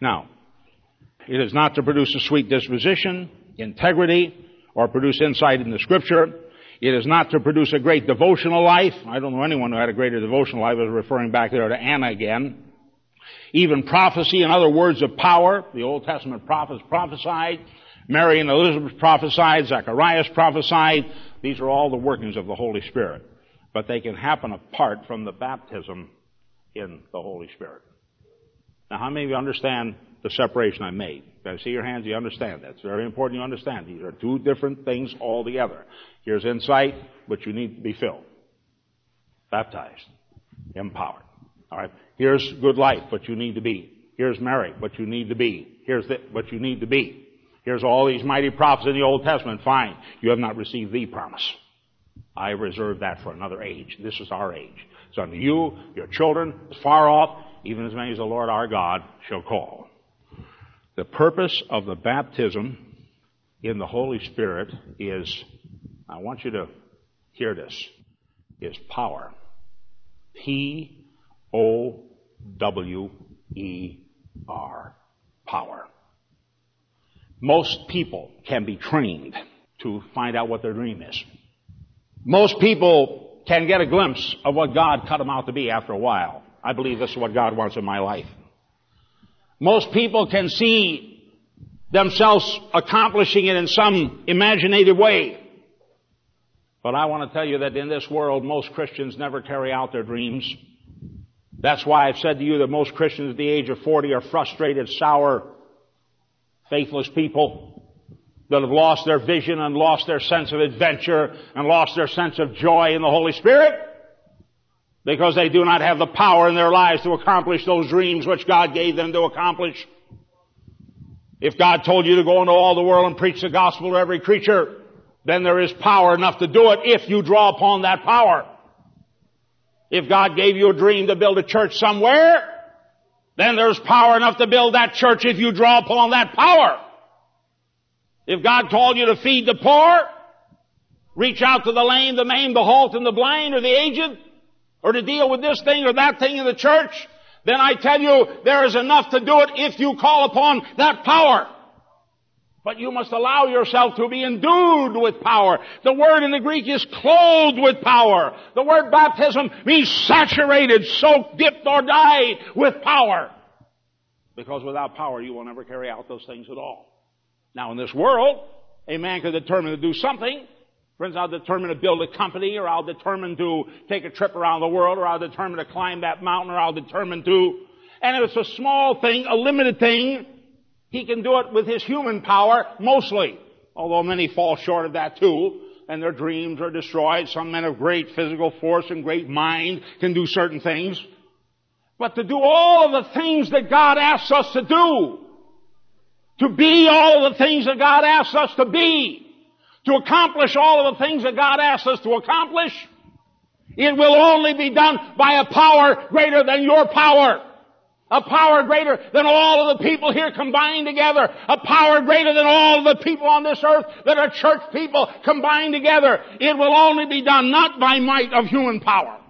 Now, it is not to produce a sweet disposition, integrity, or produce insight in the scripture. It is not to produce a great devotional life. I don't know anyone who had a greater devotional life. I was referring back there to Anna again. Even prophecy and other words of power. The Old Testament prophets prophesied. Mary and Elizabeth prophesied. Zacharias prophesied. These are all the workings of the Holy Spirit. But they can happen apart from the baptism in the Holy Spirit. Now, how many of you understand the separation I made? I see your hands? You understand that. It's very important you understand. These are two different things altogether. Here's insight, but you need to be filled. Baptized. Empowered. Alright? Here's good life, but you need to be. Here's Mary, but you need to be. Here's the, but you need to be. Here's all these mighty prophets in the Old Testament. Fine. You have not received the promise. I reserve that for another age. This is our age. It's unto you, your children, far off, even as many as the Lord our God shall call. The purpose of the baptism in the Holy Spirit is, I want you to hear this, is power. P O W E R. Power. Most people can be trained to find out what their dream is. Most people can get a glimpse of what God cut them out to be after a while. I believe this is what God wants in my life. Most people can see themselves accomplishing it in some imaginative way. But I want to tell you that in this world, most Christians never carry out their dreams. That's why I've said to you that most Christians at the age of 40 are frustrated, sour, faithless people that have lost their vision and lost their sense of adventure and lost their sense of joy in the Holy Spirit because they do not have the power in their lives to accomplish those dreams which God gave them to accomplish. If God told you to go into all the world and preach the gospel to every creature, then there is power enough to do it if you draw upon that power. If God gave you a dream to build a church somewhere, then there's power enough to build that church if you draw upon that power. If God called you to feed the poor, reach out to the lame, the maimed, the halt, and the blind, or the aged, or to deal with this thing or that thing in the church, then I tell you, there is enough to do it if you call upon that power. But you must allow yourself to be endued with power. The word in the Greek is clothed with power. The word baptism means saturated, soaked, dipped, or dyed with power. Because without power, you will never carry out those things at all. Now in this world, a man can determine to do something. Friends, I'll determine to build a company, or I'll determine to take a trip around the world, or I'll determine to climb that mountain, or I'll determine to, and if it's a small thing, a limited thing, he can do it with his human power, mostly. Although many fall short of that too, and their dreams are destroyed. Some men of great physical force and great mind can do certain things. But to do all of the things that God asks us to do, to be all of the things that God asks us to be, to accomplish all of the things that God asks us to accomplish, it will only be done by a power greater than your power. A power greater than all of the people here combined together. A power greater than all of the people on this earth that are church people combined together. It will only be done not by might of human power.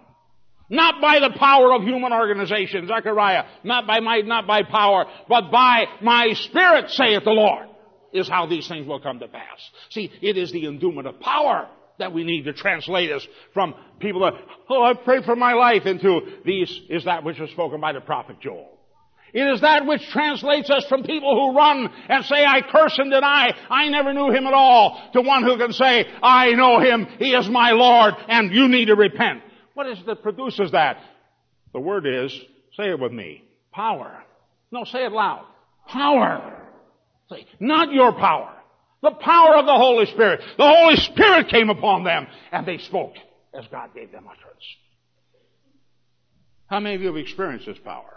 Not by the power of human organization, Zechariah. Not by might, not by power, but by my spirit, saith the Lord, is how these things will come to pass. See, it is the endowment of power that we need to translate us from people that, oh, I prayed for my life into these is that which was spoken by the prophet Joel. It is that which translates us from people who run and say, I curse and deny, I never knew him at all, to one who can say, I know him, he is my Lord, and you need to repent. What is it that produces that? The word is, say it with me, power. No, say it loud. Power. Say, not your power. The power of the Holy Spirit. The Holy Spirit came upon them and they spoke as God gave them utterance. How many of you have experienced this power?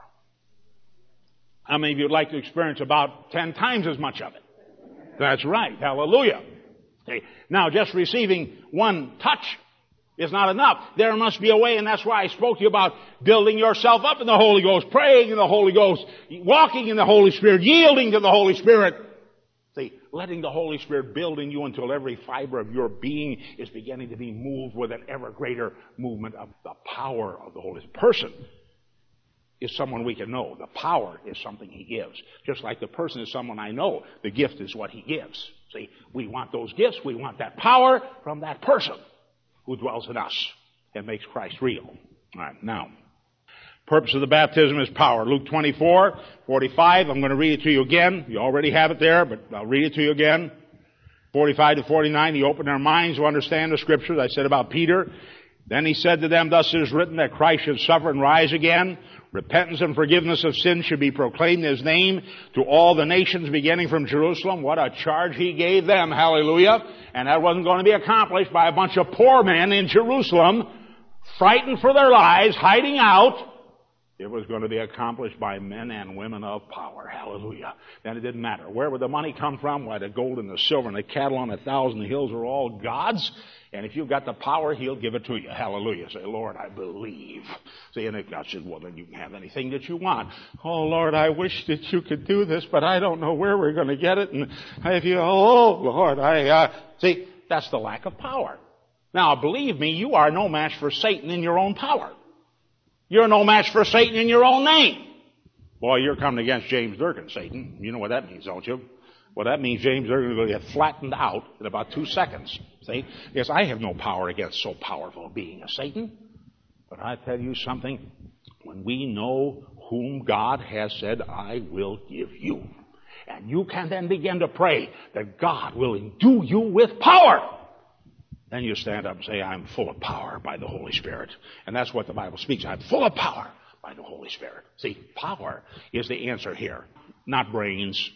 How many of you would like to experience about ten times as much of it? That's right. Hallelujah. Okay. Now, just receiving one touch is not enough. There must be a way, and that's why I spoke to you about building yourself up in the Holy Ghost, praying in the Holy Ghost, walking in the Holy Spirit, yielding to the Holy Spirit. See, letting the Holy Spirit build in you until every fiber of your being is beginning to be moved with an ever greater movement of the power of the Holy Spirit. person. is someone we can know. The power is something He gives. Just like the person is someone I know. The gift is what He gives. See, we want those gifts. We want that power from that person who dwells in us and makes Christ real. Alright, now. Purpose of the baptism is power. Luke 24, 45. I'm going to read it to you again. You already have it there, but I'll read it to you again. 45 to 49. He opened their minds to understand the scriptures. I said about Peter. Then he said to them, Thus it is written that Christ should suffer and rise again. Repentance and forgiveness of sins should be proclaimed in His name to all the nations beginning from Jerusalem. What a charge He gave them. Hallelujah. And that wasn't going to be accomplished by a bunch of poor men in Jerusalem, frightened for their lives, hiding out. It was going to be accomplished by men and women of power. Hallelujah. Then it didn't matter. Where would the money come from? Why, the gold and the silver and the cattle on a thousand hills are all God's. And if you've got the power, He'll give it to you. Hallelujah. Say, Lord, I believe. See, and God says, well, then you can have anything that you want. Oh, Lord, I wish that you could do this, but I don't know where we're going to get it. And if you, oh, Lord, I, uh, see, that's the lack of power. Now, believe me, you are no match for Satan in your own power. You're no match for Satan in your own name. Boy, you're coming against James Durkin, Satan. You know what that means, don't you? Well, that means James Durkin will get flattened out in about two seconds. See? Yes, I have no power against so powerful a being as Satan. But I tell you something, when we know whom God has said, I will give you. And you can then begin to pray that God will endue you with power. Then you stand up and say, I'm full of power by the Holy Spirit. And that's what the Bible speaks. I'm full of power by the Holy Spirit. See, power is the answer here. Not brains,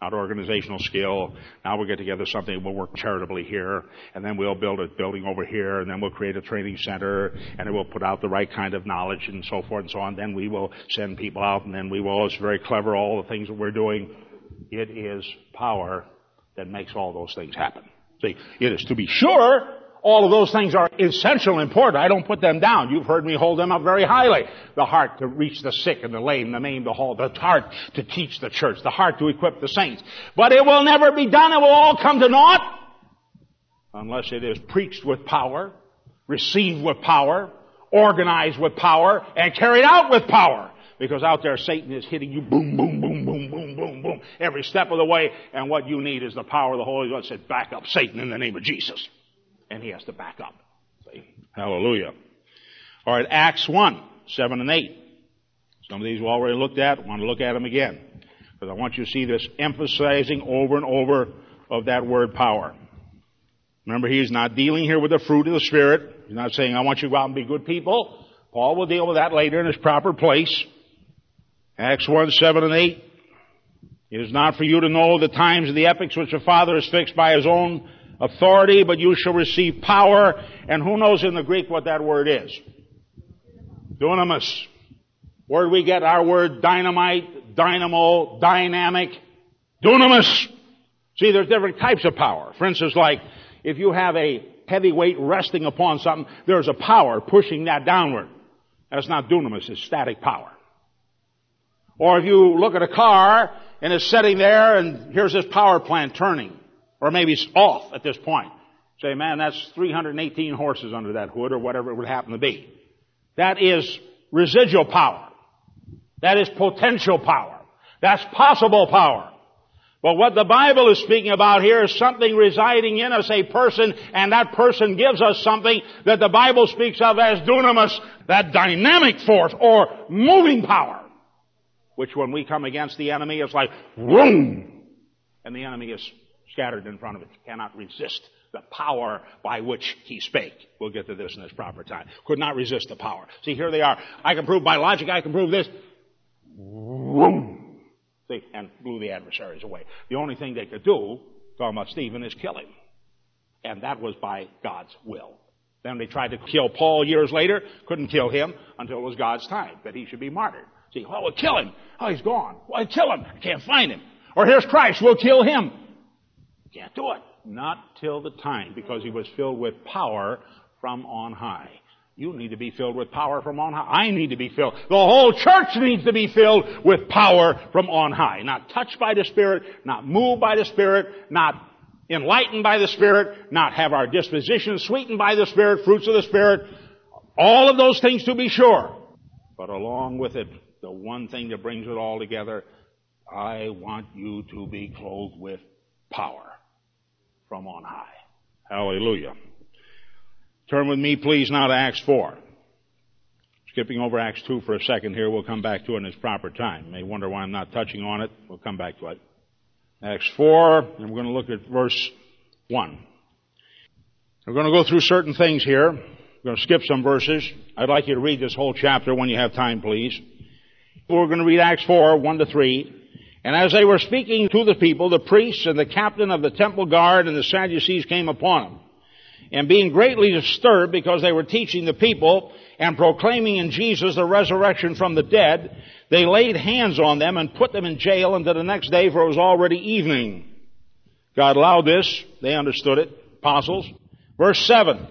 not organizational skill. Now we'll get together something, we'll work charitably here, and then we'll build a building over here, and then we'll create a training center, and it will put out the right kind of knowledge and so forth and so on. Then we will send people out, and then we will, it's very clever, all the things that we're doing. It is power that makes all those things happen. See, it is to be sure, all of those things are essential and important. I don't put them down. You've heard me hold them up very highly. The heart to reach the sick and the lame, the maimed, the halt. The heart to teach the church. The heart to equip the saints. But it will never be done. It will all come to naught unless it is preached with power, received with power, organized with power, and carried out with power. Because out there Satan is hitting you boom, boom, boom, boom, boom, boom, boom, every step of the way. And what you need is the power of the Holy Ghost. Said, back up Satan in the name of Jesus. And he has to back up. See? Hallelujah. All right, Acts 1, 7 and 8. Some of these we already looked at. I want to look at them again. Because I want you to see this emphasizing over and over of that word power. Remember, he's not dealing here with the fruit of the Spirit. He's not saying, I want you to go out and be good people. Paul will deal with that later in his proper place. Acts 1, 7 and 8. It is not for you to know the times and the epochs which the Father has fixed by His own authority, but you shall receive power. And who knows in the Greek what that word is? Dunamis. Where do we get our word dynamite, dynamo, dynamic? Dunamis. See, there's different types of power. For instance, like, if you have a heavy weight resting upon something, there's a power pushing that downward. That's not dunamis, it's static power. Or if you look at a car and it's sitting there and here's this power plant turning. Or maybe it's off at this point. Say, man, that's 318 horses under that hood or whatever it would happen to be. That is residual power. That is potential power. That's possible power. But what the Bible is speaking about here is something residing in us, a person, and that person gives us something that the Bible speaks of as dunamis, that dynamic force or moving power which when we come against the enemy, is like, boom, and the enemy is scattered in front of it. Cannot resist the power by which he spake. We'll get to this in its proper time. Could not resist the power. See, here they are. I can prove by logic, I can prove this. Boom. See, and blew the adversaries away. The only thing they could do, talking about Stephen, is kill him. And that was by God's will. Then they tried to kill Paul years later, couldn't kill him until it was God's time that he should be martyred. See, oh, we'll kill him. Oh, he's gone. Well, kill him. I can't find him. Or here's Christ. We'll kill him. Can't do it. Not till the time, because he was filled with power from on high. You need to be filled with power from on high. I need to be filled. The whole church needs to be filled with power from on high. Not touched by the Spirit, not moved by the Spirit, not enlightened by the Spirit, not have our disposition sweetened by the Spirit, fruits of the Spirit. All of those things to be sure. But along with it, the one thing that brings it all together. I want you to be clothed with power from on high. Hallelujah. Turn with me, please, now to Acts 4. Skipping over Acts 2 for a second here, we'll come back to it in its proper time. You may wonder why I'm not touching on it. We'll come back to it. Acts 4, and we're going to look at verse 1. We're going to go through certain things here. We're going to skip some verses. I'd like you to read this whole chapter when you have time, please. We're going to read Acts 4, 1 to 3. And as they were speaking to the people, the priests and the captain of the temple guard and the Sadducees came upon them. And being greatly disturbed because they were teaching the people and proclaiming in Jesus the resurrection from the dead, they laid hands on them and put them in jail until the next day for it was already evening. God allowed this. They understood it. Apostles. Verse 7.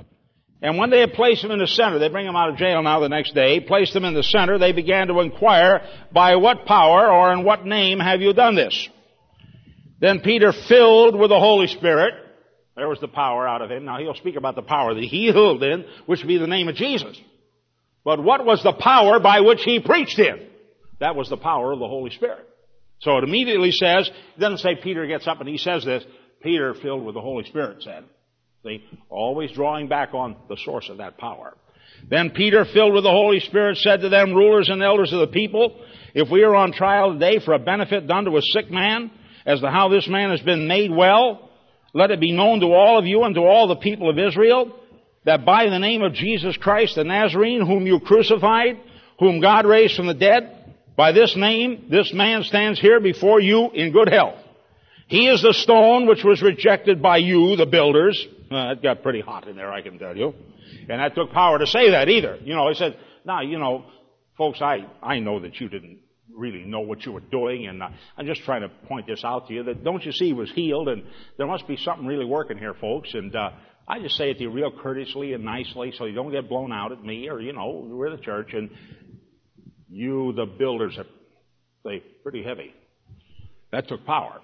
And when they had placed him in the center, they bring him out of jail now the next day, placed him in the center, they began to inquire, by what power or in what name have you done this? Then Peter, filled with the Holy Spirit, there was the power out of him. Now he'll speak about the power that he healed in, which would be the name of Jesus. But what was the power by which he preached in? That was the power of the Holy Spirit. So it immediately says, it doesn't say Peter gets up and he says this, Peter filled with the Holy Spirit said. See, always drawing back on the source of that power. Then Peter, filled with the Holy Spirit, said to them, rulers and elders of the people, if we are on trial today for a benefit done to a sick man, as to how this man has been made well, let it be known to all of you and to all the people of Israel that by the name of Jesus Christ the Nazarene, whom you crucified, whom God raised from the dead, by this name, this man stands here before you in good health. He is the stone which was rejected by you, the builders. It got pretty hot in there, I can tell you. And that took power to say that either. You know, he said, now, you know, folks, I, I know that you didn't really know what you were doing, and uh, I'm just trying to point this out to you that don't you see he was healed, and there must be something really working here, folks, and uh, I just say it to you real courteously and nicely so you don't get blown out at me or, you know, we're the church, and you, the builders, are they pretty heavy. That took power.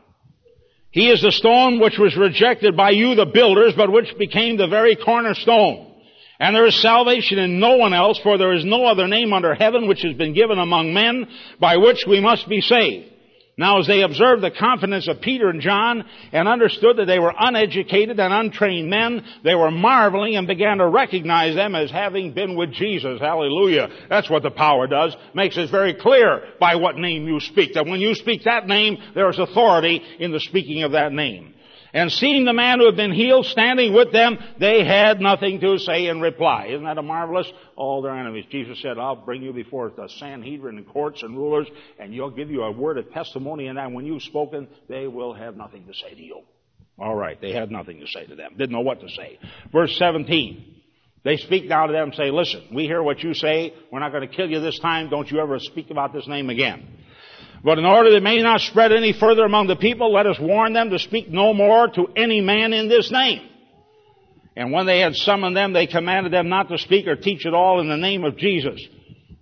He is the stone which was rejected by you, the builders, but which became the very cornerstone. And there is salvation in no one else, for there is no other name under heaven which has been given among men by which we must be saved. Now as they observed the confidence of Peter and John and understood that they were uneducated and untrained men, they were marveling and began to recognize them as having been with Jesus. Hallelujah. That's what the power does. Makes it very clear by what name you speak. That when you speak that name, there is authority in the speaking of that name. And seeing the man who had been healed standing with them, they had nothing to say in reply. Isn't that a marvelous? All their enemies. Jesus said, I'll bring you before the Sanhedrin and courts and rulers, and you'll give you a word of testimony, and when you've spoken, they will have nothing to say to you. All right, they had nothing to say to them. Didn't know what to say. Verse 17. They speak now to them and say, listen, we hear what you say. We're not going to kill you this time. Don't you ever speak about this name again. But in order that it may not spread any further among the people, let us warn them to speak no more to any man in this name. And when they had summoned them, they commanded them not to speak or teach at all in the name of Jesus.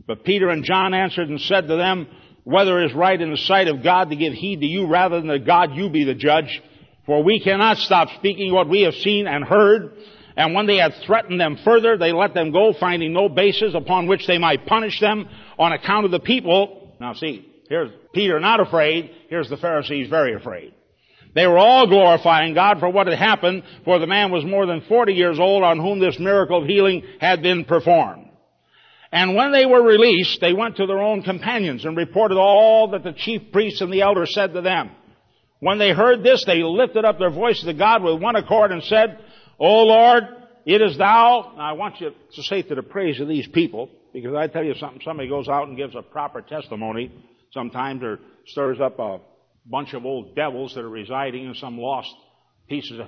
But Peter and John answered and said to them, whether it is right in the sight of God to give heed to you rather than to God you be the judge. For we cannot stop speaking what we have seen and heard. And when they had threatened them further, they let them go, finding no basis upon which they might punish them on account of the people. Now see, Here's Peter not afraid. Here's the Pharisees very afraid. They were all glorifying God for what had happened, for the man was more than 40 years old on whom this miracle of healing had been performed. And when they were released, they went to their own companions and reported all that the chief priests and the elders said to them. When they heard this, they lifted up their voices to God with one accord and said, O Lord, it is thou. Now I want you to say to the praise of these people, because I tell you something, somebody goes out and gives a proper testimony, sometimes or stirs up a bunch of old devils that are residing in some lost pieces of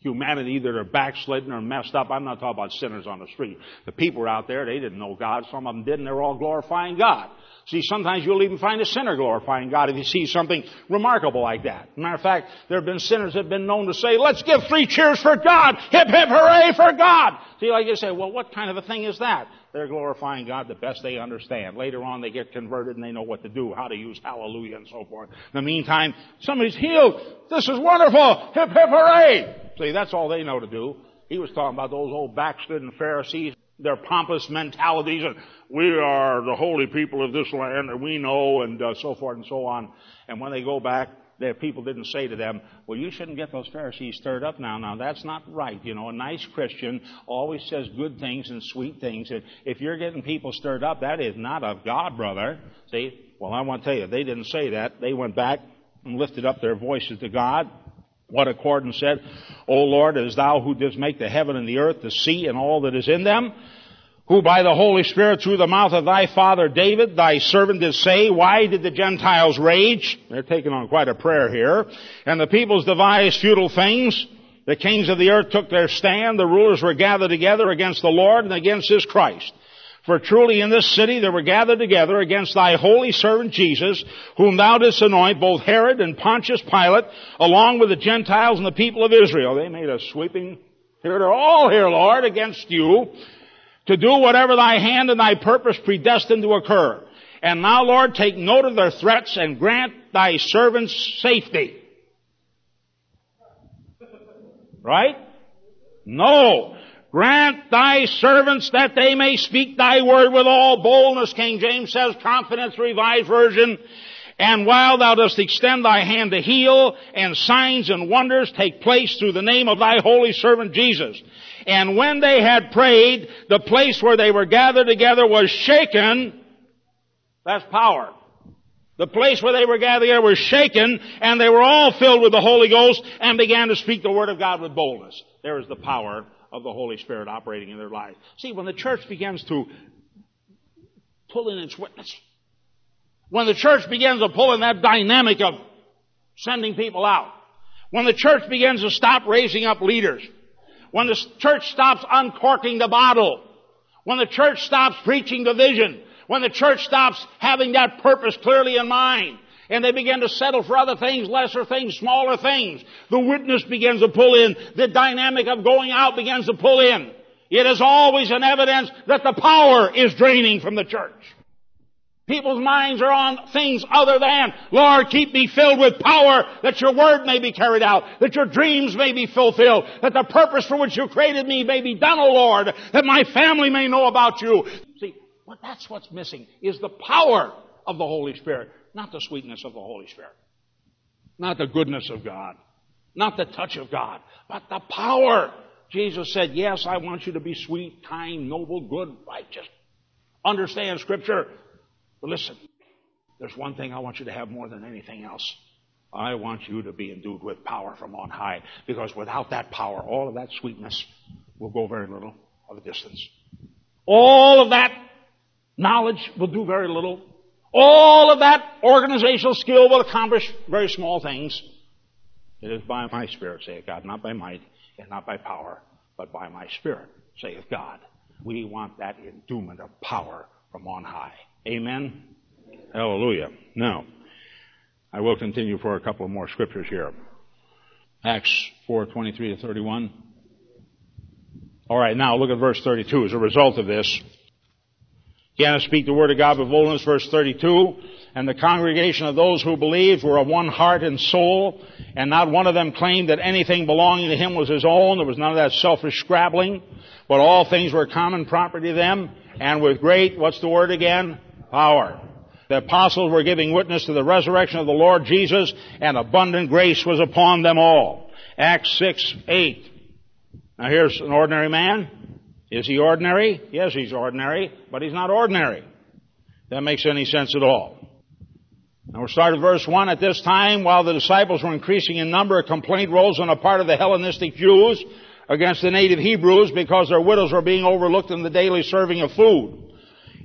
humanity that are backslidden or messed up. I'm not talking about sinners on the street. The people out there, they didn't know God. Some of them didn't. They're all glorifying God. See, sometimes you'll even find a sinner glorifying God if you see something remarkable like that. Matter of fact, there have been sinners that have been known to say, let's give three cheers for God! Hip hip hooray for God! See, like you say, well, what kind of a thing is that? They're glorifying God the best they understand. Later on, they get converted and they know what to do, how to use hallelujah and so forth. In the meantime, somebody's healed. This is wonderful. Hip hip hooray. See, that's all they know to do. He was talking about those old backslidden Pharisees. their pompous mentalities and we are the holy people of this land and we know and uh, so forth and so on. And when they go back, their people didn't say to them, well, you shouldn't get those Pharisees stirred up now. Now, that's not right. You know, a nice Christian always says good things and sweet things. And if you're getting people stirred up, that is not of God, brother. See? Well, I want to tell you, they didn't say that. They went back and lifted up their voices to God. What Accordon said, O Lord, is thou who didst make the heaven and the earth, the sea, and all that is in them who by the Holy Spirit through the mouth of thy father David, thy servant did say, why did the Gentiles rage? They're taking on quite a prayer here. And the peoples devised futile things. The kings of the earth took their stand. The rulers were gathered together against the Lord and against his Christ. For truly in this city they were gathered together against thy holy servant Jesus, whom thou didst anoint, both Herod and Pontius Pilate, along with the Gentiles and the people of Israel. They made a sweeping, here they're all here, Lord, against you to do whatever thy hand and thy purpose predestined to occur. And now, Lord, take note of their threats and grant thy servants safety. Right? No. Grant thy servants that they may speak thy word with all boldness, King James says, confidence, revised version. And while thou dost extend thy hand to heal, and signs and wonders take place through the name of thy holy servant Jesus. And when they had prayed, the place where they were gathered together was shaken. That's power. The place where they were gathered together was shaken, and they were all filled with the Holy Ghost and began to speak the Word of God with boldness. There is the power of the Holy Spirit operating in their lives. See, when the church begins to pull in its witness, when the church begins to pull in that dynamic of sending people out, when the church begins to stop raising up leaders, when the church stops uncorking the bottle. When the church stops preaching the vision. When the church stops having that purpose clearly in mind. And they begin to settle for other things, lesser things, smaller things. The witness begins to pull in. The dynamic of going out begins to pull in. It is always an evidence that the power is draining from the church. People's minds are on things other than, Lord, keep me filled with power that your word may be carried out, that your dreams may be fulfilled, that the purpose for which you created me may be done, O Lord, that my family may know about you. See, well, that's what's missing, is the power of the Holy Spirit, not the sweetness of the Holy Spirit, not the goodness of God, not the touch of God, but the power. Jesus said, yes, I want you to be sweet, kind, noble, good, righteous. Understand scripture, but listen, there's one thing I want you to have more than anything else. I want you to be endued with power from on high, because without that power, all of that sweetness will go very little of a distance. All of that knowledge will do very little. All of that organizational skill will accomplish very small things. It is by my Spirit, saith God, not by might and not by power, but by my Spirit, saith God. We want that endowment of power from on high. Amen? Hallelujah. Now, I will continue for a couple more scriptures here. Acts 4:23 to 31. Alright, now look at verse 32. As a result of this, again I speak the word of God with boldness, verse 32. And the congregation of those who believed were of one heart and soul, and not one of them claimed that anything belonging to him was his own. There was none of that selfish scrabbling, but all things were common property to them, and with great, what's the word again? Power. The apostles were giving witness to the resurrection of the Lord Jesus, and abundant grace was upon them all. Acts 6, 8. Now here's an ordinary man. Is he ordinary? Yes, he's ordinary, but he's not ordinary. That makes any sense at all. Now we'll start at verse 1. At this time, while the disciples were increasing in number, a complaint rose on the part of the Hellenistic Jews against the native Hebrews because their widows were being overlooked in the daily serving of food.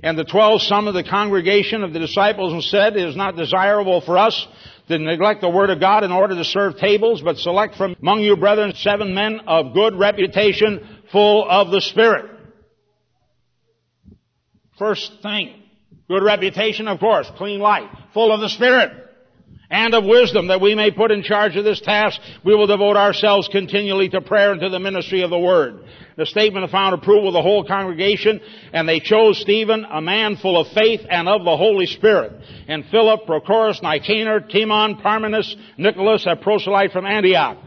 And the twelve summoned the congregation of the disciples and said, It is not desirable for us to neglect the word of God in order to serve tables, but select from among you brethren seven men of good reputation, full of the Spirit. First thing, good reputation, of course, clean life, full of the Spirit and of wisdom that we may put in charge of this task, we will devote ourselves continually to prayer and to the ministry of the Word. The statement of found approval of the whole congregation, and they chose Stephen, a man full of faith and of the Holy Spirit, and Philip, Prochorus, Nicanor, Timon, Parmenas, Nicholas, a proselyte from Antioch.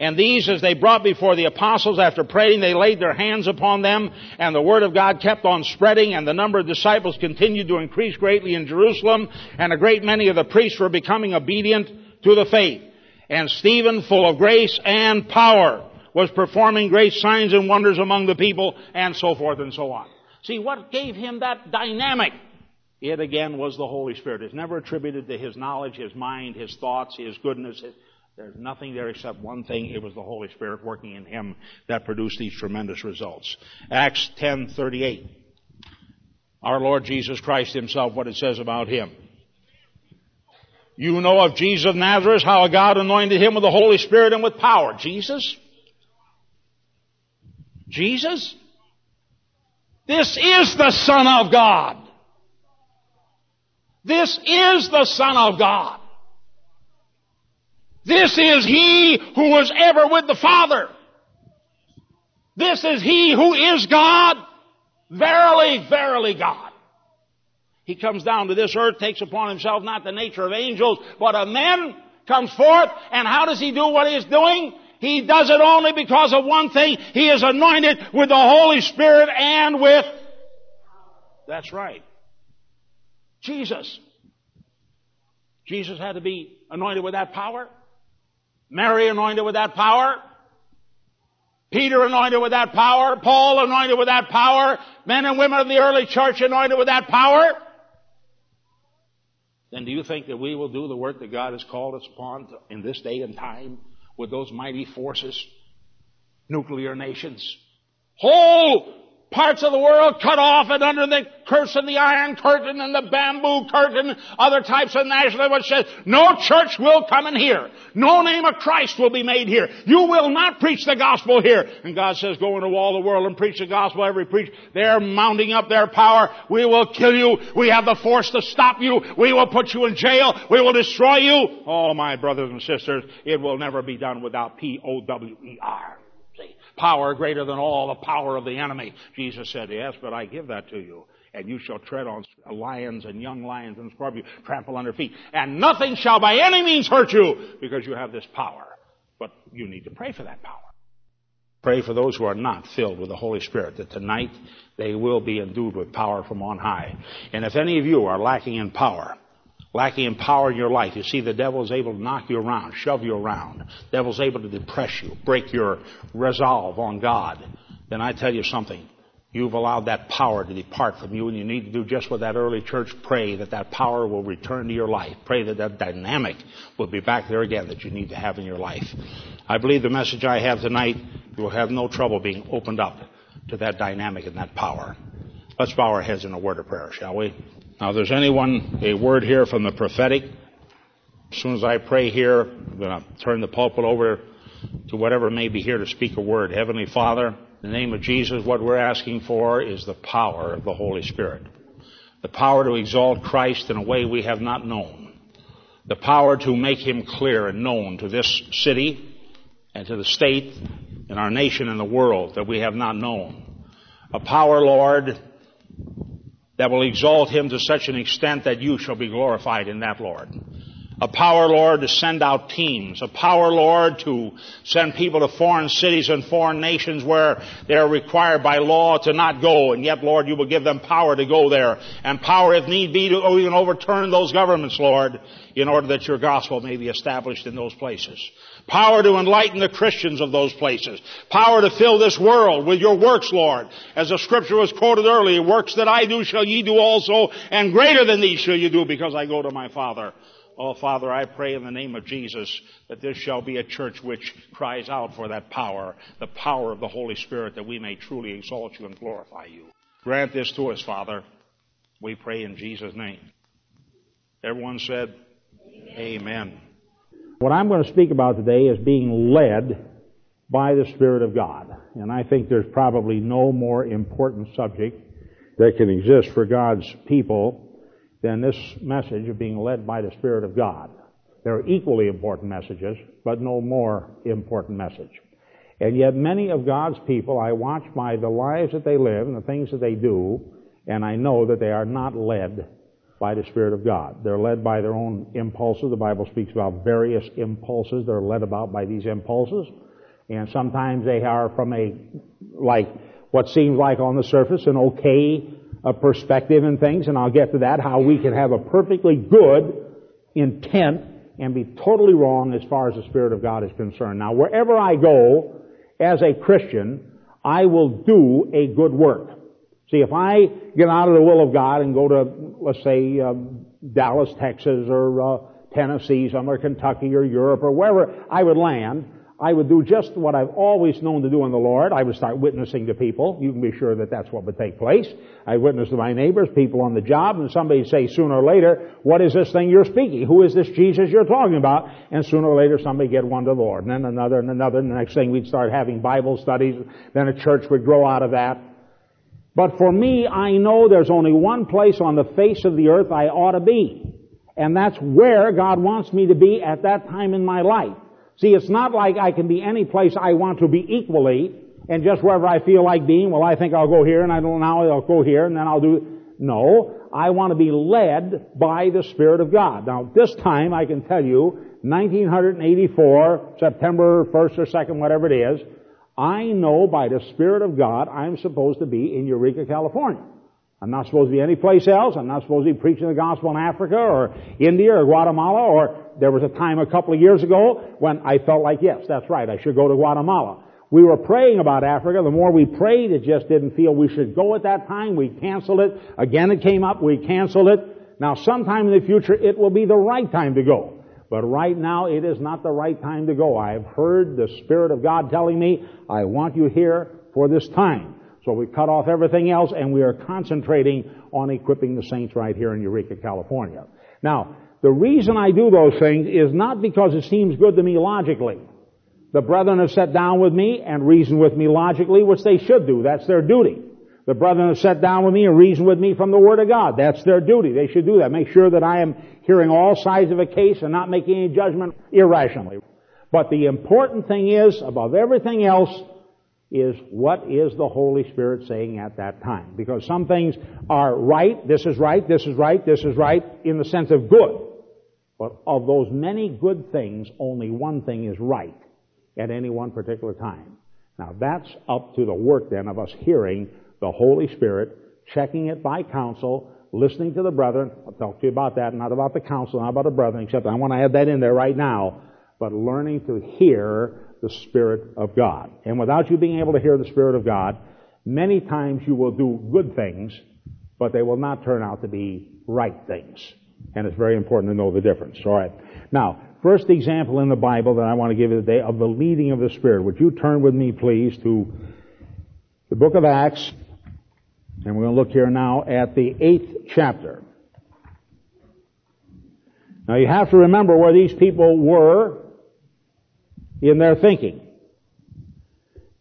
And these, as they brought before the apostles after praying, they laid their hands upon them, and the word of God kept on spreading, and the number of disciples continued to increase greatly in Jerusalem, and a great many of the priests were becoming obedient to the faith. And Stephen, full of grace and power, was performing great signs and wonders among the people, and so forth and so on. See, what gave him that dynamic? It again was the Holy Spirit. It's never attributed to his knowledge, his mind, his thoughts, his goodness. There's nothing there except one thing. It was the Holy Spirit working in him that produced these tremendous results. Acts 10:38. Our Lord Jesus Christ himself, what it says about him. You know of Jesus of Nazareth, how God anointed him with the Holy Spirit and with power. Jesus? Jesus? This is the Son of God. This is the Son of God. This is He who was ever with the Father. This is He who is God. Verily, verily God. He comes down to this earth, takes upon Himself not the nature of angels, but of men, comes forth, and how does He do what He is doing? He does it only because of one thing. He is anointed with the Holy Spirit and with... That's right. Jesus. Jesus had to be anointed with that power. Mary anointed with that power. Peter anointed with that power. Paul anointed with that power. Men and women of the early church anointed with that power. Then do you think that we will do the work that God has called us upon in this day and time with those mighty forces? Nuclear nations. Whole parts of the world cut off and under the curse of the iron curtain and the bamboo curtain, other types of nationalism which says, no church will come in here. No name of Christ will be made here. You will not preach the gospel here. And God says, go into all the world and preach the gospel. Every preach, they're mounting up their power. We will kill you. We have the force to stop you. We will put you in jail. We will destroy you. Oh, my brothers and sisters, it will never be done without P-O-W-E-R power greater than all the power of the enemy. Jesus said, yes, but I give that to you. And you shall tread on lions and young lions and scorpions, trample under feet. And nothing shall by any means hurt you because you have this power. But you need to pray for that power. Pray for those who are not filled with the Holy Spirit, that tonight they will be endued with power from on high. And if any of you are lacking in power, lacking in power in your life. You see, the devil is able to knock you around, shove you around. The devil's able to depress you, break your resolve on God. Then I tell you something. You've allowed that power to depart from you and you need to do just what that early church pray that that power will return to your life. Pray that that dynamic will be back there again that you need to have in your life. I believe the message I have tonight, you will have no trouble being opened up to that dynamic and that power. Let's bow our heads in a word of prayer, shall we? Now, there's anyone, a word here from the prophetic. As soon as I pray here, I'm going to turn the pulpit over to whatever may be here to speak a word. Heavenly Father, in the name of Jesus, what we're asking for is the power of the Holy Spirit. The power to exalt Christ in a way we have not known. The power to make Him clear and known to this city and to the state and our nation and the world that we have not known. A power, Lord, that will exalt him to such an extent that you shall be glorified in that, Lord. A power, Lord, to send out teams. A power, Lord, to send people to foreign cities and foreign nations where they are required by law to not go. And yet, Lord, you will give them power to go there. And power, if need be, to even overturn those governments, Lord, in order that your gospel may be established in those places. Power to enlighten the Christians of those places. Power to fill this world with your works, Lord. As the scripture was quoted earlier, works that I do shall ye do also, and greater than these shall ye do because I go to my Father. Oh, Father, I pray in the name of Jesus that this shall be a church which cries out for that power, the power of the Holy Spirit, that we may truly exalt you and glorify you. Grant this to us, Father. We pray in Jesus' name. Everyone said, Amen. Amen. What I'm going to speak about today is being led by the Spirit of God. And I think there's probably no more important subject that can exist for God's people than this message of being led by the Spirit of God. There are equally important messages, but no more important message. And yet many of God's people, I watch by the lives that they live and the things that they do, and I know that they are not led by the Spirit of God. They're led by their own impulses. The Bible speaks about various impulses. They're led about by these impulses. And sometimes they are from a, like, what seems like on the surface an okay uh, perspective and things, and I'll get to that, how we can have a perfectly good intent and be totally wrong as far as the Spirit of God is concerned. Now, wherever I go as a Christian, I will do a good work. See, if I get out of the will of God and go to, let's say, um, Dallas, Texas, or uh, Tennessee, somewhere, Kentucky, or Europe, or wherever I would land, I would do just what I've always known to do in the Lord. I would start witnessing to people. You can be sure that that's what would take place. I'd witness to my neighbors, people on the job, and somebody would say sooner or later, what is this thing you're speaking? Who is this Jesus you're talking about? And sooner or later somebody get one to the Lord. And then another and another, and the next thing we'd start having Bible studies. Then a church would grow out of that. But for me, I know there's only one place on the face of the earth I ought to be. And that's where God wants me to be at that time in my life. See, it's not like I can be any place I want to be equally, and just wherever I feel like being, well, I think I'll go here, and I don't now I'll go here, and then I'll do. No, I want to be led by the Spirit of God. Now, this time I can tell you, 1984, September 1st or 2nd, whatever it is, I know by the Spirit of God I'm supposed to be in Eureka, California. I'm not supposed to be anyplace else. I'm not supposed to be preaching the gospel in Africa or India or Guatemala or there was a time a couple of years ago when I felt like, yes, that's right, I should go to Guatemala. We were praying about Africa. The more we prayed, it just didn't feel we should go at that time. We canceled it. Again, it came up. We canceled it. Now, sometime in the future, it will be the right time to go. But right now, it is not the right time to go. I have heard the Spirit of God telling me, I want you here for this time. So we cut off everything else and we are concentrating on equipping the saints right here in Eureka, California. Now, the reason I do those things is not because it seems good to me logically. The brethren have sat down with me and reasoned with me logically, which they should do. That's their duty. The brethren have sat down with me and reasoned with me from the Word of God. That's their duty. They should do that. Make sure that I am hearing all sides of a case and not making any judgment irrationally. But the important thing is, above everything else, is what is the Holy Spirit saying at that time? Because some things are right, this is right, this is right, this is right, in the sense of good. But of those many good things, only one thing is right at any one particular time. Now that's up to the work then of us hearing the Holy Spirit, checking it by counsel, listening to the brethren. I'll talk to you about that, not about the counsel, not about the brethren, except I want to add that in there right now. But learning to hear the Spirit of God. And without you being able to hear the Spirit of God, many times you will do good things, but they will not turn out to be right things. And it's very important to know the difference. All right. Now, first example in the Bible that I want to give you today of the leading of the Spirit. Would you turn with me, please, to the book of Acts, and we're going to look here now at the eighth chapter. Now you have to remember where these people were in their thinking.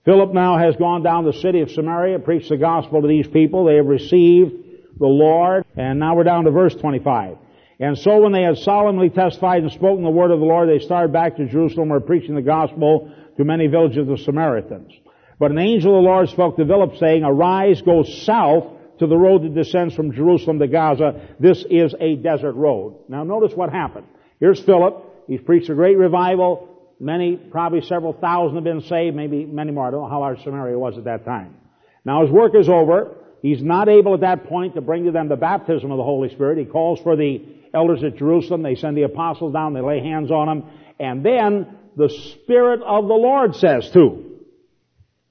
Philip now has gone down the city of Samaria, preached the gospel to these people. They have received the Lord, and now we're down to verse 25. And so when they had solemnly testified and spoken the word of the Lord, they started back to Jerusalem, were preaching the gospel to many villages of the Samaritans. But an angel of the Lord spoke to Philip, saying, Arise, go south to the road that descends from Jerusalem to Gaza. This is a desert road. Now notice what happened. Here's Philip. He's preached a great revival. Many, probably several thousand have been saved, maybe many more. I don't know how large Samaria was at that time. Now his work is over. He's not able at that point to bring to them the baptism of the Holy Spirit. He calls for the elders at Jerusalem. They send the apostles down. They lay hands on them. And then the Spirit of the Lord says to.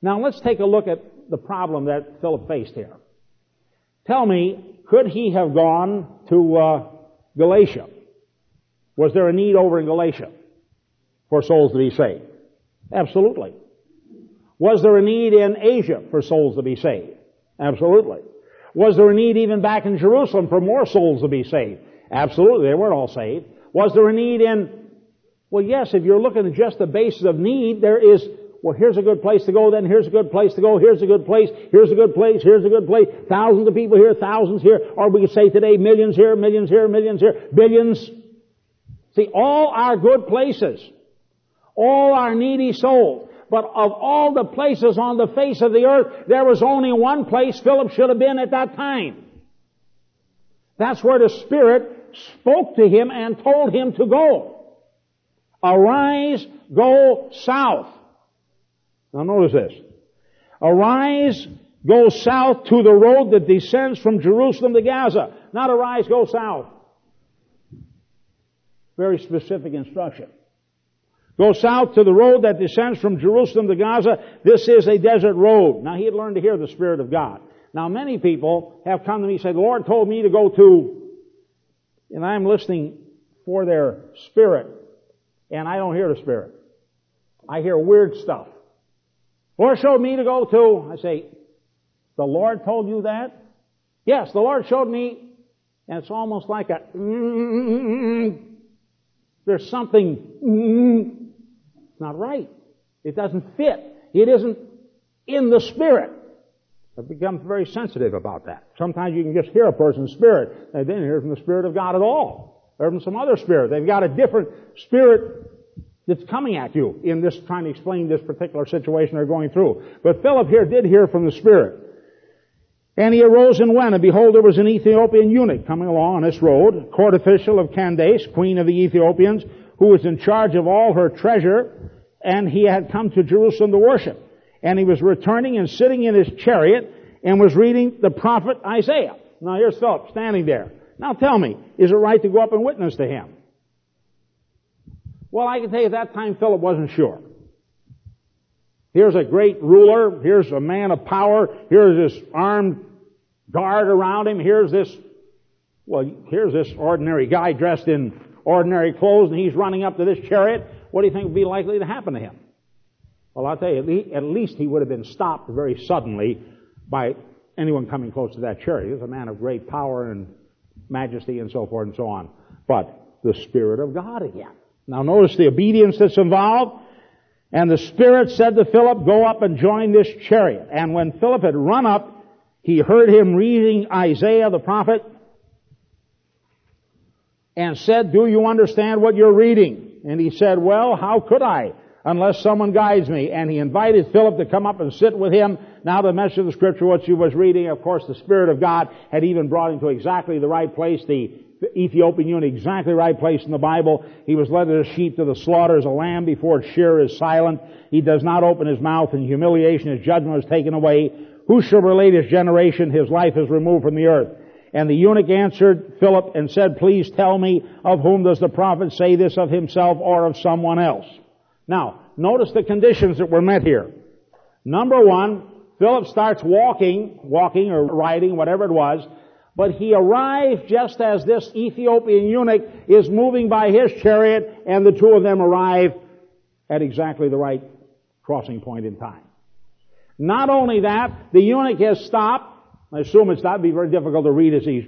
Now let's take a look at the problem that Philip faced here. Tell me, could he have gone to uh, Galatia? Was there a need over in Galatia? for souls to be saved? Absolutely. Was there a need in Asia for souls to be saved? Absolutely. Was there a need even back in Jerusalem for more souls to be saved? Absolutely. They weren't all saved. Was there a need in, well yes, if you're looking at just the basis of need, there is, well here's a good place to go, then here's a good place to go, here's a good place, here's a good place, here's a good place, thousands of people here, thousands here, or we could say today millions here, millions here, millions here, billions. See, all are good places all our needy souls. But of all the places on the face of the earth, there was only one place Philip should have been at that time. That's where the Spirit spoke to him and told him to go. Arise, go south. Now notice this. Arise, go south to the road that descends from Jerusalem to Gaza. Not arise, go south. Very specific instruction. Go south to the road that descends from Jerusalem to Gaza. This is a desert road. Now he had learned to hear the Spirit of God. Now many people have come to me and said, the Lord told me to go to, and I'm listening for their spirit, and I don't hear the Spirit. I hear weird stuff. Lord showed me to go to, I say, the Lord told you that? Yes, the Lord showed me, and it's almost like a, there's something it's not right. It doesn't fit. It isn't in the Spirit. I've become very sensitive about that. Sometimes you can just hear a person's spirit. They didn't hear from the Spirit of God at all. Or from some other spirit. They've got a different spirit that's coming at you in this, trying to explain this particular situation they're going through. But Philip here did hear from the Spirit. And he arose and went, and behold, there was an Ethiopian eunuch coming along on this road, court official of Candace, queen of the Ethiopians, who was in charge of all her treasure, and he had come to Jerusalem to worship. And he was returning and sitting in his chariot and was reading the prophet Isaiah. Now here's Philip standing there. Now tell me, is it right to go up and witness to him? Well, I can tell you at that time Philip wasn't sure. Here's a great ruler. Here's a man of power. Here's this armed guard around him. Here's this, well, here's this ordinary guy dressed in ordinary clothes and he's running up to this chariot, what do you think would be likely to happen to him? Well, I'll tell you, at least he would have been stopped very suddenly by anyone coming close to that chariot. He was a man of great power and majesty and so forth and so on. But the Spirit of God again. Now notice the obedience that's involved. And the Spirit said to Philip, go up and join this chariot. And when Philip had run up, he heard him reading Isaiah the prophet and said, do you understand what you're reading? And he said, well, how could I? Unless someone guides me. And he invited Philip to come up and sit with him. Now the message of the scripture, what he was reading, of course, the Spirit of God had even brought him to exactly the right place, the Ethiopian eunuch, exactly right place in the Bible. He was led as a sheep to the slaughter, as a lamb before its shearer is silent. He does not open his mouth in humiliation. His judgment is taken away. Who shall relate his generation? His life is removed from the earth. And the eunuch answered Philip and said, please tell me of whom does the prophet say this of himself or of someone else? Now, notice the conditions that were met here. Number one, Philip starts walking, walking or riding, whatever it was, but he arrived just as this Ethiopian eunuch is moving by his chariot and the two of them arrive at exactly the right crossing point in time. Not only that, the eunuch has stopped I assume it's not be very difficult to read as he's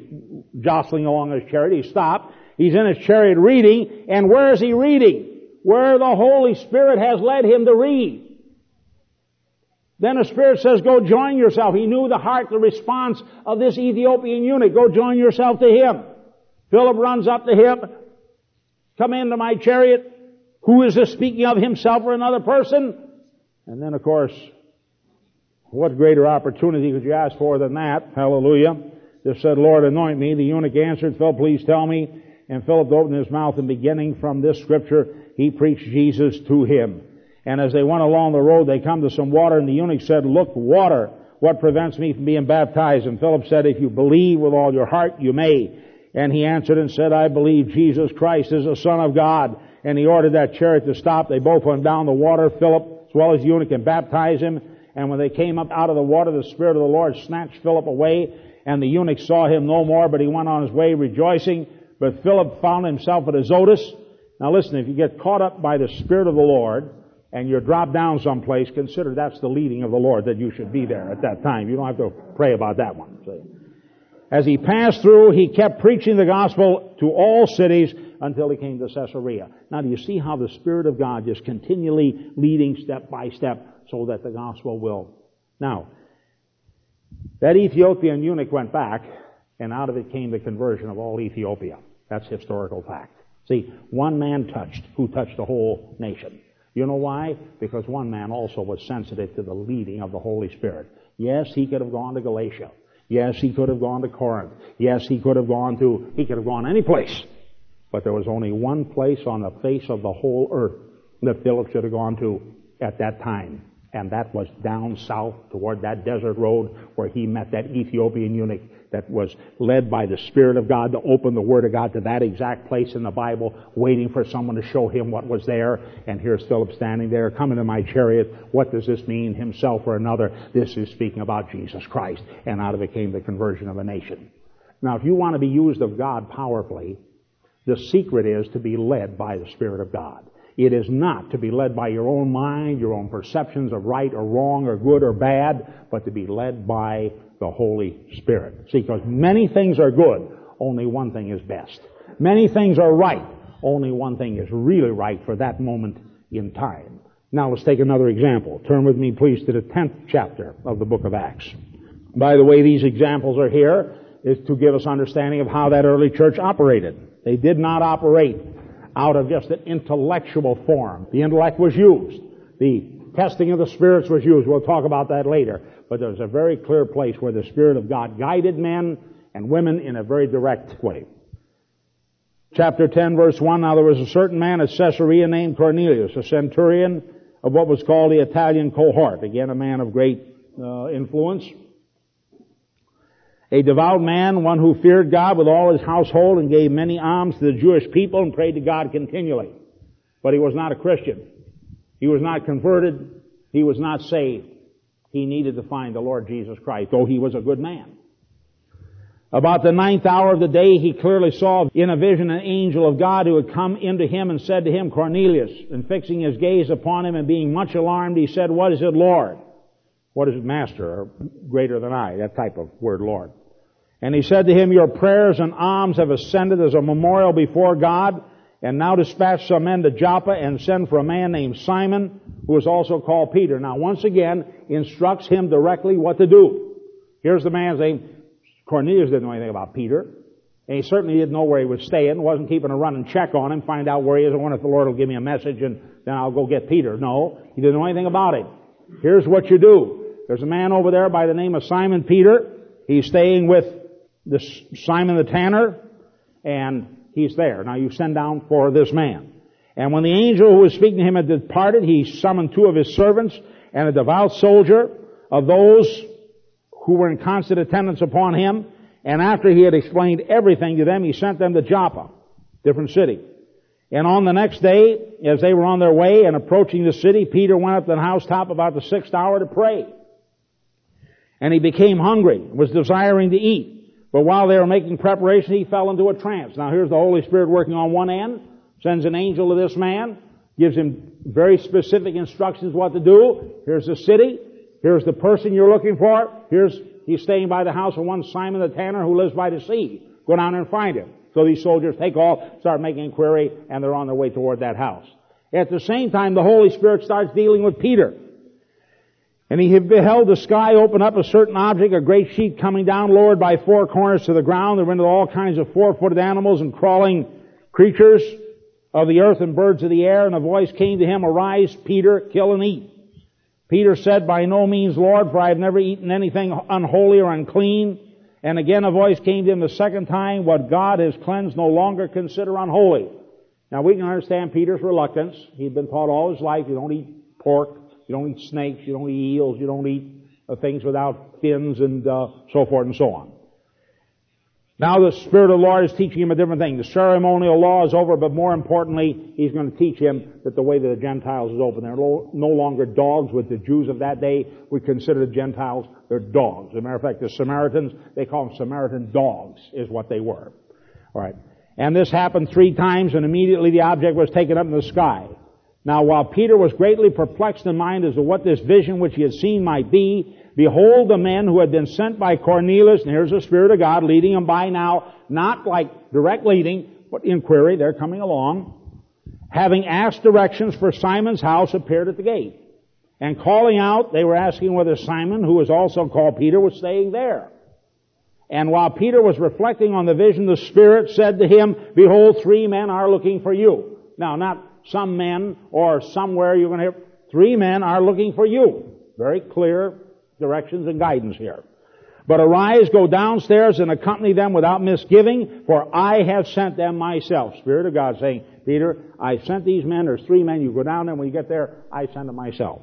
jostling along his chariot. He stopped. He's in his chariot reading, and where is he reading? Where the Holy Spirit has led him to read. Then the Spirit says, go join yourself. He knew the heart, the response of this Ethiopian eunuch. Go join yourself to him. Philip runs up to him. Come into my chariot. Who is this speaking of himself or another person? And then of course, what greater opportunity could you ask for than that? Hallelujah. Just said, Lord, anoint me. The eunuch answered, Phil, please tell me. And Philip opened his mouth and beginning from this scripture, he preached Jesus to him. And as they went along the road, they come to some water and the eunuch said, look, water, what prevents me from being baptized? And Philip said, if you believe with all your heart, you may. And he answered and said, I believe Jesus Christ is the Son of God. And he ordered that chariot to stop. They both went down the water, Philip as well as the eunuch, and baptized him. And when they came up out of the water, the Spirit of the Lord snatched Philip away, and the eunuch saw him no more, but he went on his way rejoicing. But Philip found himself at Azotus. Now listen, if you get caught up by the Spirit of the Lord, and you're dropped down someplace, consider that's the leading of the Lord that you should be there at that time. You don't have to pray about that one. See? As he passed through, he kept preaching the gospel to all cities until he came to Caesarea. Now do you see how the Spirit of God is continually leading step by step so that the gospel will. Now, that Ethiopian eunuch went back, and out of it came the conversion of all Ethiopia. That's historical fact. See, one man touched, who touched the whole nation. You know why? Because one man also was sensitive to the leading of the Holy Spirit. Yes, he could have gone to Galatia. Yes, he could have gone to Corinth. Yes, he could have gone to, he could have gone any place. But there was only one place on the face of the whole earth that Philip should have gone to at that time And that was down south toward that desert road where he met that Ethiopian eunuch that was led by the Spirit of God to open the Word of God to that exact place in the Bible, waiting for someone to show him what was there. And here's Philip standing there, coming to my chariot. What does this mean, himself or another? This is speaking about Jesus Christ. And out of it came the conversion of a nation. Now, if you want to be used of God powerfully, the secret is to be led by the Spirit of God. It is not to be led by your own mind, your own perceptions of right or wrong or good or bad, but to be led by the Holy Spirit. See, because many things are good, only one thing is best. Many things are right, only one thing is really right for that moment in time. Now let's take another example. Turn with me please to the 10th chapter of the book of Acts. By the way, these examples are here is to give us understanding of how that early church operated. They did not operate out of just an intellectual form. The intellect was used. The testing of the spirits was used. We'll talk about that later. But there's a very clear place where the Spirit of God guided men and women in a very direct way. Chapter 10 verse 1, now there was a certain man at Caesarea named Cornelius, a centurion of what was called the Italian cohort. Again, a man of great uh, influence a devout man, one who feared God with all his household and gave many alms to the Jewish people and prayed to God continually. But he was not a Christian. He was not converted. He was not saved. He needed to find the Lord Jesus Christ, though he was a good man. About the ninth hour of the day, he clearly saw in a vision an angel of God who had come into him and said to him, Cornelius, and fixing his gaze upon him and being much alarmed, he said, What is it, Lord? What is it, Master, or greater than I? That type of word, Lord. And he said to him, Your prayers and alms have ascended as a memorial before God, and now dispatch some men to Joppa and send for a man named Simon, who is also called Peter. Now once again, instructs him directly what to do. Here's the man's name. Cornelius didn't know anything about Peter. And he certainly didn't know where he was staying, wasn't keeping a running check on him, find out where he is. I wonder if the Lord will give me a message and then I'll go get Peter. No, he didn't know anything about him. Here's what you do. There's a man over there by the name of Simon Peter. He's staying with this Simon the tanner, and he's there. Now you send down for this man. And when the angel who was speaking to him had departed, he summoned two of his servants and a devout soldier of those who were in constant attendance upon him. And after he had explained everything to them, he sent them to Joppa, different city. And on the next day, as they were on their way and approaching the city, Peter went up to the housetop about the sixth hour to pray. And he became hungry, was desiring to eat. But while they were making preparation, he fell into a trance. Now here's the Holy Spirit working on one end, sends an angel to this man, gives him very specific instructions what to do. Here's the city. Here's the person you're looking for. Here's, he's staying by the house of one Simon the tanner who lives by the sea. Go down and find him. So these soldiers take off, start making inquiry, and they're on their way toward that house. At the same time, the Holy Spirit starts dealing with Peter. And he beheld the sky open up a certain object, a great sheet coming down, lowered by four corners to the ground. There were all kinds of four-footed animals and crawling creatures of the earth and birds of the air. And a voice came to him, Arise, Peter, kill and eat. Peter said, By no means, Lord, for I have never eaten anything unholy or unclean. And again a voice came to him the second time, What God has cleansed no longer consider unholy. Now we can understand Peter's reluctance. He'd been taught all his life, you don't eat pork, you don't eat snakes. You don't eat eels. You don't eat uh, things without fins and uh, so forth and so on. Now the Spirit of the Lord is teaching him a different thing. The ceremonial law is over, but more importantly, He's going to teach him that the way that the Gentiles is open. They're no longer dogs with the Jews of that day. We consider the Gentiles, they're dogs. As a matter of fact, the Samaritans, they call them Samaritan dogs, is what they were. Alright. And this happened three times, and immediately the object was taken up in the sky. Now while Peter was greatly perplexed in mind as to what this vision which he had seen might be, behold the men who had been sent by Cornelius, and here's the Spirit of God leading them by now, not like direct leading, but inquiry, they're coming along, having asked directions for Simon's house appeared at the gate. And calling out, they were asking whether Simon, who was also called Peter, was staying there. And while Peter was reflecting on the vision, the Spirit said to him, Behold, three men are looking for you. Now, not some men or somewhere you're going to hear, three men are looking for you. Very clear directions and guidance here. But arise, go downstairs and accompany them without misgiving, for I have sent them myself. Spirit of God saying, Peter, I sent these men, there's three men, you go down there, when you get there, I send them myself.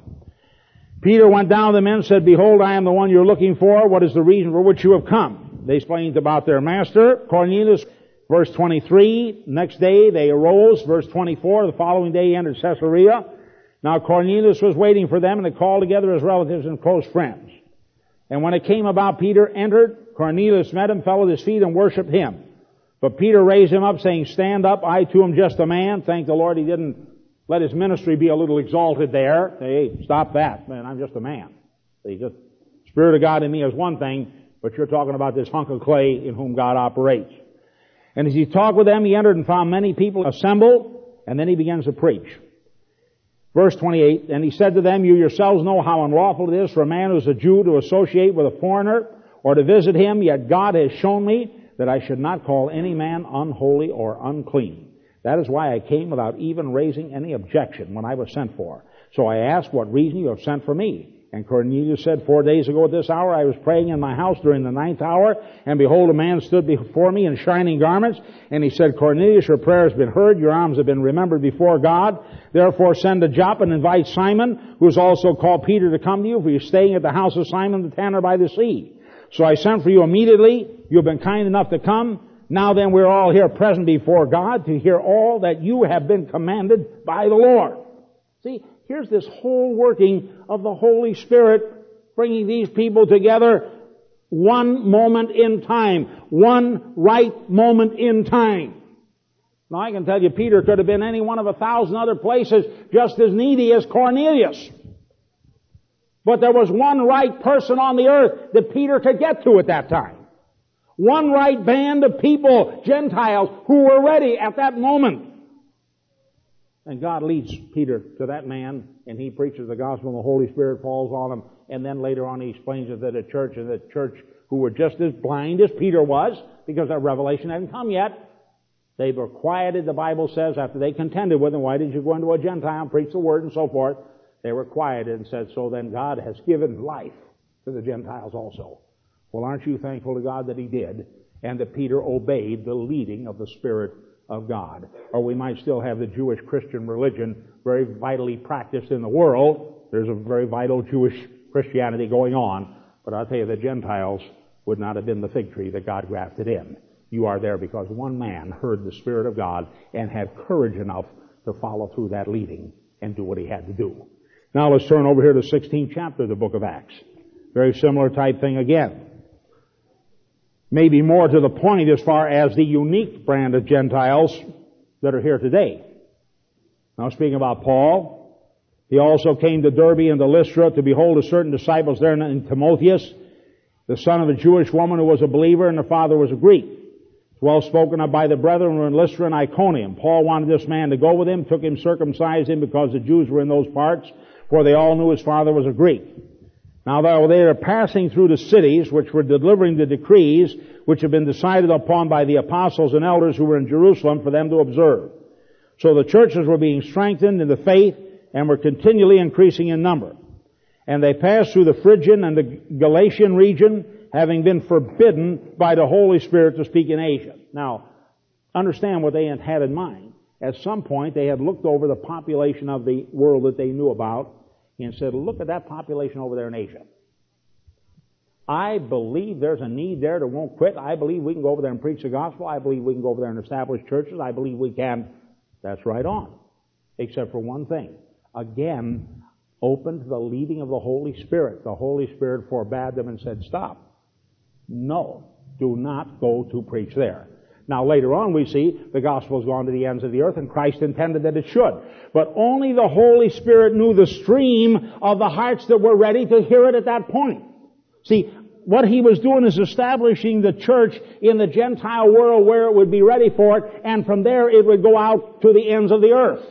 Peter went down to the men and said, Behold, I am the one you're looking for. What is the reason for which you have come? They explained about their master, Cornelius, verse 23. Next day they arose, verse 24. The following day he entered Caesarea. Now Cornelius was waiting for them and they called together his relatives and close friends. And when it came about, Peter entered. Cornelius met him, fell at his feet, and worshipped him. But Peter raised him up, saying, Stand up, I too am just a man. Thank the Lord he didn't let his ministry be a little exalted there. Hey, stop that. Man, I'm just a man. Just, Spirit of God in me is one thing, but you're talking about this hunk of clay in whom God operates. And as he talked with them, he entered and found many people assembled, and then he begins to preach. Verse 28, and he said to them, You yourselves know how unlawful it is for a man who is a Jew to associate with a foreigner or to visit him, yet God has shown me that I should not call any man unholy or unclean. That is why I came without even raising any objection when I was sent for. So I asked what reason you have sent for me. And Cornelius said, Four days ago at this hour I was praying in my house during the ninth hour, and behold, a man stood before me in shining garments, and he said, Cornelius, your prayer has been heard, your alms have been remembered before God. Therefore send to Joppa and invite Simon, who is also called Peter, to come to you, for he's staying at the house of Simon the tanner by the sea. So I sent for you immediately. You've been kind enough to come. Now then, we're all here present before God to hear all that you have been commanded by the Lord. See, here's this whole working of the Holy Spirit bringing these people together one moment in time. One right moment in time. Now I can tell you Peter could have been any one of a thousand other places just as needy as Cornelius. But there was one right person on the earth that Peter could get to at that time. One right band of people, Gentiles, who were ready at that moment. And God leads Peter to that man, and he preaches the gospel, and the Holy Spirit falls on him. And then later on, he explains it to the church, and the church, who were just as blind as Peter was, because that revelation hadn't come yet, they were quieted, the Bible says, after they contended with him. Why did you go into a Gentile and preach the word and so forth? They were quieted and said, So then God has given life to the Gentiles also. Well, aren't you thankful to God that He did and that Peter obeyed the leading of the Spirit of God? Or we might still have the Jewish Christian religion very vitally practiced in the world. There's a very vital Jewish Christianity going on. But I'll tell you, the Gentiles would not have been the fig tree that God grafted in. You are there because one man heard the Spirit of God and had courage enough to follow through that leading and do what he had to do. Now let's turn over here to the 16th chapter of the book of Acts. Very similar type thing again maybe more to the point as far as the unique brand of Gentiles that are here today. Now speaking about Paul, he also came to Derbe and to Lystra to behold a certain disciples there in Timotheus, the son of a Jewish woman who was a believer and the father was a Greek. Well spoken of by the brethren were in Lystra and Iconium. Paul wanted this man to go with him, took him, circumcised him because the Jews were in those parts, for they all knew his father was a Greek. Now they are passing through the cities which were delivering the decrees which had been decided upon by the apostles and elders who were in Jerusalem for them to observe. So the churches were being strengthened in the faith and were continually increasing in number. And they passed through the Phrygian and the Galatian region, having been forbidden by the Holy Spirit to speak in Asia. Now, understand what they had in mind. At some point, they had looked over the population of the world that they knew about and said, look at that population over there in Asia. I believe there's a need there that won't quit. I believe we can go over there and preach the gospel. I believe we can go over there and establish churches. I believe we can. That's right on. Except for one thing. Again, open to the leading of the Holy Spirit. The Holy Spirit forbade them and said, stop. No, do not go to preach there. Now later on we see the gospel has gone to the ends of the earth and Christ intended that it should. But only the Holy Spirit knew the stream of the hearts that were ready to hear it at that point. See, what he was doing is establishing the church in the Gentile world where it would be ready for it, and from there it would go out to the ends of the earth.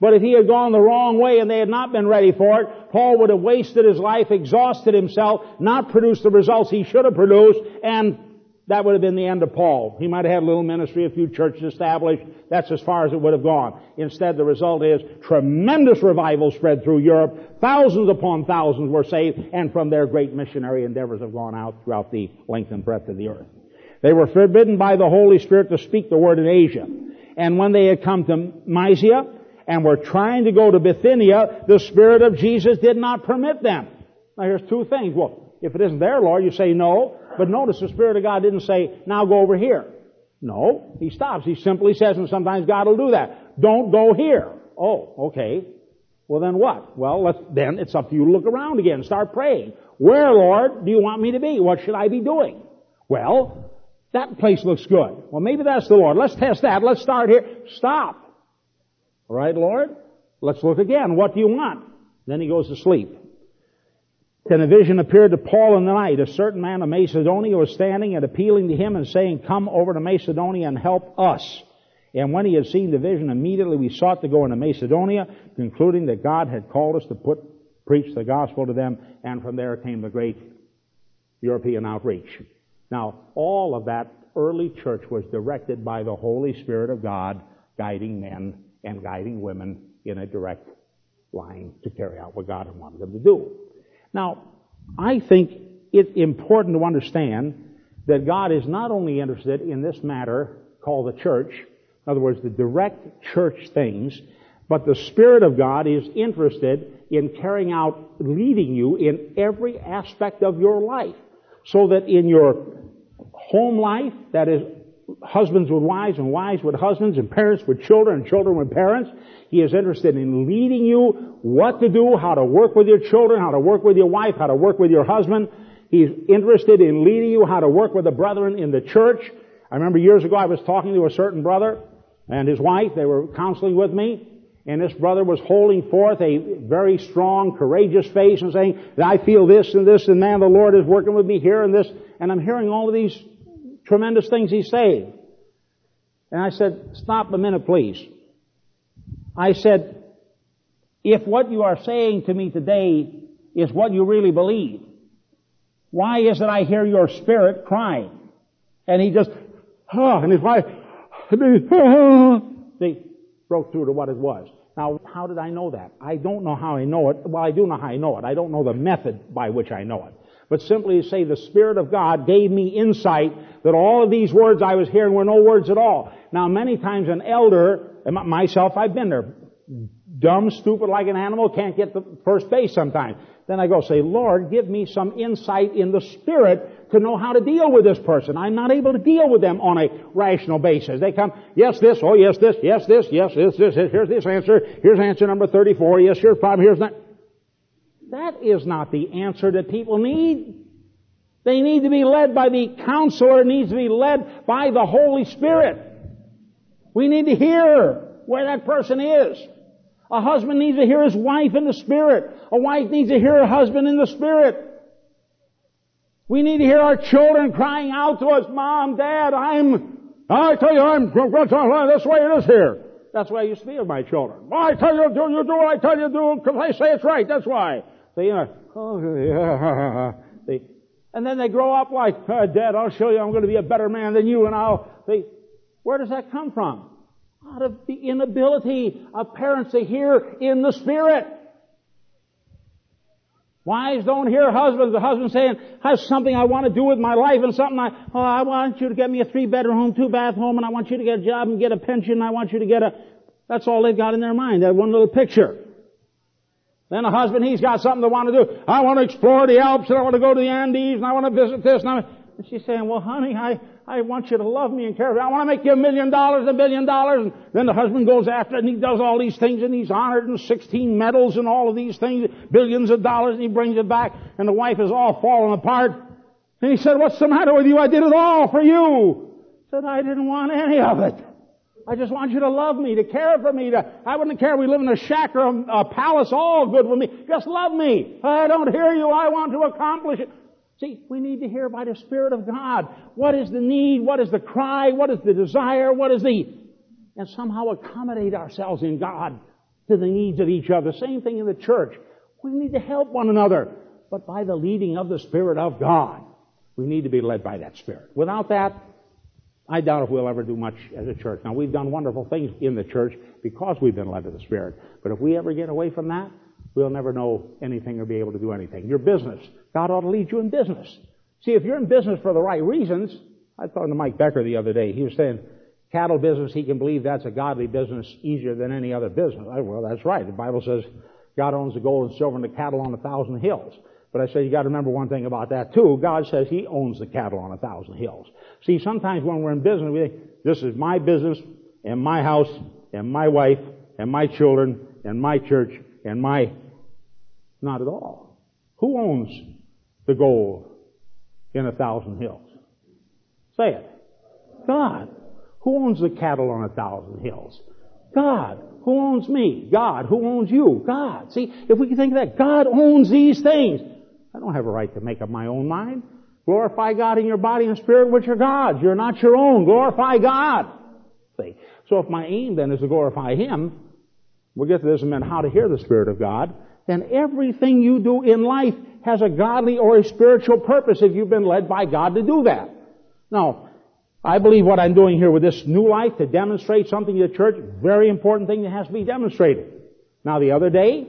But if he had gone the wrong way and they had not been ready for it, Paul would have wasted his life, exhausted himself, not produced the results he should have produced, and that would have been the end of Paul. He might have had a little ministry, a few churches established. That's as far as it would have gone. Instead, the result is tremendous revival spread through Europe. Thousands upon thousands were saved, and from there, great missionary endeavors have gone out throughout the length and breadth of the earth. They were forbidden by the Holy Spirit to speak the word in Asia. And when they had come to Mysia and were trying to go to Bithynia, the Spirit of Jesus did not permit them. Now here's two things. Well, if it isn't there, Lord, you say no. But notice the Spirit of God didn't say, now go over here. No, He stops. He simply says, and sometimes God will do that. Don't go here. Oh, okay. Well then what? Well, then it's up to you to look around again. Start praying. Where, Lord, do you want me to be? What should I be doing? Well, that place looks good. Well, maybe that's the Lord. Let's test that. Let's start here. Stop. All right, Lord? Let's look again. What do you want? Then he goes to sleep. Then a vision appeared to Paul in the night. A certain man of Macedonia was standing and appealing to him and saying, Come over to Macedonia and help us. And when he had seen the vision, immediately we sought to go into Macedonia, concluding that God had called us to put, preach the gospel to them, and from there came the great European outreach. Now, all of that early church was directed by the Holy Spirit of God, guiding men and guiding women in a direct line to carry out what God had wanted them to do. Now, I think it's important to understand that God is not only interested in this matter called the church, in other words, the direct church things, but the Spirit of God is interested in carrying out, leading you in every aspect of your life. So that in your home life, that is, husbands with wives and wives with husbands and parents with children and children with parents, He is interested in leading you what to do, how to work with your children, how to work with your wife, how to work with your husband. He's interested in leading you how to work with the brethren in the church. I remember years ago I was talking to a certain brother and his wife. They were counseling with me. And this brother was holding forth a very strong, courageous face and saying, I feel this and this and man, the Lord is working with me here and this. And I'm hearing all of these tremendous things he's saying. And I said, stop a minute please. I said, if what you are saying to me today is what you really believe, why is it I hear your spirit crying? And he just, oh, and his wife, ah. they broke through to what it was. Now, how did I know that? I don't know how I know it. Well, I do know how I know it. I don't know the method by which I know it. But simply to say the Spirit of God gave me insight that all of these words I was hearing were no words at all. Now, many times an elder, myself, I've been there, dumb, stupid like an animal, can't get the first base sometimes. Then I go say, Lord, give me some insight in the Spirit to know how to deal with this person. I'm not able to deal with them on a rational basis. They come, yes this, oh yes this, yes this, yes this, this, here's this answer, here's answer number 34, yes here's problem, here's that. That is not the answer that people need. They need to be led by the counselor, needs to be led by the Holy Spirit. We need to hear where that person is. A husband needs to hear his wife in the Spirit. A wife needs to hear her husband in the Spirit. We need to hear our children crying out to us, Mom, Dad, I'm, I tell you, I'm, that's the way it is here. That's why I used to be with my children. Well, I tell you, do, you do what I tell you to do, because I say it's right, that's why. See, you oh, yeah, see. And then they grow up like, uh, oh, Dad, I'll show you I'm going to be a better man than you, and I'll, see, where does that come from? Out of the inability of parents to hear in the Spirit. Wives don't hear husbands. The husband saying, I have something I want to do with my life and something I, oh, I want you to get me a three bedroom home, two bath home, and I want you to get a job and get a pension, and I want you to get a, that's all they've got in their mind, that one little picture. Then a husband, he's got something to want to do. I want to explore the Alps and I want to go to the Andes and I want to visit this and, I, and she's saying, well honey, I, I want you to love me and care for me. I want to make you a million dollars, a billion dollars. And then the husband goes after it and he does all these things and he's honored and 16 medals and all of these things, billions of dollars and he brings it back and the wife is all falling apart. And he said, what's the matter with you? I did it all for you. said, I didn't want any of it. I just want you to love me, to care for me, to, I wouldn't care we live in a shack or a, a palace, all good with me. Just love me. I don't hear you. I want to accomplish it. See, we need to hear by the Spirit of God. What is the need? What is the cry? What is the desire? What is the... And somehow accommodate ourselves in God to the needs of each other. Same thing in the church. We need to help one another, but by the leading of the Spirit of God. We need to be led by that Spirit. Without that, I doubt if we'll ever do much as a church. Now, we've done wonderful things in the church because we've been led to the Spirit. But if we ever get away from that, we'll never know anything or be able to do anything. Your business. God ought to lead you in business. See, if you're in business for the right reasons, I was talking to Mike Becker the other day. He was saying, cattle business, he can believe that's a godly business easier than any other business. I, well, that's right. The Bible says God owns the gold and silver and the cattle on a thousand hills. But I say you got to remember one thing about that too. God says He owns the cattle on a thousand hills. See, sometimes when we're in business, we think this is my business and my house and my wife and my children and my church and my. Not at all. Who owns the gold in a thousand hills? Say it. God. Who owns the cattle on a thousand hills? God. Who owns me? God. Who owns you? God. See, if we can think of that, God owns these things. I don't have a right to make up my own mind. Glorify God in your body and spirit, which are God's. You're not your own. Glorify God. See? So if my aim then is to glorify Him, we'll get to this in a minute, how to hear the Spirit of God, then everything you do in life has a godly or a spiritual purpose if you've been led by God to do that. Now, I believe what I'm doing here with this new life to demonstrate something to the church, very important thing that has to be demonstrated. Now the other day,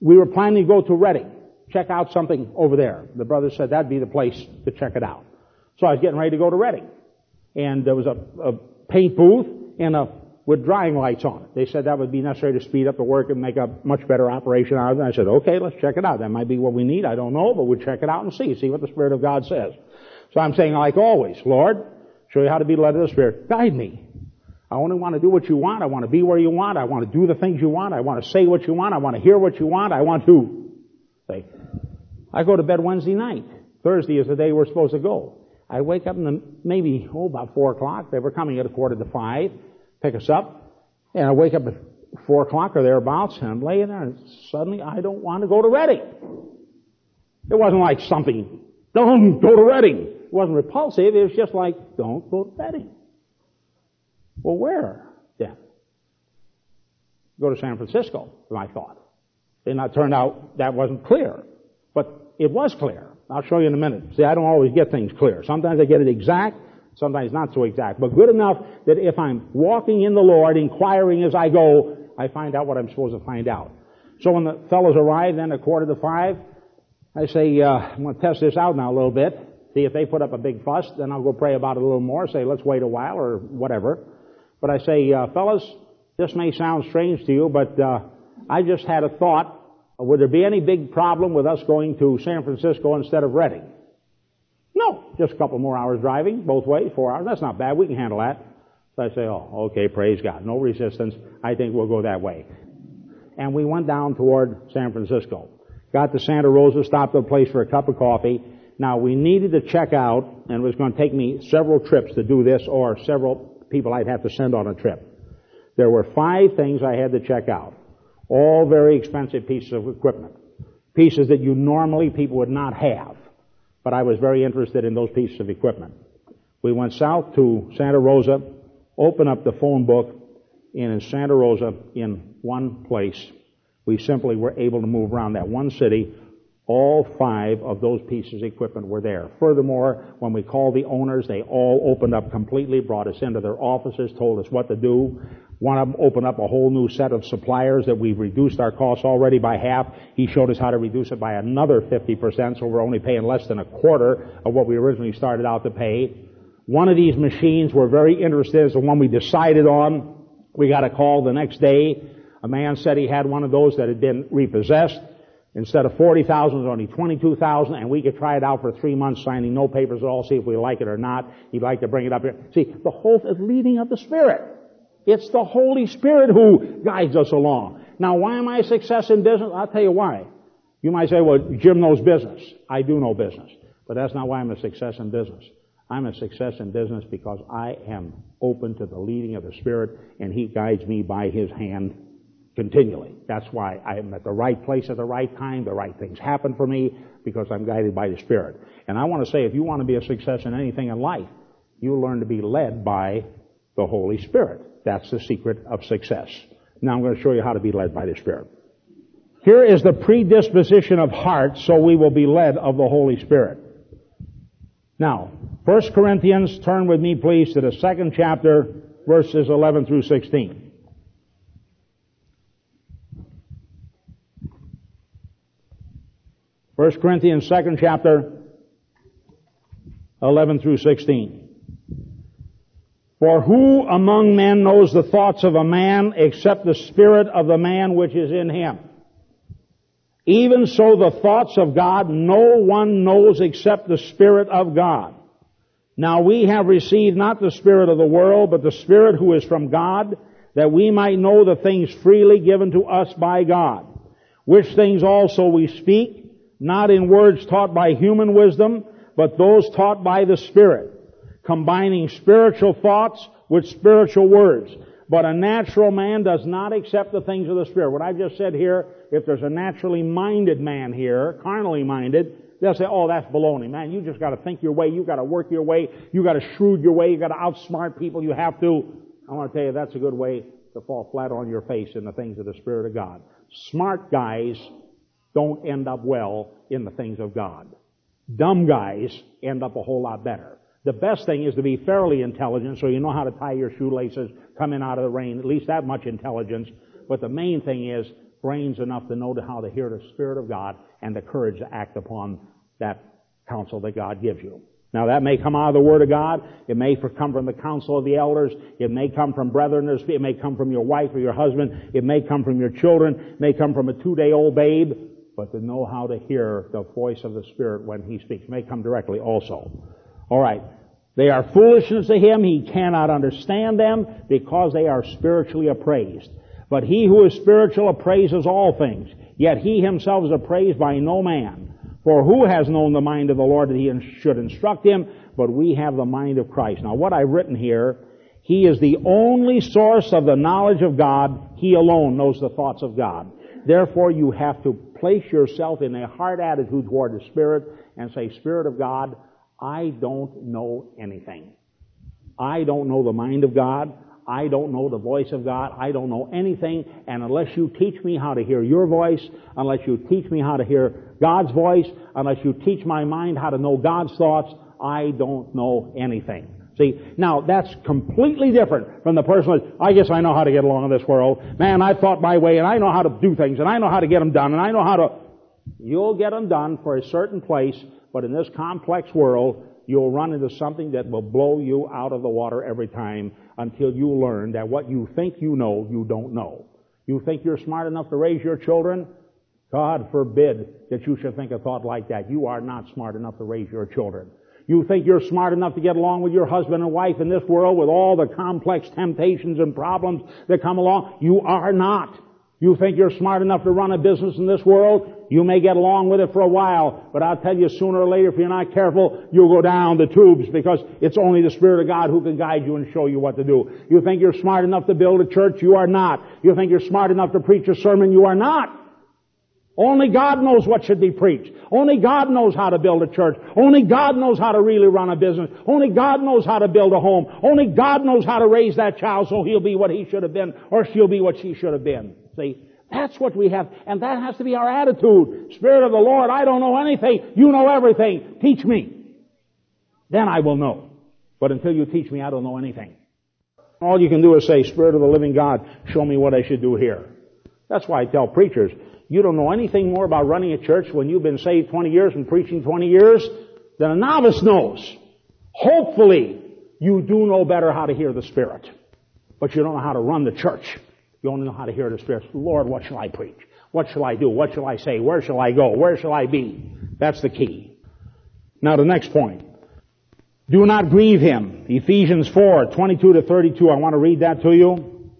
we were planning to go to Redding check out something over there. The brother said that'd be the place to check it out. So I was getting ready to go to Redding. And there was a, a paint booth and a, with drying lights on it. They said that would be necessary to speed up the work and make a much better operation out of it. I said, okay, let's check it out. That might be what we need. I don't know, but we'll check it out and see, see what the Spirit of God says. So I'm saying like always, Lord, show you how to be led of the Spirit. Guide me. I only want to do what you want. I want to be where you want. I want to do the things you want. I want to say what you want. I want to hear what you want. I want to say, I go to bed Wednesday night. Thursday is the day we're supposed to go. I wake up in the, maybe, oh, about four o'clock. They were coming at a quarter to five, pick us up. And I wake up at four o'clock or thereabouts, and I'm laying there, and suddenly I don't want to go to Redding. It wasn't like something, don't go to Redding. It wasn't repulsive, it was just like, don't go to Redding. Well, where then? Go to San Francisco, I thought. And it turned out that wasn't clear. But it was clear. I'll show you in a minute. See, I don't always get things clear. Sometimes I get it exact, sometimes not so exact, but good enough that if I'm walking in the Lord, inquiring as I go, I find out what I'm supposed to find out. So when the fellows arrive then at quarter to five, I say, uh, I'm going to test this out now a little bit. See if they put up a big fuss, then I'll go pray about it a little more, say let's wait a while or whatever. But I say, uh, fellas, this may sound strange to you, but uh, I just had a thought Uh, would there be any big problem with us going to San Francisco instead of Redding? No, just a couple more hours driving, both ways, four hours. That's not bad. We can handle that. So I say, oh, okay, praise God. No resistance. I think we'll go that way. And we went down toward San Francisco. Got to Santa Rosa, stopped at a place for a cup of coffee. Now we needed to check out, and it was going to take me several trips to do this, or several people I'd have to send on a trip. There were five things I had to check out. All very expensive pieces of equipment. Pieces that you normally people would not have. But I was very interested in those pieces of equipment. We went south to Santa Rosa, opened up the phone book, and in Santa Rosa, in one place, we simply were able to move around that one city. All five of those pieces of equipment were there. Furthermore, when we called the owners, they all opened up completely, brought us into their offices, told us what to do. One to open up a whole new set of suppliers that we've reduced our costs already by half. He showed us how to reduce it by another 50%, so we're only paying less than a quarter of what we originally started out to pay. One of these machines we're very interested in is the one we decided on. We got a call the next day. A man said he had one of those that had been repossessed. Instead of 40,000, it was only 22,000, and we could try it out for three months, signing no papers at all, see if we like it or not. He'd like to bring it up here. See, the whole is leading of the Spirit. It's the Holy Spirit who guides us along. Now, why am I a success in business? I'll tell you why. You might say, well, Jim knows business. I do know business. But that's not why I'm a success in business. I'm a success in business because I am open to the leading of the Spirit and He guides me by His hand continually. That's why I'm at the right place at the right time. The right things happen for me because I'm guided by the Spirit. And I want to say if you want to be a success in anything in life, you learn to be led by the Holy Spirit. That's the secret of success. Now I'm going to show you how to be led by the Spirit. Here is the predisposition of heart so we will be led of the Holy Spirit. Now, 1 Corinthians, turn with me please to the second chapter, verses 11 through 16. First Corinthians, second chapter, 11 through 16. For who among men knows the thoughts of a man except the spirit of the man which is in him? Even so the thoughts of God no one knows except the Spirit of God. Now we have received not the Spirit of the world, but the Spirit who is from God, that we might know the things freely given to us by God. Which things also we speak, not in words taught by human wisdom, but those taught by the Spirit, combining spiritual thoughts with spiritual words. But a natural man does not accept the things of the Spirit. What I've just said here, if there's a naturally minded man here, carnally minded, they'll say, oh, that's baloney. Man, you just gotta think your way, you gotta work your way, you gotta shrewd your way, you gotta outsmart people, you have to. I want to tell you, that's a good way to fall flat on your face in the things of the Spirit of God. Smart guys don't end up well in the things of God. Dumb guys end up a whole lot better. The best thing is to be fairly intelligent so you know how to tie your shoelaces coming out of the rain, at least that much intelligence. But the main thing is brains enough to know how to hear the Spirit of God and the courage to act upon that counsel that God gives you. Now that may come out of the Word of God. It may come from the counsel of the elders. It may come from brethren. It may come from your wife or your husband. It may come from your children. It may come from a two-day-old babe. But to know how to hear the voice of the Spirit when He speaks it may come directly also. Alright. They are foolishness to him. He cannot understand them because they are spiritually appraised. But he who is spiritual appraises all things. Yet he himself is appraised by no man. For who has known the mind of the Lord that he should instruct him? But we have the mind of Christ. Now what I've written here, he is the only source of the knowledge of God. He alone knows the thoughts of God. Therefore you have to place yourself in a heart attitude toward the Spirit and say, Spirit of God, I don't know anything. I don't know the mind of God. I don't know the voice of God. I don't know anything. And unless you teach me how to hear your voice, unless you teach me how to hear God's voice, unless you teach my mind how to know God's thoughts, I don't know anything. See, now that's completely different from the person that, I guess I know how to get along in this world. Man, I've thought my way and I know how to do things and I know how to get them done and I know how to, you'll get them done for a certain place but in this complex world, you'll run into something that will blow you out of the water every time until you learn that what you think you know, you don't know. You think you're smart enough to raise your children? God forbid that you should think a thought like that. You are not smart enough to raise your children. You think you're smart enough to get along with your husband and wife in this world with all the complex temptations and problems that come along? You are not. You think you're smart enough to run a business in this world? You may get along with it for a while, but I'll tell you sooner or later, if you're not careful, you'll go down the tubes because it's only the Spirit of God who can guide you and show you what to do. You think you're smart enough to build a church? You are not. You think you're smart enough to preach a sermon? You are not. Only God knows what should be preached. Only God knows how to build a church. Only God knows how to really run a business. Only God knows how to build a home. Only God knows how to raise that child so he'll be what he should have been or she'll be what she should have been. See, that's what we have, and that has to be our attitude. Spirit of the Lord, I don't know anything. You know everything. Teach me. Then I will know. But until you teach me, I don't know anything. All you can do is say, Spirit of the living God, show me what I should do here. That's why I tell preachers, you don't know anything more about running a church when you've been saved 20 years and preaching 20 years than a novice knows. Hopefully, you do know better how to hear the Spirit. But you don't know how to run the church. You only know how to hear the Spirit. Lord, what shall I preach? What shall I do? What shall I say? Where shall I go? Where shall I be? That's the key. Now the next point. Do not grieve him. Ephesians 4, 22 to 32. I want to read that to you.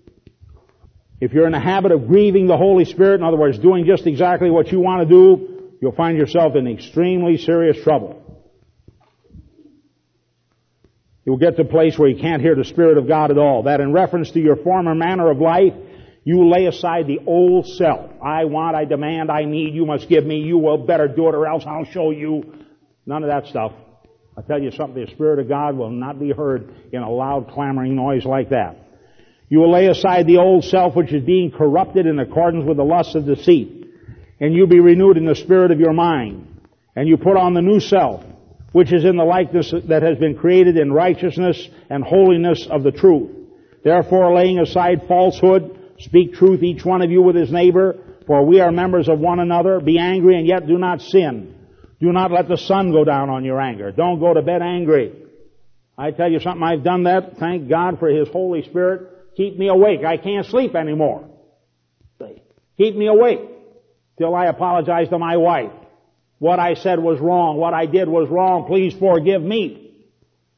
If you're in the habit of grieving the Holy Spirit, in other words, doing just exactly what you want to do, you'll find yourself in extremely serious trouble. You'll get to a place where you can't hear the Spirit of God at all. That in reference to your former manner of life, you lay aside the old self. I want, I demand, I need, you must give me, you will better do it or else I'll show you. None of that stuff. I tell you something, the Spirit of God will not be heard in a loud clamoring noise like that. You will lay aside the old self which is being corrupted in accordance with the lusts of deceit. And you be renewed in the spirit of your mind. And you put on the new self, which is in the likeness that has been created in righteousness and holiness of the truth. Therefore laying aside falsehood, Speak truth each one of you with his neighbor, for we are members of one another. Be angry and yet do not sin. Do not let the sun go down on your anger. Don't go to bed angry. I tell you something, I've done that. Thank God for His Holy Spirit. Keep me awake. I can't sleep anymore. Keep me awake till I apologize to my wife. What I said was wrong. What I did was wrong. Please forgive me.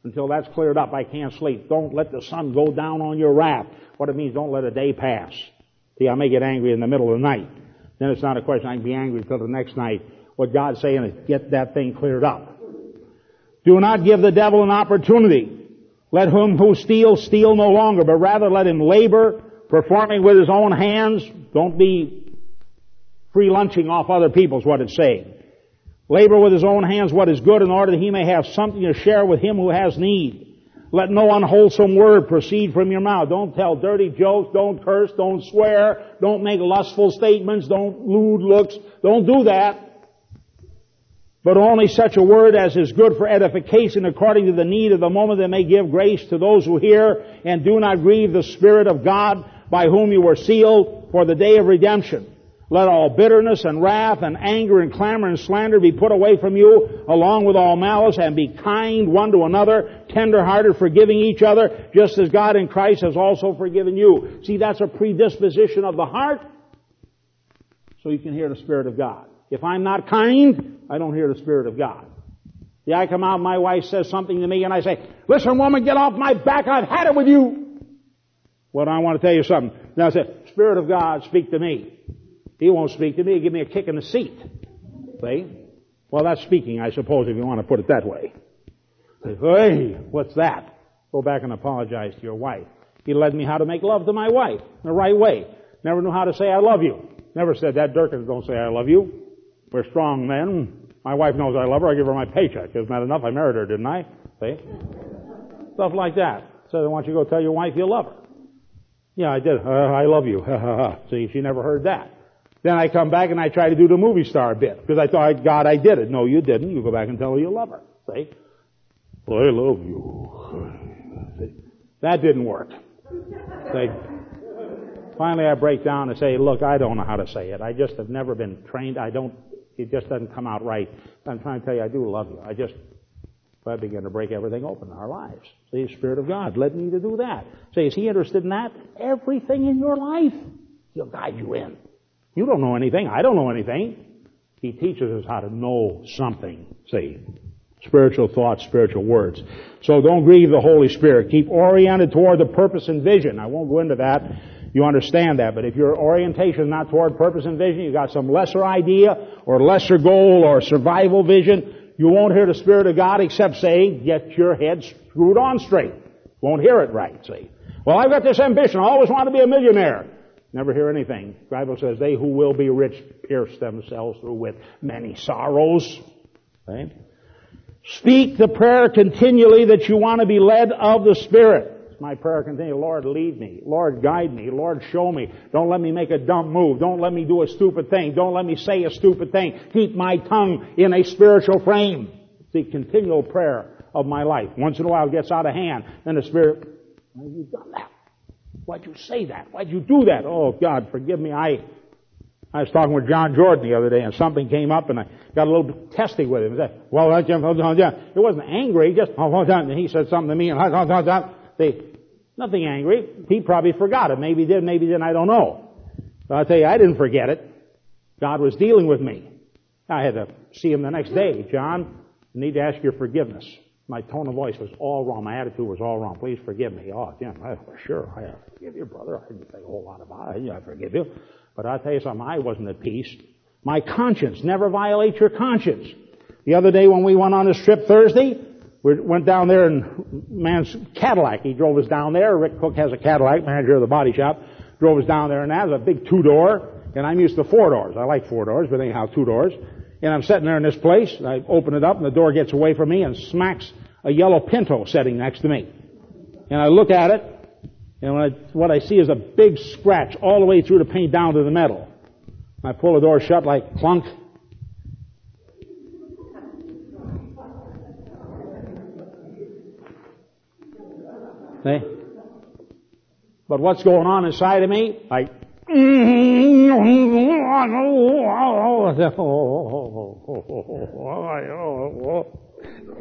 Until that's cleared up, I can't sleep. Don't let the sun go down on your wrath. What it means, don't let a day pass. See, I may get angry in the middle of the night. Then it's not a question I can be angry until the next night. What God's saying is get that thing cleared up. Do not give the devil an opportunity. Let whom who steals steal no longer, but rather let him labor, performing with his own hands. Don't be free lunching off other people's what it's saying. Labor with his own hands what is good in order that he may have something to share with him who has need. Let no unwholesome word proceed from your mouth. Don't tell dirty jokes. Don't curse. Don't swear. Don't make lustful statements. Don't lewd looks. Don't do that but only such a word as is good for edification according to the need of the moment that may give grace to those who hear and do not grieve the Spirit of God by whom you were sealed for the day of redemption. Let all bitterness and wrath and anger and clamor and slander be put away from you along with all malice and be kind one to another, tender-hearted, forgiving each other, just as God in Christ has also forgiven you. See, that's a predisposition of the heart so you can hear the Spirit of God. If I'm not kind, I don't hear the Spirit of God. Yeah, I come out, my wife says something to me, and I say, listen woman, get off my back, I've had it with you. Well, I want to tell you something. Now I say, Spirit of God, speak to me. He won't speak to me, give me a kick in the seat. See? Well, that's speaking, I suppose, if you want to put it that way. Hey, what's that? Go back and apologize to your wife. He led me how to make love to my wife the right way. Never knew how to say I love you. Never said that. Durkins don't say I love you. We're strong men. My wife knows I love her. I give her my paycheck. Isn't that enough? I married her, didn't I? See? Stuff like that. So want you go tell your wife you love her. Yeah, I did. Uh, I love you. See, she never heard that. Then I come back and I try to do the movie star bit because I thought, God, I did it. No, you didn't. You go back and tell her you love her. Well, I love you. That didn't work. Finally, I break down and say, look, I don't know how to say it. I just have never been trained. I don't it just doesn't come out right. I'm trying to tell you, I do love you. I just, I begin to break everything open in our lives. See, Spirit of God led me to do that. Say, is He interested in that? Everything in your life, He'll guide you in. You don't know anything. I don't know anything. He teaches us how to know something. See, spiritual thoughts, spiritual words. So don't grieve the Holy Spirit. Keep oriented toward the purpose and vision. I won't go into that. You understand that. But if your orientation is not toward purpose and vision, you've got some lesser idea or lesser goal or survival vision, you won't hear the Spirit of God except say, get your head screwed on straight. Won't hear it right, see. Well, I've got this ambition. I always want to be a millionaire. Never hear anything. The Bible says, they who will be rich pierce themselves through with many sorrows. Right? Speak the prayer continually that you want to be led of the Spirit my prayer continually. Lord, lead me. Lord, guide me. Lord, show me. Don't let me make a dumb move. Don't let me do a stupid thing. Don't let me say a stupid thing. Keep my tongue in a spiritual frame. The continual prayer of my life. Once in a while it gets out of hand. Then the Spirit, have done that? Why'd you say that? Why'd you do that? Oh, God, forgive me. I, I was talking with John Jordan the other day and something came up and I got a little testy with him. said, well, it wasn't angry, just, and he said something to me and they, nothing angry. He probably forgot it. Maybe did, maybe didn't, I don't know. But I'll tell you, I didn't forget it. God was dealing with me. I had to see him the next day. John, I need to ask your forgiveness. My tone of voice was all wrong. My attitude was all wrong. Please forgive me. Oh, Jim, I, sure, I forgive you, brother. I didn't say a whole lot about it. I forgive you. But I'll tell you something, I wasn't at peace. My conscience, never violate your conscience. The other day when we went on this trip Thursday, we went down there in man's Cadillac. He drove us down there. Rick Cook has a Cadillac, manager of the body shop. Drove us down there, and that was a big two door. And I'm used to four doors. I like four doors, but anyhow, two doors. And I'm sitting there in this place. and I open it up, and the door gets away from me and smacks a yellow Pinto sitting next to me. And I look at it, and I, what I see is a big scratch all the way through the paint down to the metal. I pull the door shut like clunk, See? But what's going on inside of me? Like,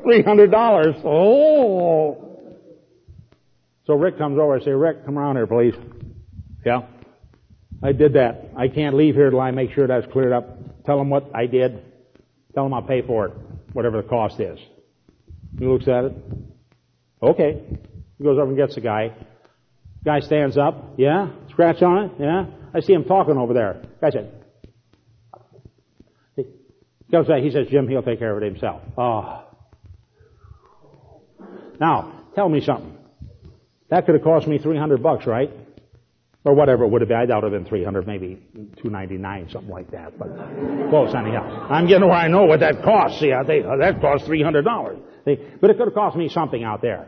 Three hundred dollars. Oh. So Rick comes over. I say, Rick, come around here, please. Yeah. I did that. I can't leave here till I make sure that's cleared up. Tell him what I did. Tell him I'll pay for it, whatever the cost is. He looks at it. Okay. He goes over and gets the guy. Guy stands up. Yeah? Scratch on it? Yeah? I see him talking over there. Guy said, he goes back, he says, Jim, he'll take care of it himself. Oh. Now, tell me something. That could have cost me 300 bucks, right? Or whatever it would have been. I doubt it would have been 300, maybe 299, something like that. But close anyhow. I'm getting where I know what that costs. See, I think, oh, that cost $300. See? But it could have cost me something out there.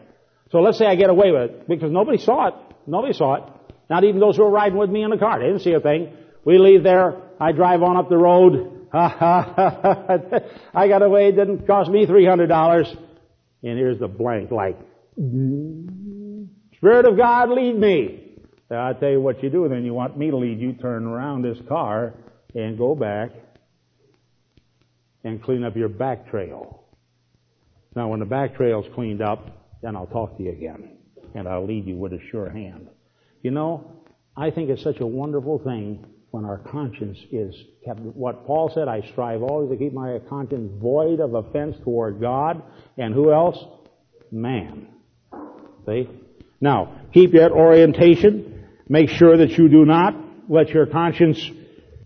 So let's say I get away with it, because nobody saw it. Nobody saw it. Not even those who were riding with me in the car. They didn't see a thing. We leave there. I drive on up the road. I got away. It didn't cost me $300. And here's the blank like, Spirit of God, lead me. I tell you what you do then. You want me to lead you, turn around this car and go back and clean up your back trail. Now when the back trail's cleaned up, then I'll talk to you again. And I'll lead you with a sure hand. You know, I think it's such a wonderful thing when our conscience is kept. What Paul said, I strive always to keep my conscience void of offense toward God. And who else? Man. See? Now, keep that orientation. Make sure that you do not let your conscience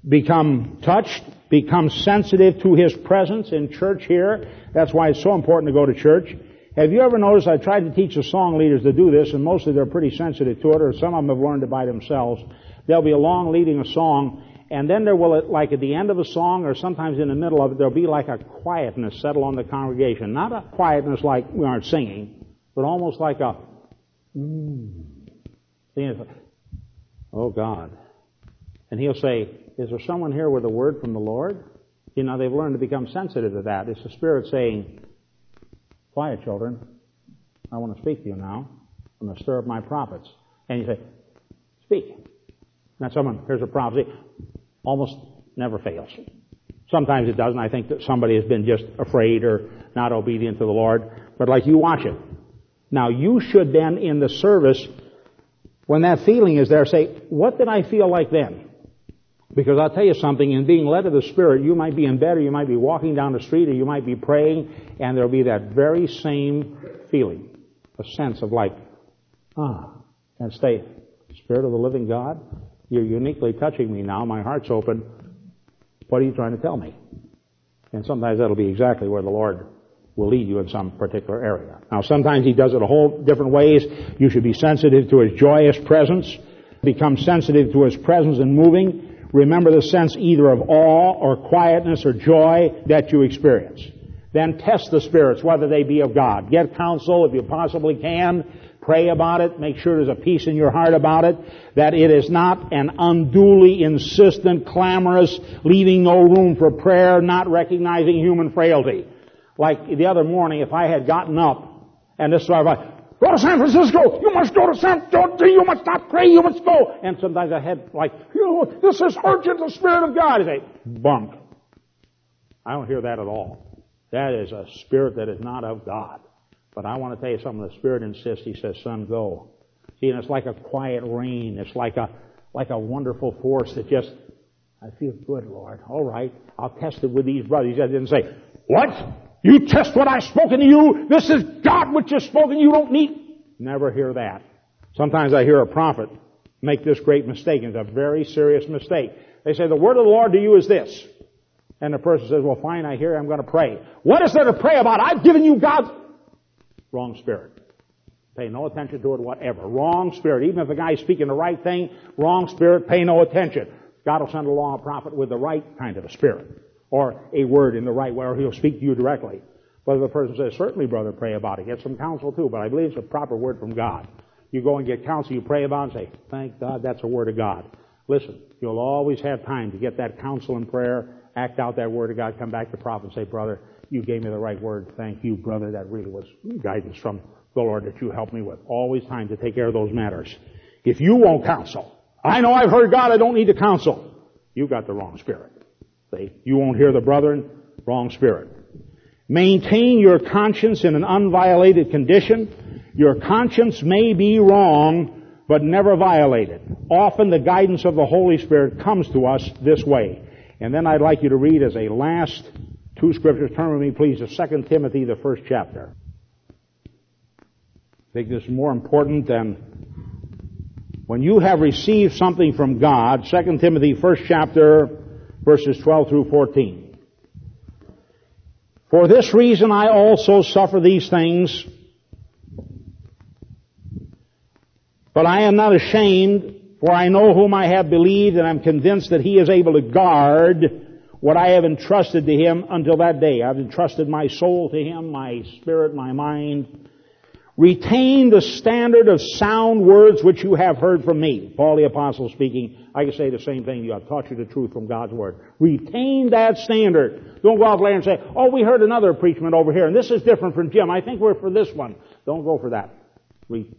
become touched, become sensitive to His presence in church here. That's why it's so important to go to church. Have you ever noticed I tried to teach the song leaders to do this, and mostly they're pretty sensitive to it, or some of them have learned it by themselves. There'll be a long leading a song, and then there will, like at the end of a song, or sometimes in the middle of it, there'll be like a quietness settle on the congregation. Not a quietness like we aren't singing, but almost like a, mm. Oh God. And he'll say, is there someone here with a word from the Lord? You know, they've learned to become sensitive to that. It's the Spirit saying, quiet children, I want to speak to you now. I'm going to stir up my prophets. And you say, speak. Now someone, here's a prophecy, almost never fails. Sometimes it doesn't. I think that somebody has been just afraid or not obedient to the Lord. But like you watch it. Now you should then in the service when that feeling is there, say, what did I feel like then? Because I'll tell you something, in being led of the Spirit, you might be in bed or you might be walking down the street or you might be praying and there'll be that very same feeling. A sense of like, ah, and stay, Spirit of the living God, you're uniquely touching me now, my heart's open. What are you trying to tell me? And sometimes that'll be exactly where the Lord will lead you in some particular area. Now sometimes he does it a whole different ways. You should be sensitive to his joyous presence. Become sensitive to his presence and moving. Remember the sense either of awe or quietness or joy that you experience. Then test the spirits, whether they be of God. Get counsel if you possibly can. Pray about it. Make sure there's a peace in your heart about it. That it is not an unduly insistent, clamorous, leaving no room for prayer, not recognizing human frailty. Like the other morning, if I had gotten up and this is of like, go to San Francisco, you must go to San Francisco, you must not pray, you must go. And sometimes I had like, you know, this is urgent, the Spirit of God. Say, bunk. I don't hear that at all. That is a spirit that is not of God. But I want to tell you something. The Spirit insists. He says, "Son, go." See, and it's like a quiet rain. It's like a like a wonderful force that just. I feel good, Lord. All right, I'll test it with these brothers. I didn't say, "What? You test what I've spoken to you. This is God which has spoken. You don't need. Never hear that. Sometimes I hear a prophet make this great mistake, it's a very serious mistake. They say, the word of the Lord to you is this. And the person says, well fine, I hear, I'm going to pray. What is there to pray about? I've given you God's wrong spirit. Pay no attention to it whatever. Wrong spirit. Even if the guy's speaking the right thing, wrong spirit, pay no attention. God will send along a prophet with the right kind of a spirit or a word in the right way, or he'll speak to you directly. But the person says, certainly, brother, pray about it. Get some counsel too, but I believe it's a proper word from God. You go and get counsel, you pray about it and say, thank God that's a word of God. Listen, you'll always have time to get that counsel and prayer, act out that word of God, come back to prophet and say, brother, you gave me the right word. Thank you, brother. That really was guidance from the Lord that you helped me with. Always time to take care of those matters. If you won't counsel, I know I've heard God, I don't need to counsel. You've got the wrong spirit. See, you won't hear the brethren, wrong spirit. Maintain your conscience in an unviolated condition. Your conscience may be wrong, but never violated. Often the guidance of the Holy Spirit comes to us this way. And then I'd like you to read as a last two scriptures. Turn with me, please, to 2 Timothy, the first chapter. I think this is more important than when you have received something from God. 2 Timothy, first chapter, verses 12 through 14. For this reason I also suffer these things, but I am not ashamed, for I know whom I have believed, and I'm convinced that he is able to guard what I have entrusted to him until that day. I've entrusted my soul to him, my spirit, my mind. Retain the standard of sound words which you have heard from me. Paul the Apostle speaking. I can say the same thing you. I've taught you the truth from God's Word. Retain that standard. Don't go out there and say, oh, we heard another preachment over here, and this is different from Jim. I think we're for this one. Don't go for that.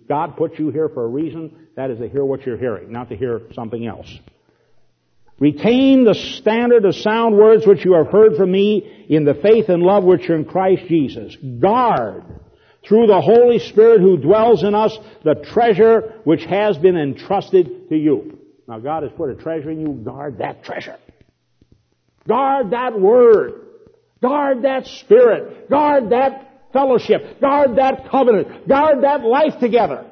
God put you here for a reason. That is to hear what you're hearing, not to hear something else. Retain the standard of sound words which you have heard from me in the faith and love which are in Christ Jesus. Guard through the Holy Spirit who dwells in us the treasure which has been entrusted to you. Now God has put a treasure in you. Guard that treasure. Guard that word. Guard that spirit. Guard that fellowship. Guard that covenant. Guard that life together.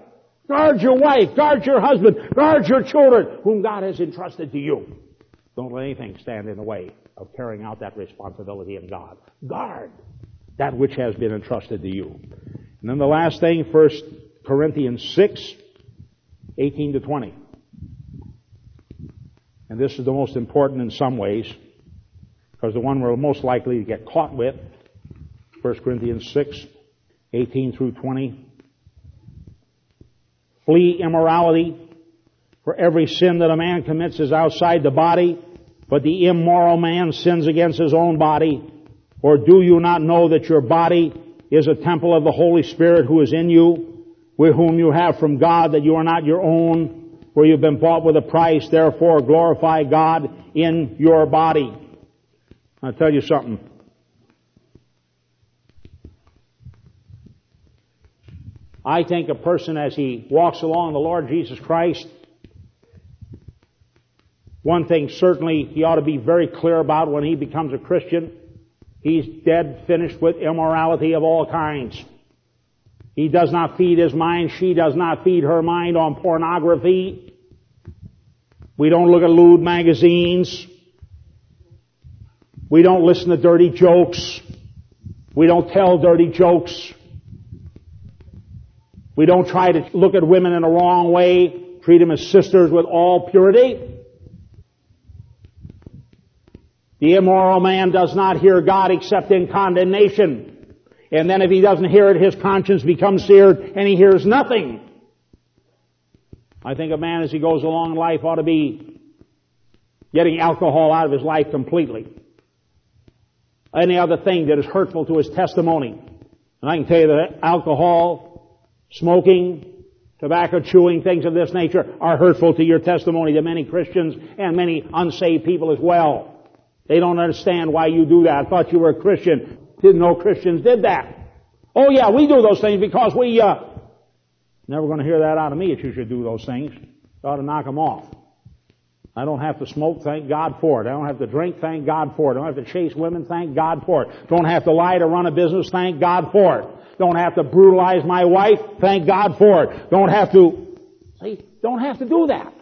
Guard your wife. Guard your husband. Guard your children whom God has entrusted to you. Don't let anything stand in the way of carrying out that responsibility in God. Guard that which has been entrusted to you. And then the last thing, 1 Corinthians 6, 18 to 20. And this is the most important in some ways, because the one we're most likely to get caught with, 1 Corinthians 6, 18 through 20. Flee immorality, for every sin that a man commits is outside the body, but the immoral man sins against his own body. Or do you not know that your body is a temple of the Holy Spirit who is in you, with whom you have from God that you are not your own, for you've been bought with a price, therefore glorify God in your body. I'll tell you something. I think a person as he walks along the Lord Jesus Christ, one thing certainly he ought to be very clear about when he becomes a Christian He's dead, finished with immorality of all kinds. He does not feed his mind. She does not feed her mind on pornography. We don't look at lewd magazines. We don't listen to dirty jokes. We don't tell dirty jokes. We don't try to look at women in a wrong way, treat them as sisters with all purity. The immoral man does not hear God except in condemnation. And then if he doesn't hear it, his conscience becomes seared and he hears nothing. I think a man as he goes along in life ought to be getting alcohol out of his life completely. Any other thing that is hurtful to his testimony. And I can tell you that alcohol, smoking, tobacco chewing, things of this nature are hurtful to your testimony to many Christians and many unsaved people as well. They don't understand why you do that. I thought you were a Christian. Didn't know Christians did that. Oh yeah, we do those things because we, uh, never to hear that out of me that you should do those things. You ought to knock them off. I don't have to smoke, thank God for it. I don't have to drink, thank God for it. I don't have to chase women, thank God for it. Don't have to lie to run a business, thank God for it. Don't have to brutalize my wife, thank God for it. Don't have to, see, don't have to do that.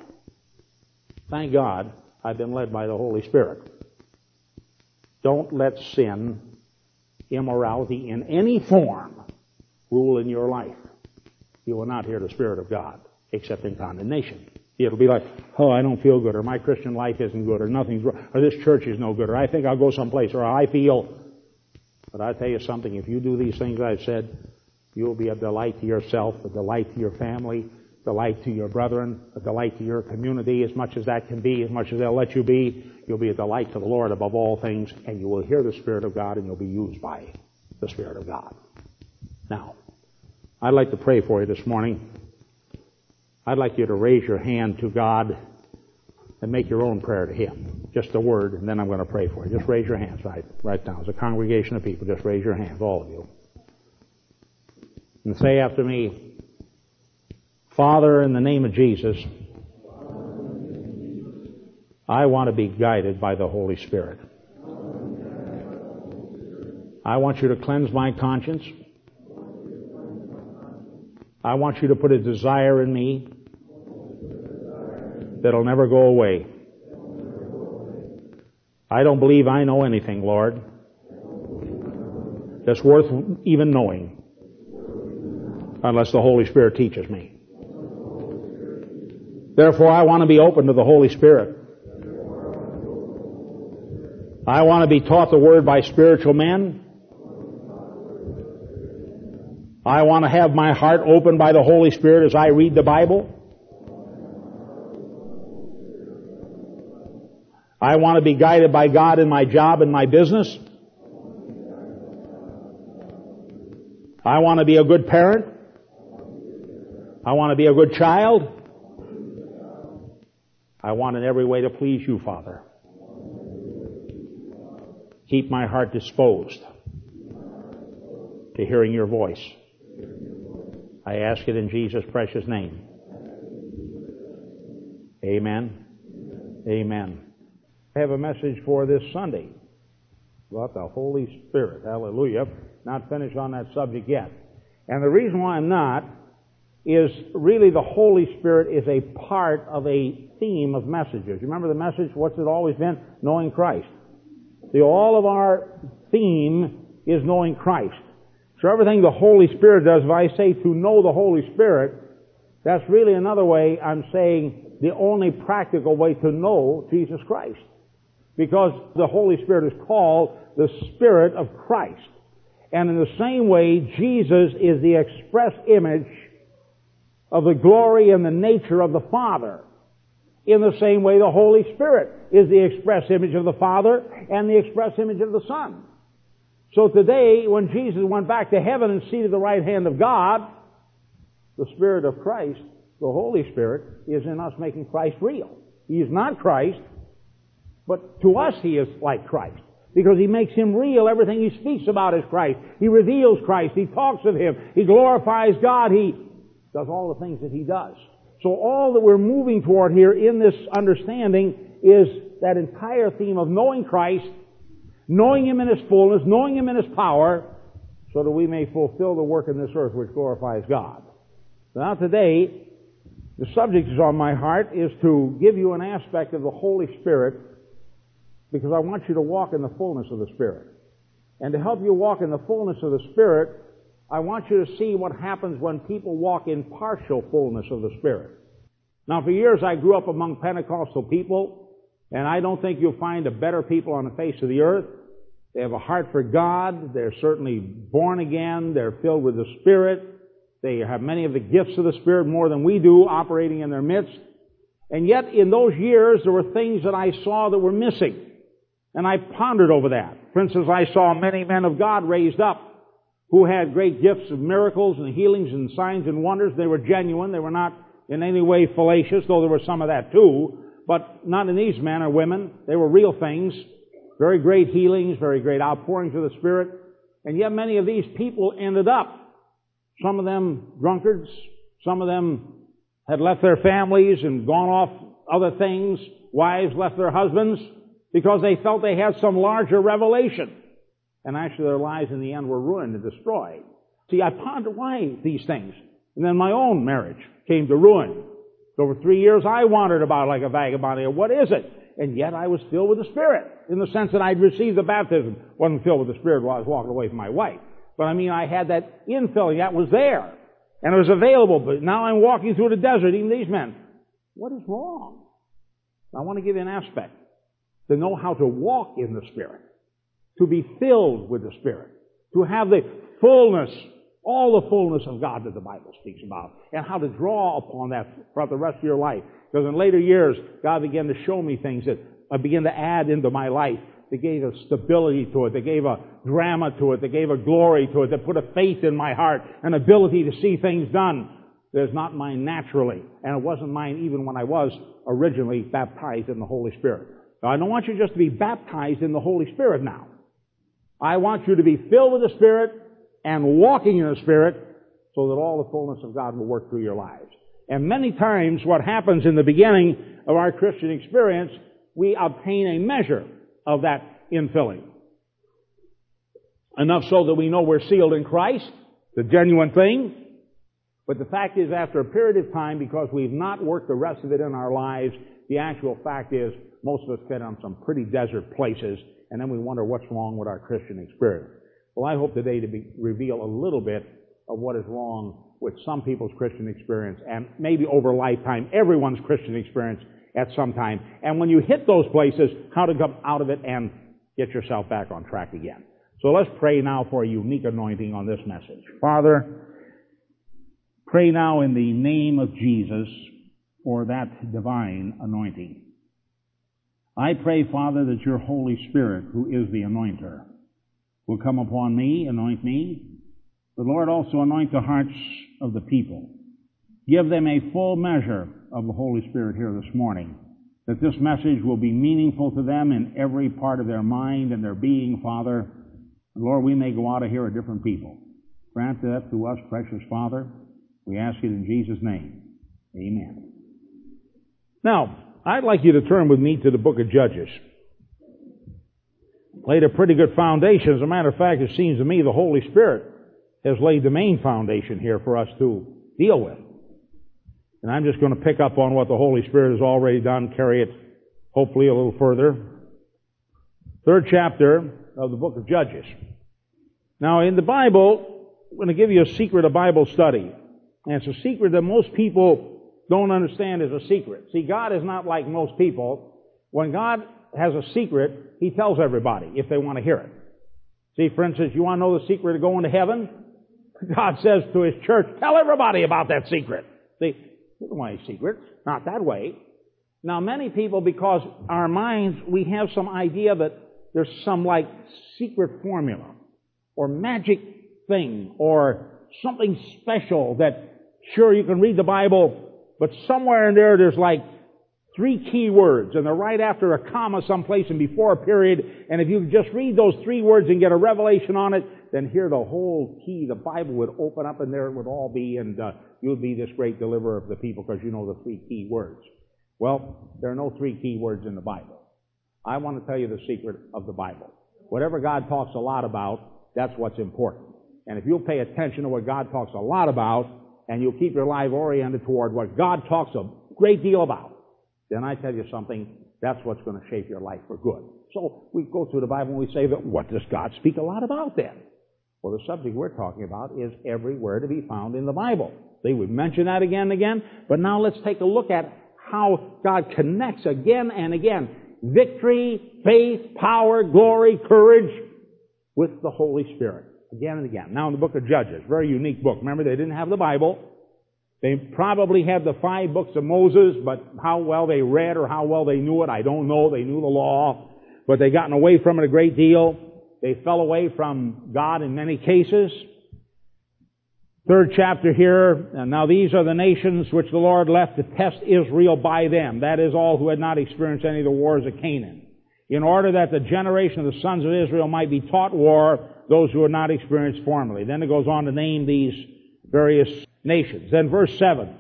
Thank God I've been led by the Holy Spirit. Don't let sin, immorality in any form rule in your life. You will not hear the Spirit of God except in condemnation. It'll be like, oh, I don't feel good, or my Christian life isn't good, or nothing's wrong, or this church is no good, or I think I'll go someplace, or I feel. But I tell you something, if you do these things I've said, you'll be a delight to yourself, a delight to your family, a delight to your brethren, a delight to your community, as much as that can be, as much as they'll let you be. You'll be a delight to the Lord above all things, and you will hear the Spirit of God, and you'll be used by the Spirit of God. Now, I'd like to pray for you this morning. I'd like you to raise your hand to God and make your own prayer to Him. Just a word, and then I'm going to pray for you. Just raise your hands right, right now. As a congregation of people, just raise your hands, all of you. And say after me, Father, in the name of Jesus, I want to be guided by the Holy Spirit. I want you to cleanse my conscience. I want you to put a desire in me that'll never go away. I don't believe I know anything, Lord, that's worth even knowing unless the Holy Spirit teaches me. Therefore, I want to be open to the Holy Spirit. I want to be taught the Word by spiritual men. I want to have my heart opened by the Holy Spirit as I read the Bible. I want to be guided by God in my job and my business. I want to be a good parent. I want to be a good child. I want in every way to please you, Father. Keep my heart disposed to hearing your voice. I ask it in Jesus' precious name. Amen. Amen. I have a message for this Sunday about the Holy Spirit. Hallelujah. Not finished on that subject yet. And the reason why I'm not is really the Holy Spirit is a part of a theme of messages. Remember the message? What's it always been? Knowing Christ. See, all of our theme is knowing Christ. So everything the Holy Spirit does, if I say to know the Holy Spirit, that's really another way I'm saying the only practical way to know Jesus Christ. Because the Holy Spirit is called the Spirit of Christ. And in the same way, Jesus is the express image of the glory and the nature of the Father. In the same way, the Holy Spirit is the express image of the Father and the express image of the Son. So today, when Jesus went back to heaven and seated at the right hand of God, the Spirit of Christ, the Holy Spirit, is in us making Christ real. He is not Christ, but to us he is like Christ. Because he makes him real. Everything he speaks about is Christ. He reveals Christ. He talks of him. He glorifies God. He does all the things that he does. So all that we're moving toward here in this understanding is that entire theme of knowing Christ, knowing Him in His fullness, knowing Him in His power, so that we may fulfill the work in this earth which glorifies God. Now today, the subject is on my heart is to give you an aspect of the Holy Spirit because I want you to walk in the fullness of the Spirit. And to help you walk in the fullness of the Spirit, I want you to see what happens when people walk in partial fullness of the Spirit. Now, for years I grew up among Pentecostal people, and I don't think you'll find a better people on the face of the earth. They have a heart for God. They're certainly born again. They're filled with the Spirit. They have many of the gifts of the Spirit more than we do operating in their midst. And yet, in those years, there were things that I saw that were missing. And I pondered over that. For instance, I saw many men of God raised up who had great gifts of miracles and healings and signs and wonders. They were genuine. They were not in any way fallacious, though there was some of that too, but not in these men or women. They were real things. Very great healings, very great outpourings of the Spirit. And yet many of these people ended up, some of them drunkards, some of them had left their families and gone off other things. Wives left their husbands because they felt they had some larger revelation. And actually their lives in the end were ruined and destroyed. See, I ponder why these things. And then my own marriage came to ruin. For three years I wandered about like a vagabond. Here. What is it? And yet I was filled with the Spirit in the sense that I'd received the baptism. Wasn't filled with the Spirit while I was walking away from my wife. But I mean, I had that infilling. That was there. And it was available. But now I'm walking through the desert, even these men. What is wrong? I want to give you an aspect. To know how to walk in the Spirit. To be filled with the Spirit. To have the fullness all the fullness of God that the Bible speaks about, and how to draw upon that throughout the rest of your life. Because in later years, God began to show me things that I began to add into my life. They gave a stability to it. They gave a drama to it. They gave a glory to it. They put a faith in my heart, an ability to see things done that's not mine naturally, and it wasn't mine even when I was originally baptized in the Holy Spirit. Now, I don't want you just to be baptized in the Holy Spirit now. I want you to be filled with the Spirit and walking in the Spirit so that all the fullness of God will work through your lives. And many times what happens in the beginning of our Christian experience, we obtain a measure of that infilling. Enough so that we know we're sealed in Christ, the genuine thing. But the fact is, after a period of time, because we've not worked the rest of it in our lives, the actual fact is, most of us get on some pretty desert places, and then we wonder what's wrong with our Christian experience. Well, I hope today to be, reveal a little bit of what is wrong with some people's Christian experience, and maybe over lifetime, everyone's Christian experience at some time. And when you hit those places, how to come out of it and get yourself back on track again. So let's pray now for a unique anointing on this message. Father, pray now in the name of Jesus for that divine anointing. I pray, Father, that your Holy Spirit, who is the anointer, will come upon me, anoint me, The Lord, also anoint the hearts of the people. Give them a full measure of the Holy Spirit here this morning, that this message will be meaningful to them in every part of their mind and their being, Father. Lord, we may go out of here a different people. Grant that to us, precious Father. We ask it in Jesus' name. Amen. Now, I'd like you to turn with me to the book of Judges. Laid a pretty good foundation. As a matter of fact, it seems to me the Holy Spirit has laid the main foundation here for us to deal with. And I'm just going to pick up on what the Holy Spirit has already done, carry it hopefully a little further. Third chapter of the book of Judges. Now, in the Bible, I'm going to give you a secret of Bible study. And it's a secret that most people don't understand is a secret. See, God is not like most people. When God has a secret, He tells everybody if they want to hear it. See, for instance, you want to know the secret of going to heaven? God says to His church, tell everybody about that secret. See, you don't want any secrets. Not that way. Now, many people, because our minds, we have some idea that there's some like secret formula or magic thing or something special that, sure, you can read the Bible, but somewhere in there there's like three key words and they're right after a comma someplace and before a period. And if you just read those three words and get a revelation on it, then here the whole key, the Bible would open up and there it would all be and uh, you would be this great deliverer of the people because you know the three key words. Well, there are no three key words in the Bible. I want to tell you the secret of the Bible. Whatever God talks a lot about, that's what's important. And if you'll pay attention to what God talks a lot about, and you'll keep your life oriented toward what God talks a great deal about, then I tell you something, that's what's going to shape your life for good. So we go through the Bible and we say that what does God speak a lot about then? Well, the subject we're talking about is everywhere to be found in the Bible. See, we've mentioned that again and again, but now let's take a look at how God connects again and again victory, faith, power, glory, courage with the Holy Spirit. Again and again. Now in the book of Judges, very unique book. Remember, they didn't have the Bible. They probably had the five books of Moses, but how well they read or how well they knew it, I don't know. They knew the law, but they gotten away from it a great deal. They fell away from God in many cases. Third chapter here, now these are the nations which the Lord left to test Israel by them. That is all who had not experienced any of the wars of Canaan. In order that the generation of the sons of Israel might be taught war, those who are not experienced formerly. Then it goes on to name these various nations. Then verse 7.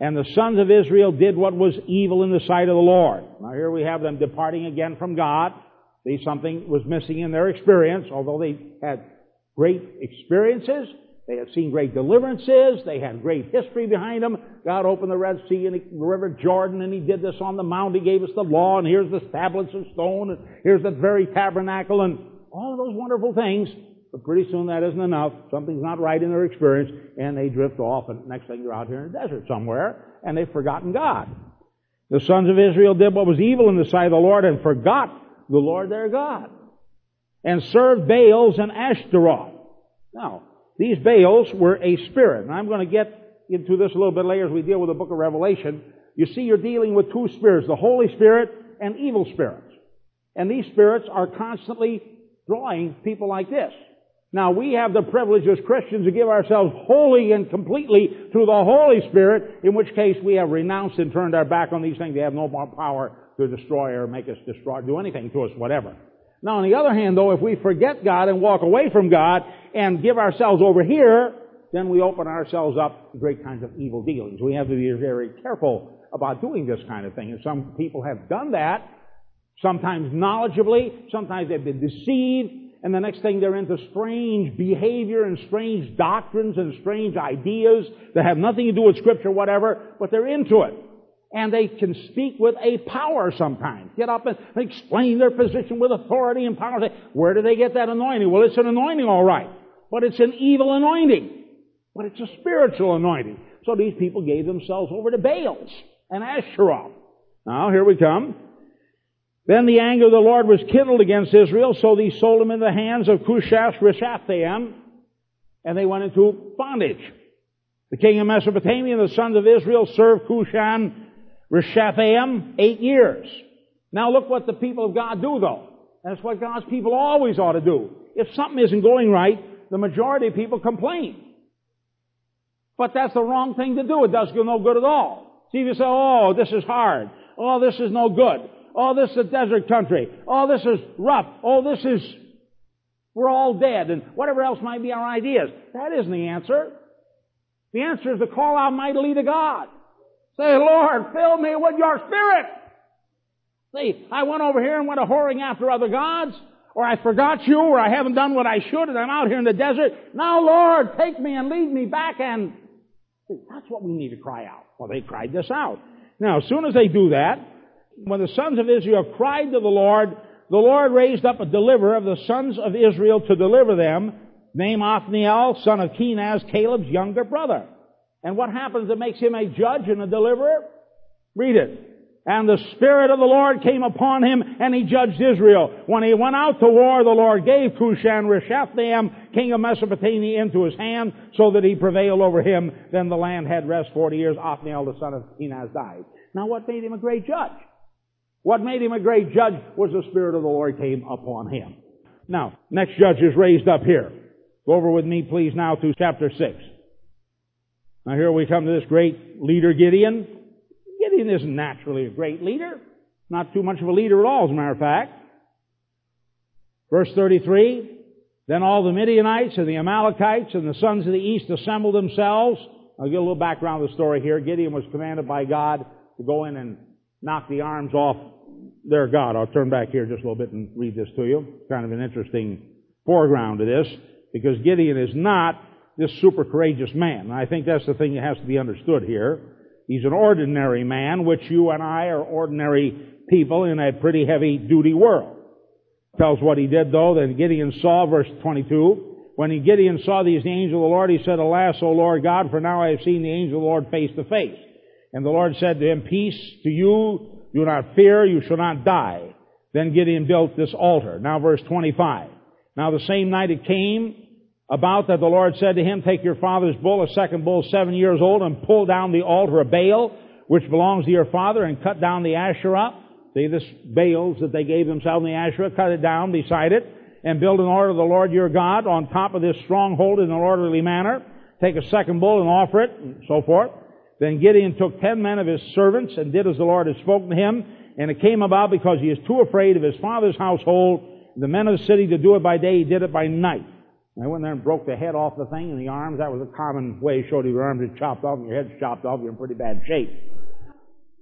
And the sons of Israel did what was evil in the sight of the Lord. Now here we have them departing again from God. See, something was missing in their experience, although they had great experiences. They had seen great deliverances. They had great history behind them. God opened the Red Sea and the River Jordan, and He did this on the mount. He gave us the law, and here's the tablets of stone, and here's the very tabernacle, and all of those wonderful things. But pretty soon that isn't enough. Something's not right in their experience, and they drift off, and next thing they're out here in the desert somewhere, and they've forgotten God. The sons of Israel did what was evil in the sight of the Lord and forgot the Lord their God, and served Baals and Ashtaroth. Now, these Baals were a spirit, and I'm going to get into this a little bit later as we deal with the book of Revelation. You see, you're dealing with two spirits, the Holy Spirit and evil spirits. And these spirits are constantly drawing people like this. Now we have the privilege as Christians to give ourselves wholly and completely to the Holy Spirit, in which case we have renounced and turned our back on these things. They have no more power to destroy or make us destroy, do anything to us, whatever. Now on the other hand though, if we forget God and walk away from God and give ourselves over here, then we open ourselves up to great kinds of evil dealings. We have to be very careful about doing this kind of thing. And some people have done that, sometimes knowledgeably, sometimes they've been deceived, and the next thing they're into strange behavior and strange doctrines and strange ideas that have nothing to do with Scripture, whatever, but they're into it. And they can speak with a power sometimes. Get up and explain their position with authority and power. Where do they get that anointing? Well, it's an anointing, all right. But it's an evil anointing. But it's a spiritual anointing. So these people gave themselves over to Baals and Asherah. Now, here we come. Then the anger of the Lord was kindled against Israel, so they sold them in the hands of Cushan Rishathaim, and they went into bondage. The king of Mesopotamia and the sons of Israel served Cushan Rishathaim eight years. Now look what the people of God do though. That's what God's people always ought to do. If something isn't going right, the majority of people complain. But that's the wrong thing to do. It does you no good at all. See, if you say, oh, this is hard. Oh, this is no good. Oh, this is a desert country. Oh, this is rough. Oh, this is, we're all dead. And whatever else might be our ideas. That isn't the answer. The answer is to call out mightily to God. Say, Lord, fill me with your spirit. See, I went over here and went a whoring after other gods, or I forgot you, or I haven't done what I should, and I'm out here in the desert. Now, Lord, take me and lead me back and see, that's what we need to cry out. Well, they cried this out. Now, as soon as they do that, when the sons of Israel cried to the Lord, the Lord raised up a deliverer of the sons of Israel to deliver them, named Othniel, son of Kenaz, Caleb's younger brother. And what happens that makes him a judge and a deliverer? Read it. And the Spirit of the Lord came upon him, and he judged Israel. When he went out to war, the Lord gave Cushan Rishathaim, king of Mesopotamia, into his hand, so that he prevailed over him. Then the land had rest forty years. Othniel, the son of Kenaz, died. Now what made him a great judge? What made him a great judge was the Spirit of the Lord came upon him. Now, next judge is raised up here. Go over with me, please, now to chapter 6. Now here we come to this great leader, Gideon. Gideon isn't naturally a great leader. Not too much of a leader at all, as a matter of fact. Verse 33, Then all the Midianites and the Amalekites and the sons of the east assembled themselves. I'll give a little background of the story here. Gideon was commanded by God to go in and knock the arms off their God. I'll turn back here just a little bit and read this to you. Kind of an interesting foreground to this, because Gideon is not this super courageous man. And I think that's the thing that has to be understood here. He's an ordinary man, which you and I are ordinary people in a pretty heavy duty world. Tells what he did though, that Gideon saw, verse 22, when Gideon saw these angels of the Lord, he said, Alas, O Lord God, for now I have seen the angel of the Lord face to face. And the Lord said to him, Peace to you, do not fear, you shall not die. Then Gideon built this altar. Now verse 25. Now the same night it came about that the Lord said to him, Take your father's bull, a second bull seven years old, and pull down the altar of Baal, which belongs to your father, and cut down the Asherah. See, this Baals that they gave themselves in the Asherah, cut it down beside it, and build an altar of the Lord your God on top of this stronghold in an orderly manner. Take a second bull and offer it, and so forth. Then Gideon took ten men of his servants and did as the Lord had spoken to him. And it came about because he is too afraid of his father's household, the men of the city to do it by day, he did it by night. I went there and broke the head off the thing and the arms. That was a common way. Showed you your arms are chopped off and your head's chopped off. You're in pretty bad shape.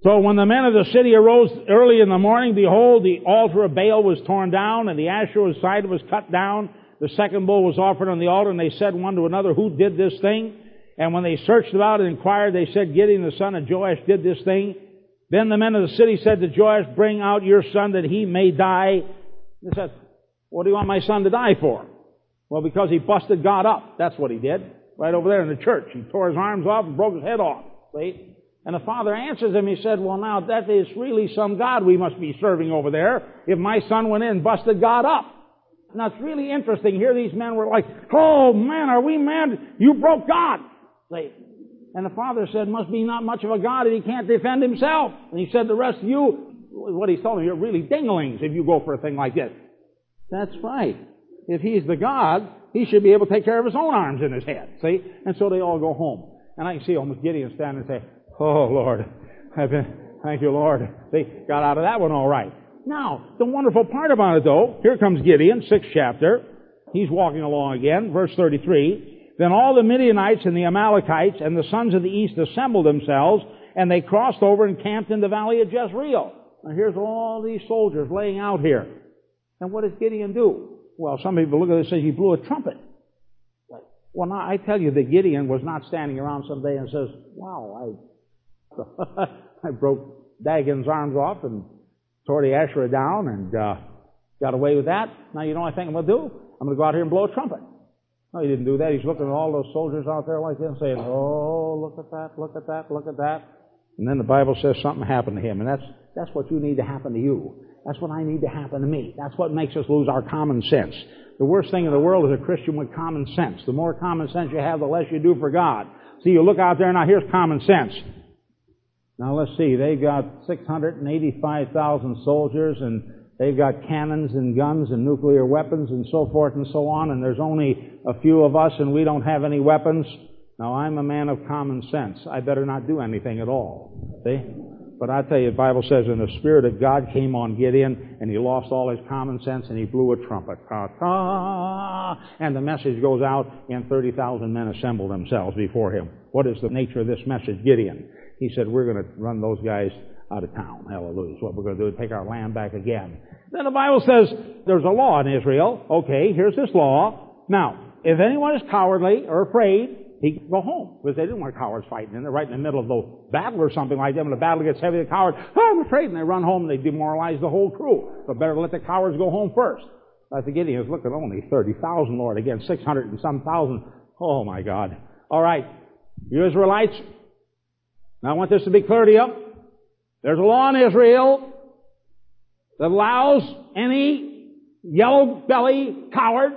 So when the men of the city arose early in the morning, behold, the altar of Baal was torn down and the Asherah side was cut down. The second bull was offered on the altar and they said one to another, who did this thing? And when they searched about and inquired, they said, Gideon the son of Joash did this thing. Then the men of the city said to Joash, bring out your son that he may die. They said, what do you want my son to die for? Well, because he busted God up. That's what he did. Right over there in the church. He tore his arms off and broke his head off. See? And the father answers him. He said, well now that is really some God we must be serving over there if my son went in and busted God up. Now it's really interesting. Here these men were like, oh man, are we mad? You broke God. See? And the father said, must be not much of a God if he can't defend himself. And he said, the rest of you, what he's telling me, you're really dinglings if you go for a thing like this. That's right. if he's the God, he should be able to take care of his own arms and his head. See? And so they all go home. And I can see almost Gideon standing and say, Oh Lord, I've been, thank you Lord. They got out of that one all right. Now, the wonderful part about it though, here comes Gideon, sixth chapter. He's walking along again, verse 33. Then all the Midianites and the Amalekites and the sons of the east assembled themselves, and they crossed over and camped in the valley of Jezreel. Now here's all these soldiers laying out here. And what does Gideon do? Well, some people look at this and say he blew a trumpet. Well, now I tell you that Gideon was not standing around someday and says, wow, I, I broke Dagon's arms off and tore the Asherah down and uh, got away with that. Now you know what I think I'm going to do? I'm going to go out here and blow a trumpet. No, he didn't do that. He's looking at all those soldiers out there like this saying, oh, look at that, look at that, look at that. And then the Bible says something happened to him. And that's, that's what you need to happen to you. That's what I need to happen to me. That's what makes us lose our common sense. The worst thing in the world is a Christian with common sense. The more common sense you have, the less you do for God. See, you look out there now, here's common sense. Now let's see, they've got 685,000 soldiers and they've got cannons and guns and nuclear weapons and so forth and so on and there's only a few of us and we don't have any weapons. Now I'm a man of common sense. I better not do anything at all. See? But I tell you, the Bible says, and the Spirit of God came on Gideon, and he lost all his common sense, and he blew a trumpet. Ta ta! And the message goes out, and 30,000 men assemble themselves before him. What is the nature of this message, Gideon? He said, we're going to run those guys out of town. Hallelujah. What we're going to do, is take our land back again. Then the Bible says there's a law in Israel. Okay, here's this law. Now, if anyone is cowardly or afraid, he can go home because they didn't want cowards fighting in there right in the middle of the battle or something like that. When the battle gets heavy, the cowards, oh, I'm afraid, and they run home and they demoralize the whole crew. So better let the cowards go home first. I the Gideon was looking only 30,000, Lord, again, 600 and some thousand. Oh my God. All right. You Israelites, now I want this to be clear to you. There's a law in Israel that allows any yellow belly coward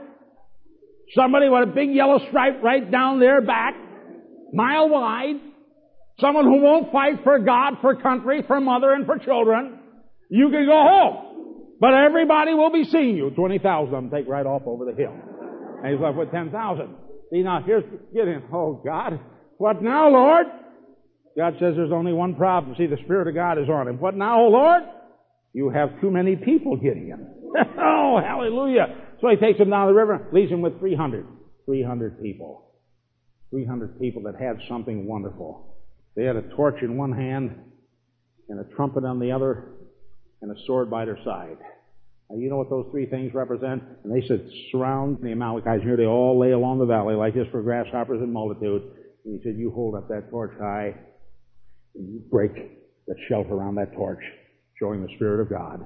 Somebody with a big yellow stripe right down their back, mile wide. Someone who won't fight for God, for country, for mother, and for children. You can go home. But everybody will be seeing you. 20,000 of them take right off over the hill. And he's left with 10,000. See, now here's, Gideon. Oh, God. What now, Lord? God says there's only one problem. See, the Spirit of God is on him. What now, O Lord? You have too many people, Gideon. oh, hallelujah. So he takes them down the river, leaves them with 300. 300 people. 300 people that had something wonderful. They had a torch in one hand and a trumpet on the other and a sword by their side. Now, you know what those three things represent? And they said, surround the Amalekites here. They all lay along the valley like this for grasshoppers in multitude. And he said, you hold up that torch high and you break the shelter around that torch, showing the Spirit of God.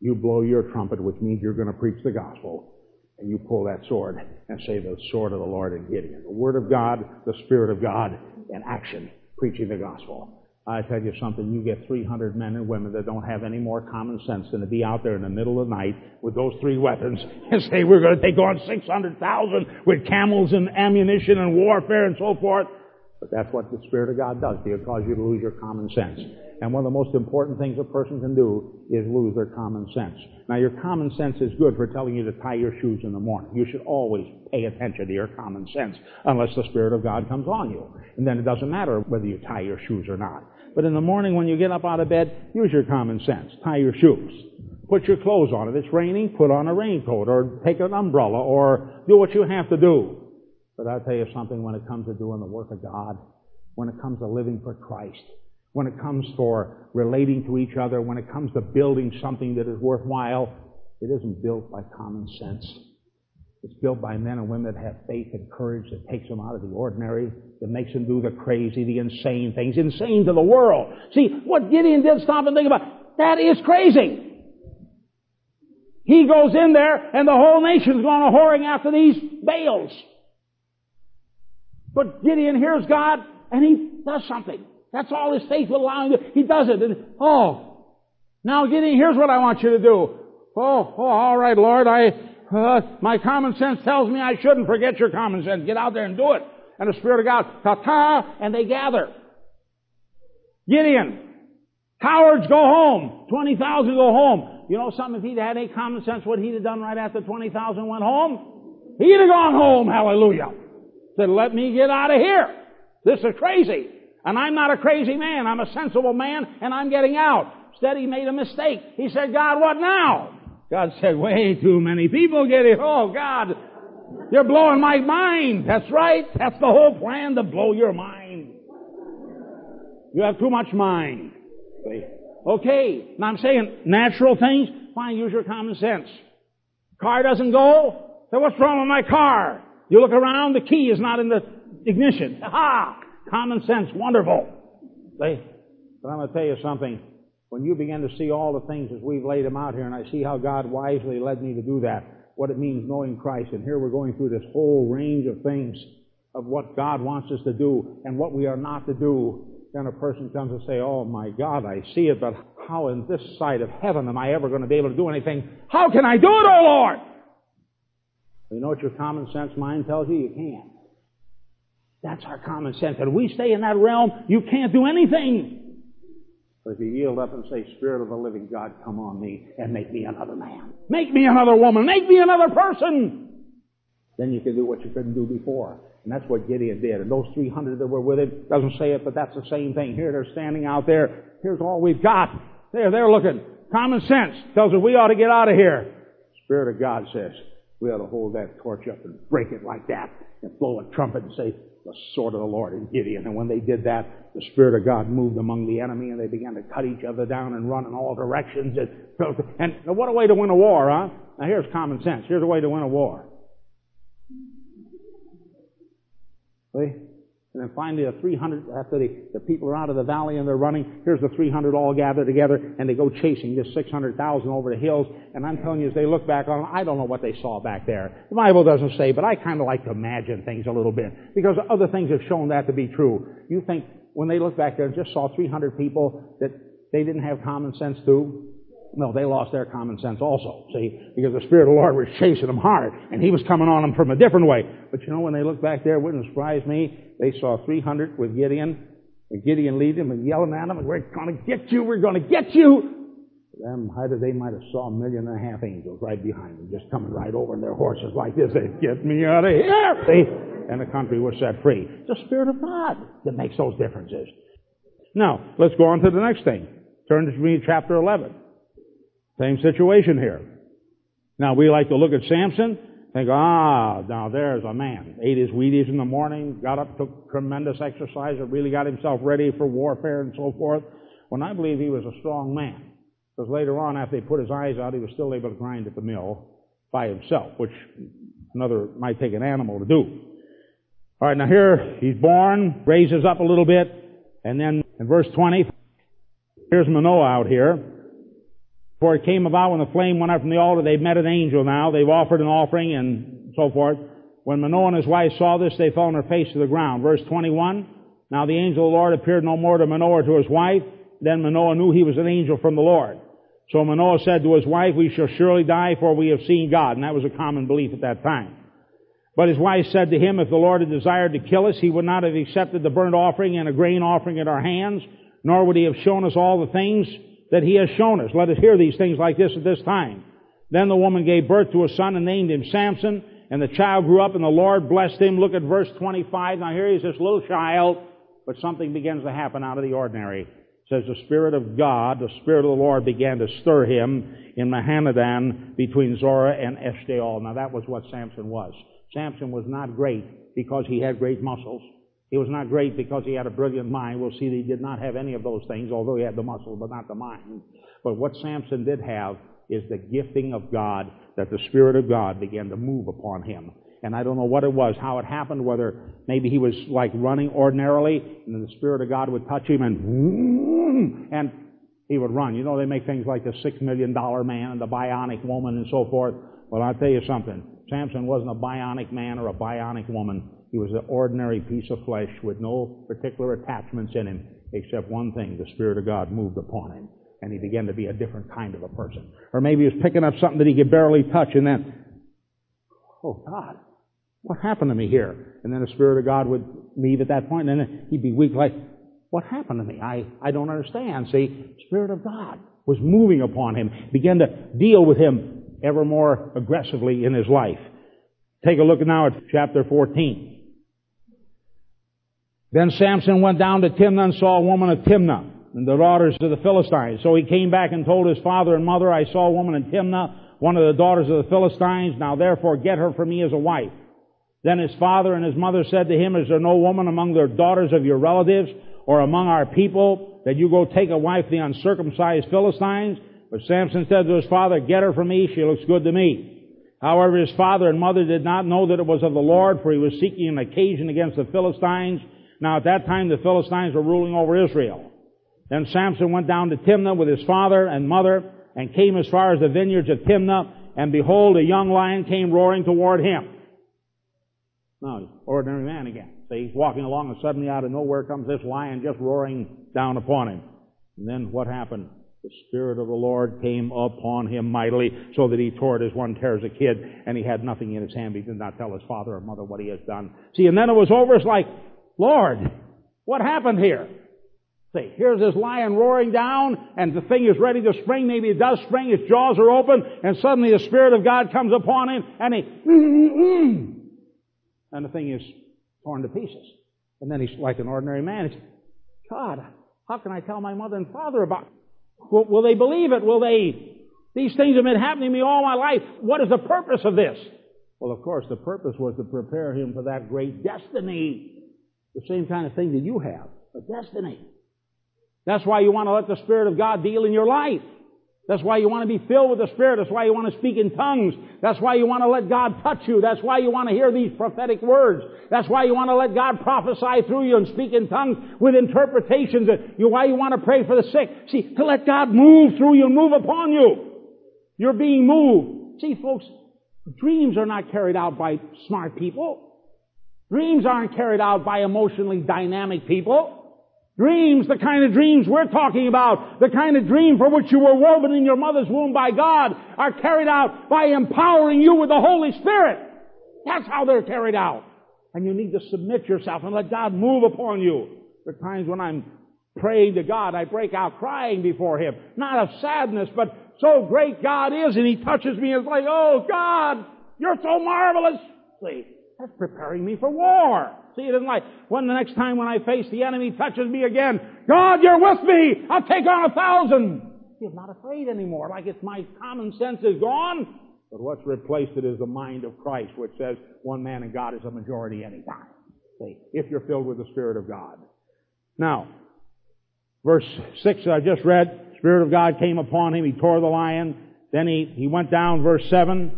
You blow your trumpet, which means you're going to preach the gospel. And you pull that sword and say the sword of the Lord in Gideon. The Word of God, the Spirit of God, in action, preaching the gospel. I tell you something, you get 300 men and women that don't have any more common sense than to be out there in the middle of the night with those three weapons and say, we're going to take on 600,000 with camels and ammunition and warfare and so forth. But that's what the Spirit of God does. He'll cause you to lose your common sense. And one of the most important things a person can do is lose their common sense. Now, your common sense is good for telling you to tie your shoes in the morning. You should always pay attention to your common sense, unless the Spirit of God comes on you. And then it doesn't matter whether you tie your shoes or not. But in the morning when you get up out of bed, use your common sense. Tie your shoes. Put your clothes on. If it's raining, put on a raincoat or take an umbrella or do what you have to do. But I'll tell you something when it comes to doing the work of God, when it comes to living for Christ, when it comes for relating to each other, when it comes to building something that is worthwhile, it isn't built by common sense. It's built by men and women that have faith and courage that takes them out of the ordinary, that makes them do the crazy, the insane things, insane to the world. See, what Gideon did, stop and think about, that is crazy. He goes in there and the whole nation's going a whoring after these Baals. But Gideon hears God and he does something. That's all his faith will allow him to do. He does it. And, oh, now Gideon, here's what I want you to do. Oh, oh, all right, Lord, I, uh, my common sense tells me I shouldn't forget your common sense. Get out there and do it. And the Spirit of God, ta-ta, and they gather. Gideon, Cowards go home. 20,000 go home. You know something? If he'd had any common sense, what he'd have done right after 20,000 went home? He'd have gone home. Hallelujah. Said, let me get out of here. This is crazy. And I'm not a crazy man. I'm a sensible man and I'm getting out. Instead, he made a mistake. He said, God, what now? God said, way too many people Gideon. Oh, God, you're blowing my mind. That's right. That's the whole plan to blow your mind. You have too much mind. Okay. Now I'm saying natural things, fine, use your common sense. Car doesn't go? Say, what's wrong with my car? You look around, the key is not in the ignition. Aha! Common sense, wonderful. See? But I'm going to tell you something. When you begin to see all the things as we've laid them out here, and I see how God wisely led me to do that, what it means knowing Christ, and here we're going through this whole range of things of what God wants us to do and what we are not to do, then a person comes and say, Oh my God, I see it, but how in this side of heaven am I ever going to be able to do anything? How can I do it, oh Lord? You know what your common sense mind tells you? You can't. That's our common sense. And we stay in that realm, you can't do anything. But if you yield up and say, Spirit of the living God, come on me and make me another man. Make me another woman. Make me another person. Then you can do what you couldn't do before. And that's what Gideon did. And those 300 that were with him, doesn't say it, but that's the same thing. Here they're standing out there. Here's all we've got. There, they're looking. Common sense tells us we ought to get out of here. Spirit of God says, we ought to hold that torch up and break it like that and blow a trumpet and say, the sword of the Lord in Gideon. And when they did that, the Spirit of God moved among the enemy and they began to cut each other down and run in all directions. And, and what a way to win a war, huh? Now here's common sense. Here's a way to win a war. See? And then finally the 300, after the, the people are out of the valley and they're running, here's the 300 all gathered together and they go chasing this 600,000 over the hills. And I'm telling you, as they look back on I don't know what they saw back there. The Bible doesn't say, but I kind of like to imagine things a little bit because other things have shown that to be true. You think when they look back there and just saw 300 people that they didn't have common sense too? No, they lost their common sense also, see, because the Spirit of the Lord was chasing them hard, and He was coming on them from a different way. But you know, when they looked back there, it wouldn't surprise me, they saw 300 with Gideon, and Gideon leading them and yelling at them, and we're gonna get you, we're gonna get you! Them, did they might have saw a million and a half angels right behind them, just coming right over in their horses like this, they'd get me out of here! See? And the country was set free. It's the Spirit of God that makes those differences. Now, let's go on to the next thing. Turn to me chapter 11. Same situation here. Now we like to look at Samson, think, ah, now there's a man. Ate his Wheaties in the morning, got up, took tremendous exercise, and really got himself ready for warfare and so forth. When I believe he was a strong man. Because later on, after they put his eyes out, he was still able to grind at the mill by himself, which another might take an animal to do. All right, now here he's born, raises up a little bit, and then in verse 20, here's Manoah out here. For it came about when the flame went up from the altar, they met an angel now. They've offered an offering and so forth. When Manoah and his wife saw this, they fell on their face to the ground. Verse 21. Now the angel of the Lord appeared no more to Manoah to his wife. Then Manoah knew he was an angel from the Lord. So Manoah said to his wife, We shall surely die, for we have seen God. And that was a common belief at that time. But his wife said to him, If the Lord had desired to kill us, he would not have accepted the burnt offering and a grain offering at our hands, nor would he have shown us all the things that he has shown us. Let us hear these things like this at this time. Then the woman gave birth to a son and named him Samson, and the child grew up and the Lord blessed him. Look at verse 25. Now here he's this little child, but something begins to happen out of the ordinary. It says the Spirit of God, the Spirit of the Lord began to stir him in Mahaneh-dan between Zorah and Eshtaol. Now that was what Samson was. Samson was not great because he had great muscles. He was not great because he had a brilliant mind. We'll see that he did not have any of those things, although he had the muscle, but not the mind. But what Samson did have is the gifting of God, that the Spirit of God began to move upon him. And I don't know what it was, how it happened, whether maybe he was like running ordinarily, and then the Spirit of God would touch him and, and he would run. You know, they make things like the six million dollar man and the bionic woman and so forth. Well, I'll tell you something. Samson wasn't a bionic man or a bionic woman. He was an ordinary piece of flesh with no particular attachments in him, except one thing, the Spirit of God moved upon him. And he began to be a different kind of a person. Or maybe he was picking up something that he could barely touch and then, oh God, what happened to me here? And then the Spirit of God would leave at that point and then he'd be weak like, What happened to me? I, I don't understand. See, Spirit of God was moving upon him, began to deal with him ever more aggressively in his life. Take a look now at chapter 14. Then Samson went down to Timnah and saw a woman of Timnah and the daughters of the Philistines. So he came back and told his father and mother, I saw a woman in Timnah, one of the daughters of the Philistines. Now therefore get her for me as a wife. Then his father and his mother said to him, Is there no woman among the daughters of your relatives or among our people that you go take a wife the uncircumcised Philistines? But Samson said to his father, Get her for me, she looks good to me. However, his father and mother did not know that it was of the Lord, for he was seeking an occasion against the Philistines. Now at that time the Philistines were ruling over Israel. Then Samson went down to Timnah with his father and mother, and came as far as the vineyards of Timnah, and behold, a young lion came roaring toward him. Now, ordinary man again. See, he's walking along, and suddenly out of nowhere comes this lion just roaring down upon him. And then what happened? The Spirit of the Lord came upon him mightily, so that he tore it as one tears a kid, and he had nothing in his hand. He did not tell his father or mother what he has done. See, and then it was over. It's like, Lord, what happened here? See, here's this lion roaring down, and the thing is ready to spring. Maybe it does spring. Its jaws are open, and suddenly the Spirit of God comes upon him, and he, and the thing is torn to pieces. And then he's like an ordinary man. He's, God, how can I tell my mother and father about? Will, will they believe it? Will they? These things have been happening to me all my life. What is the purpose of this? Well, of course, the purpose was to prepare him for that great destiny. The same kind of thing that you have, a destiny. That's why you want to let the Spirit of God deal in your life. That's why you want to be filled with the Spirit. That's why you want to speak in tongues. That's why you want to let God touch you. That's why you want to hear these prophetic words. That's why you want to let God prophesy through you and speak in tongues with interpretations. Why you want to pray for the sick. See, to let God move through you and move upon you. You're being moved. See, folks, dreams are not carried out by smart people. Dreams aren't carried out by emotionally dynamic people. Dreams, the kind of dreams we're talking about, the kind of dream for which you were woven in your mother's womb by God, are carried out by empowering you with the Holy Spirit. That's how they're carried out. And you need to submit yourself and let God move upon you. There are times when I'm praying to God, I break out crying before Him. Not of sadness, but so great God is, and He touches me, and it's like, oh God, you're so marvelous. See, that's preparing me for war. See it in life. When the next time when I face the enemy touches me again, God, you're with me. I'll take on a thousand. I'm not afraid anymore. Like it's my common sense is gone. But what's replaced it is the mind of Christ, which says one man in God is a majority anytime. See, if you're filled with the Spirit of God. Now, verse 6 that I just read, Spirit of God came upon him, he tore the lion, then he, he went down, verse 7,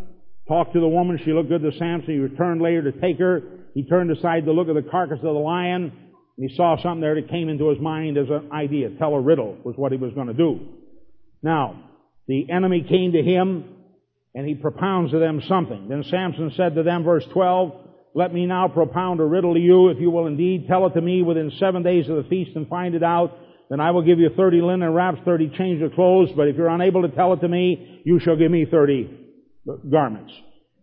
talked to the woman. She looked good to Samson. He returned later to take her. He turned aside to look at the carcass of the lion, and he saw something there that came into his mind as an idea. Tell a riddle was what he was going to do. Now, the enemy came to him, and he propounds to them something. Then Samson said to them, verse 12, Let me now propound a riddle to you. If you will indeed tell it to me within seven days of the feast and find it out, then I will give you 30 linen wraps, 30 change of clothes. But if you're unable to tell it to me, you shall give me 30 garments.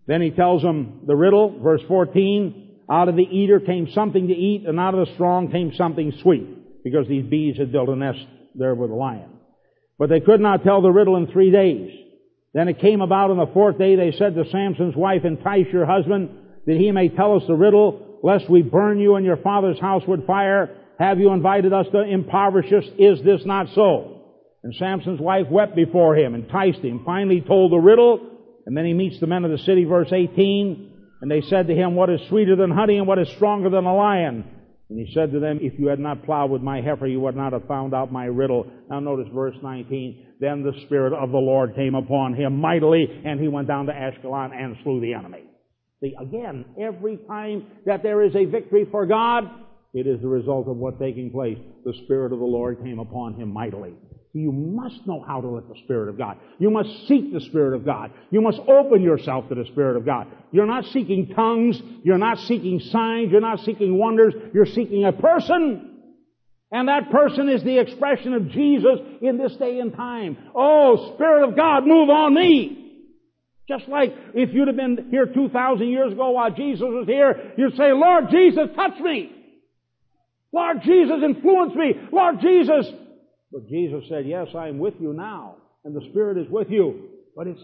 Then he tells them the riddle, verse 14, out of the eater came something to eat, and out of the strong came something sweet, because these bees had built a nest there with the lion. But they could not tell the riddle in three days. Then it came about on the fourth day, they said to Samson's wife, entice your husband, that he may tell us the riddle, lest we burn you and your father's house with fire. Have you invited us to impoverish us? Is this not so? And Samson's wife wept before him, enticed him, finally told the riddle, and then he meets the men of the city, verse 18, and they said to him, What is sweeter than honey and what is stronger than a lion? And he said to them, If you had not plowed with my heifer, you would not have found out my riddle. Now notice verse 19. Then the Spirit of the Lord came upon him mightily, and he went down to Ashkelon and slew the enemy. See, again, every time that there is a victory for God, it is the result of what taking place. The Spirit of the Lord came upon him mightily. You must know how to let the Spirit of God. You must seek the Spirit of God. You must open yourself to the Spirit of God. You're not seeking tongues. You're not seeking signs. You're not seeking wonders. You're seeking a person. And that person is the expression of Jesus in this day and time. Oh, Spirit of God, move on me. Just like if you'd have been here 2,000 years ago while Jesus was here, you'd say, Lord Jesus, touch me. Lord Jesus, influence me. Lord Jesus. But Jesus said, Yes, I am with you now, and the Spirit is with you. But it's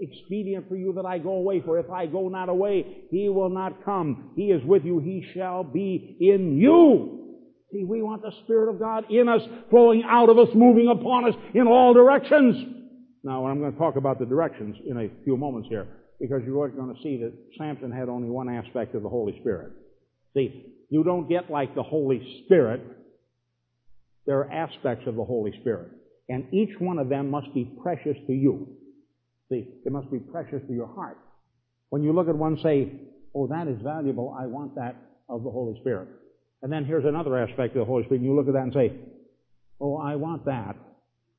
expedient for you that I go away, for if I go not away, He will not come. He is with you, He shall be in you. See, we want the Spirit of God in us, flowing out of us, moving upon us in all directions. Now, I'm going to talk about the directions in a few moments here, because you're going to see that Samson had only one aspect of the Holy Spirit. See, you don't get like the Holy Spirit. There are aspects of the Holy Spirit. And each one of them must be precious to you. See, it must be precious to your heart. When you look at one, say, oh, that is valuable, I want that of the Holy Spirit. And then here's another aspect of the Holy Spirit, and you look at that and say, oh, I want that.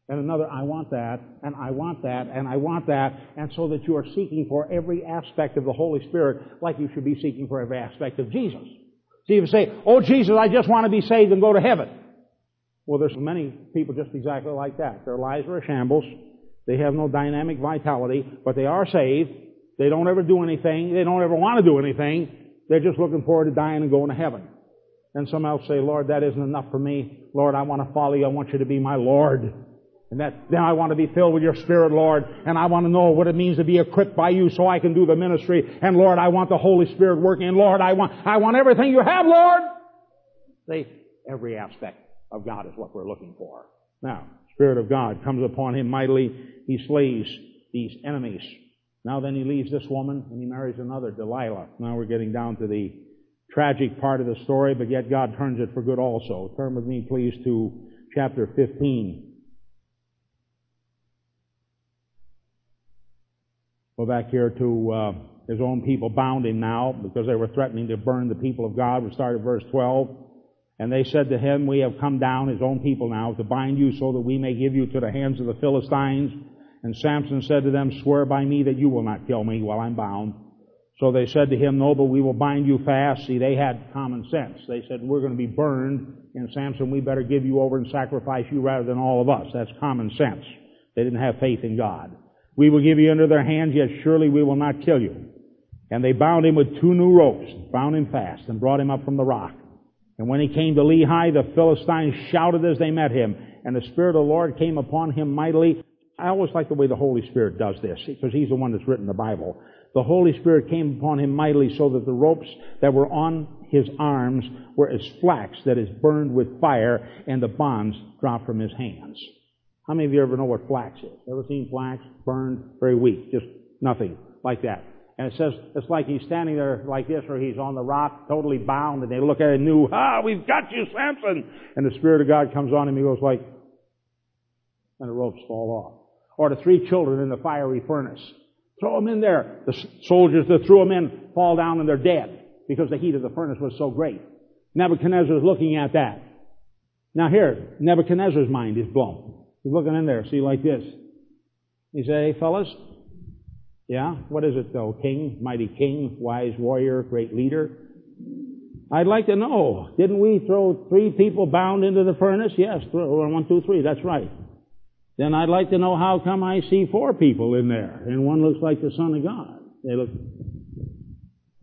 And another, I want that, and I want that, and I want that, and so that you are seeking for every aspect of the Holy Spirit like you should be seeking for every aspect of Jesus. So you say, oh Jesus, I just want to be saved and go to heaven. Well, there's many people just exactly like that. Their lives are a shambles. They have no dynamic vitality, but they are saved. They don't ever do anything. They don't ever want to do anything. They're just looking forward to dying and going to heaven. And some else say, Lord, that isn't enough for me. Lord, I want to follow you. I want you to be my Lord. And that, then I want to be filled with your Spirit, Lord. And I want to know what it means to be equipped by you so I can do the ministry. And Lord, I want the Holy Spirit working. And Lord, I want, I want everything you have, Lord. See, every aspect of God is what we're looking for. Now, Spirit of God comes upon him mightily. He slays these enemies. Now then he leaves this woman and he marries another, Delilah. Now we're getting down to the tragic part of the story, but yet God turns it for good also. Turn with me, please, to chapter 15. Go back here to uh, his own people bound him now because they were threatening to burn the people of God. We start at verse 12. And they said to him, We have come down, his own people now, to bind you so that we may give you to the hands of the Philistines. And Samson said to them, Swear by me that you will not kill me while I'm bound. So they said to him, No, but we will bind you fast. See, they had common sense. They said, We're going to be burned, and Samson, we better give you over and sacrifice you rather than all of us. That's common sense. They didn't have faith in God. We will give you into their hands, yet surely we will not kill you. And they bound him with two new ropes, bound him fast, and brought him up from the rock. And when he came to Lehi, the Philistines shouted as they met him, and the Spirit of the Lord came upon him mightily. I always like the way the Holy Spirit does this, because he's the one that's written the Bible. The Holy Spirit came upon him mightily so that the ropes that were on his arms were as flax that is burned with fire, and the bonds dropped from his hands. How many of you ever know what flax is? Ever seen flax burned? Very weak, just nothing like that. And it says it's like he's standing there like this, or he's on the rock, totally bound, and they look at him and knew, ah, we've got you, Samson. And the Spirit of God comes on him, he goes like, and the ropes fall off. Or the three children in the fiery furnace. Throw them in there. The soldiers that threw them in fall down and they're dead because the heat of the furnace was so great. Nebuchadnezzar is looking at that. Now here, Nebuchadnezzar's mind is blown. He's looking in there, see, like this. He say, hey, fellas, yeah, what is it though? King, mighty king, wise warrior, great leader. I'd like to know, didn't we throw three people bound into the furnace? Yes, uh, one, two, three, that's right. Then I'd like to know how come I see four people in there, and one looks like the Son of God. They look,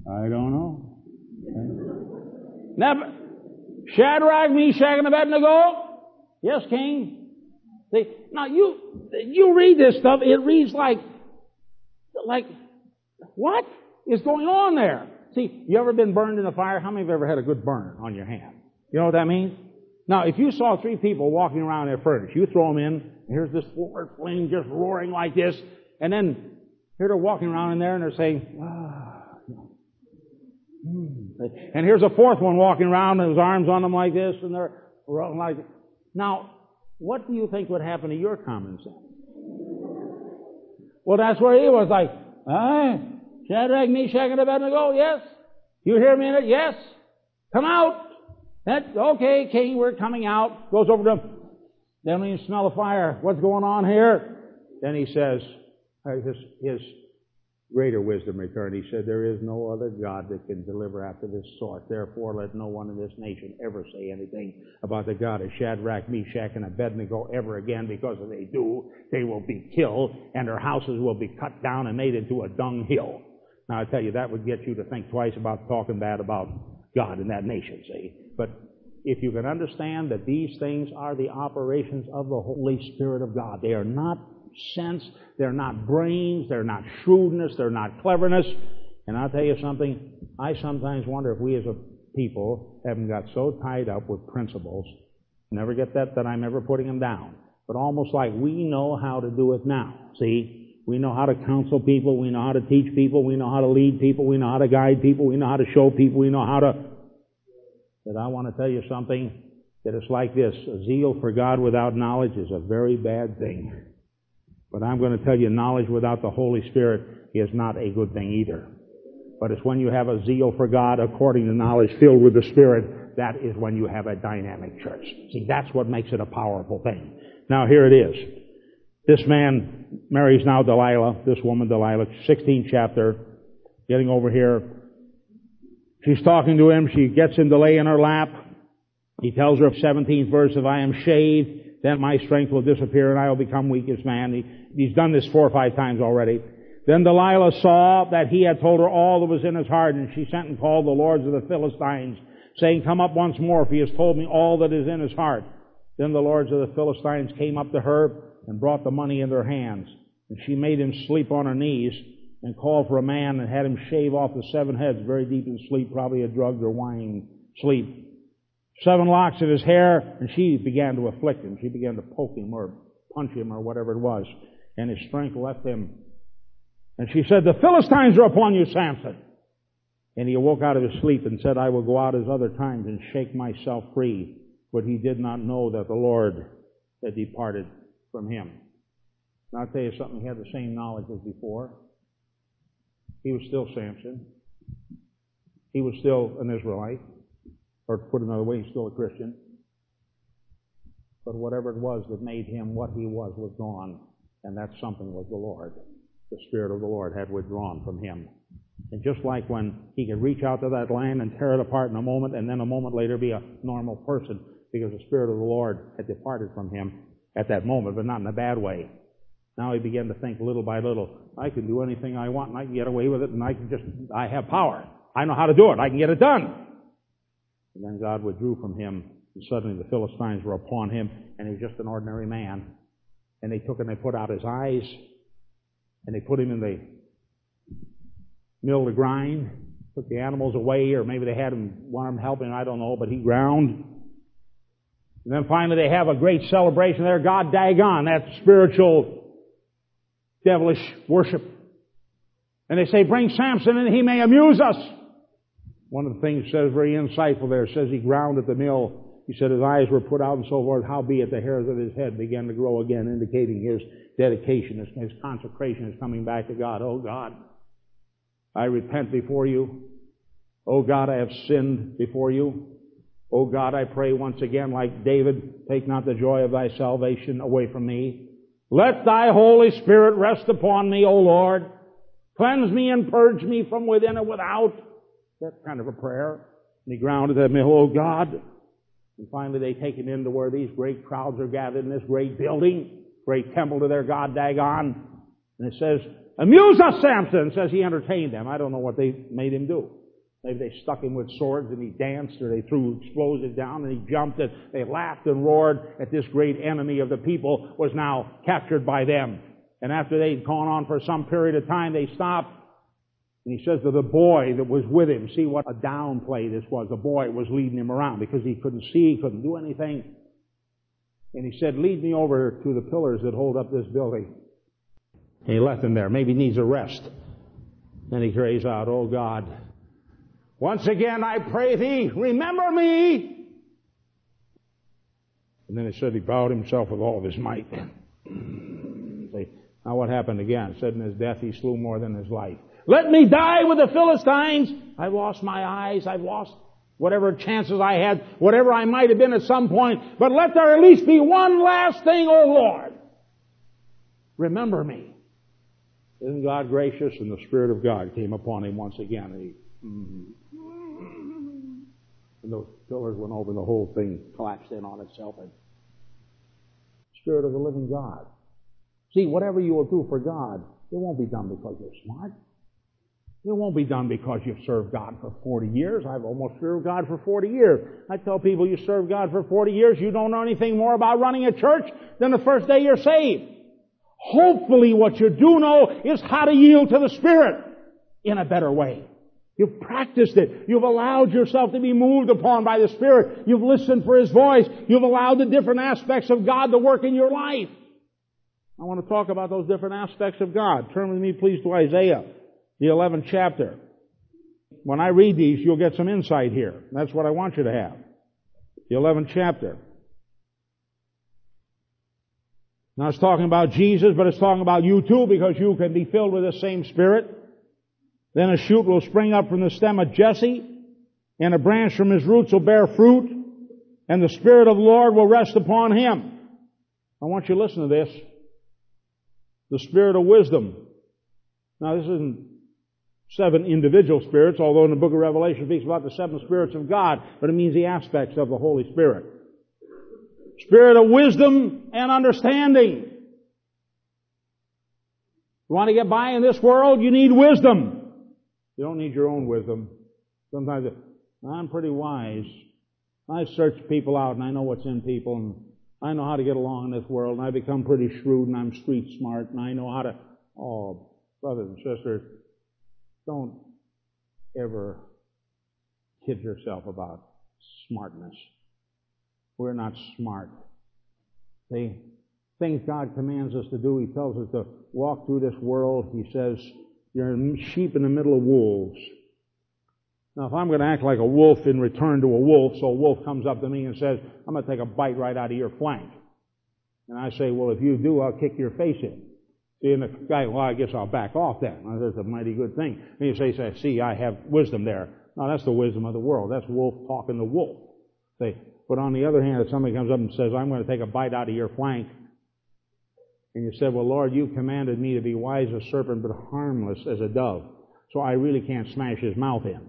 I don't know. Never, Shadrach, Meshach, and Abednego? Yes, King. See, now you, you read this stuff, it reads like, like, what is going on there? See, you ever been burned in a fire? How many have ever had a good burn on your hand? You know what that means? Now, if you saw three people walking around in a furnace, you throw them in, and here's this flame just roaring like this, and then here they're walking around in there and they're saying, ah, and here's a fourth one walking around with his arms on them like this, and they're like, now, what do you think would happen to your common sense? Well, that's where he was like, ah, Shadrach, Meshach, and Abednego, yes. You hear me in it? Yes. Come out. That, okay, king, we're coming out. Goes over to him. Don't even smell the fire. What's going on here? Then he says, uh, his, his greater wisdom returned. He said, There is no other God that can deliver after this sort. Therefore, let no one in this nation ever say anything about the God of Shadrach, Meshach, and Abednego ever again, because if they do, they will be killed, and their houses will be cut down and made into a dunghill. Now, I tell you, that would get you to think twice about talking bad about God in that nation, see? But if you can understand that these things are the operations of the Holy Spirit of God. They are not sense, they're not brains, they're not shrewdness, they're not cleverness. And I'll tell you something, I sometimes wonder if we as a people haven't got so tied up with principles. Never get that that I'm ever putting them down. But almost like we know how to do it now. See? We know how to counsel people, we know how to teach people, we know how to lead people, we know how to guide people, we know how to show people, we know how to But I want to tell you something that it's like this. A zeal for God without knowledge is a very bad thing. But I'm going to tell you knowledge without the Holy Spirit is not a good thing either. But it's when you have a zeal for God according to knowledge filled with the Spirit, that is when you have a dynamic church. See, that's what makes it a powerful thing. Now here it is. This man marries now Delilah, this woman Delilah, 16th chapter, getting over here. She's talking to him. She gets him to lay in her lap. He tells her, of 17th verse, if I am shaved, then my strength will disappear and I will become weak as man. He, he's done this four or five times already. Then Delilah saw that he had told her all that was in his heart, and she sent and called the lords of the Philistines, saying, Come up once more, for he has told me all that is in his heart. Then the lords of the Philistines came up to her and brought the money in their hands. And she made him sleep on her knees and called for a man and had him shave off the seven heads, very deep in sleep, probably a drugged or wine sleep. Seven locks of his hair, and she began to afflict him. She began to poke him or punch him or whatever it was. And his strength left him and she said, The Philistines are upon you, Samson. And he awoke out of his sleep and said, I will go out as other times and shake myself free. But he did not know that the Lord had departed from him. Now I'll tell you something, he had the same knowledge as before. He was still Samson. He was still an Israelite. Or to put another way, he's still a Christian. But whatever it was that made him what he was was gone. And that something was the Lord the Spirit of the Lord had withdrawn from him. And just like when he could reach out to that land and tear it apart in a moment and then a moment later be a normal person because the Spirit of the Lord had departed from him at that moment, but not in a bad way. Now he began to think little by little, I can do anything I want and I can get away with it and I can just, I have power. I know how to do it. I can get it done. And then God withdrew from him and suddenly the Philistines were upon him and he was just an ordinary man. And they took him and they put out his eyes and they put him in the mill to grind, took the animals away, or maybe they had him, one of them helping, I don't know, but he ground. And then finally they have a great celebration there, God Dagon, that spiritual, devilish worship. And they say, bring Samson and he may amuse us. One of the things says very insightful there, says he ground at the mill. He said his eyes were put out and so forth, howbeit the hairs of his head began to grow again, indicating his dedication, his, his consecration, is coming back to God. Oh God, I repent before you. Oh God, I have sinned before you. Oh God, I pray once again, like David, take not the joy of thy salvation away from me. Let thy Holy Spirit rest upon me, O Lord. Cleanse me and purge me from within and without. That kind of a prayer. And he grounded them, oh God. And finally they take him into where these great crowds are gathered in this great building great temple to their god Dagon. And it says, amuse us, Samson. Says he entertained them. I don't know what they made him do. Maybe they stuck him with swords and he danced or they threw explosives down and he jumped and they laughed and roared at this great enemy of the people was now captured by them. And after they'd gone on for some period of time, they stopped. And he says to the boy that was with him, see what a downplay this was. The boy was leading him around because he couldn't see, he couldn't do anything. And he said, lead me over to the pillars that hold up this building. And he left him there. Maybe he needs a rest. Then he cries out, Oh God, once again I pray thee, remember me. And then he said he bowed himself with all of his might. now what happened again? Said in his death he slew more than his life. Let me die with the Philistines. I've lost my eyes. I've lost whatever chances I had, whatever I might have been at some point, but let there at least be one last thing, O Lord. Remember me. Isn't God gracious? And the Spirit of God came upon him once again. And, he, and those pillars went over and the whole thing collapsed in on itself. And Spirit of the living God. See, whatever you will do for God, it won't be done because you're smart. It won't be done because you've served God for 40 years. I've almost served God for 40 years. I tell people you serve God for 40 years, you don't know anything more about running a church than the first day you're saved. Hopefully what you do know is how to yield to the Spirit in a better way. You've practiced it. You've allowed yourself to be moved upon by the Spirit. You've listened for His voice. You've allowed the different aspects of God to work in your life. I want to talk about those different aspects of God. Turn with me please to Isaiah the 11th chapter. When I read these, you'll get some insight here. That's what I want you to have. The 11th chapter. Now it's talking about Jesus, but it's talking about you too because you can be filled with the same Spirit. Then a shoot will spring up from the stem of Jesse, and a branch from his roots will bear fruit, and the Spirit of the Lord will rest upon him. I want you to listen to this. The Spirit of wisdom. Now this isn't seven individual spirits, although in the book of Revelation it speaks about the seven spirits of God, but it means the aspects of the Holy Spirit. Spirit of wisdom and understanding. You want to get by in this world, you need wisdom. You don't need your own wisdom. Sometimes I'm pretty wise. I search people out and I know what's in people and I know how to get along in this world and I become pretty shrewd and I'm street smart and I know how to, oh, brothers and sisters, don't ever kid yourself about smartness. We're not smart. The things God commands us to do, He tells us to walk through this world. He says, you're sheep in the middle of wolves. Now, if I'm going to act like a wolf in return to a wolf, so a wolf comes up to me and says, I'm going to take a bite right out of your flank. And I say, well, if you do, I'll kick your face in. And the guy, well, I guess I'll back off then. Well, that's a mighty good thing. And you say, say, see, I have wisdom there. No, that's the wisdom of the world. That's wolf talking to wolf. See, but on the other hand, if somebody comes up and says, I'm going to take a bite out of your flank, and you said, well, Lord, you commanded me to be wise as a serpent, but harmless as a dove. So I really can't smash his mouth in.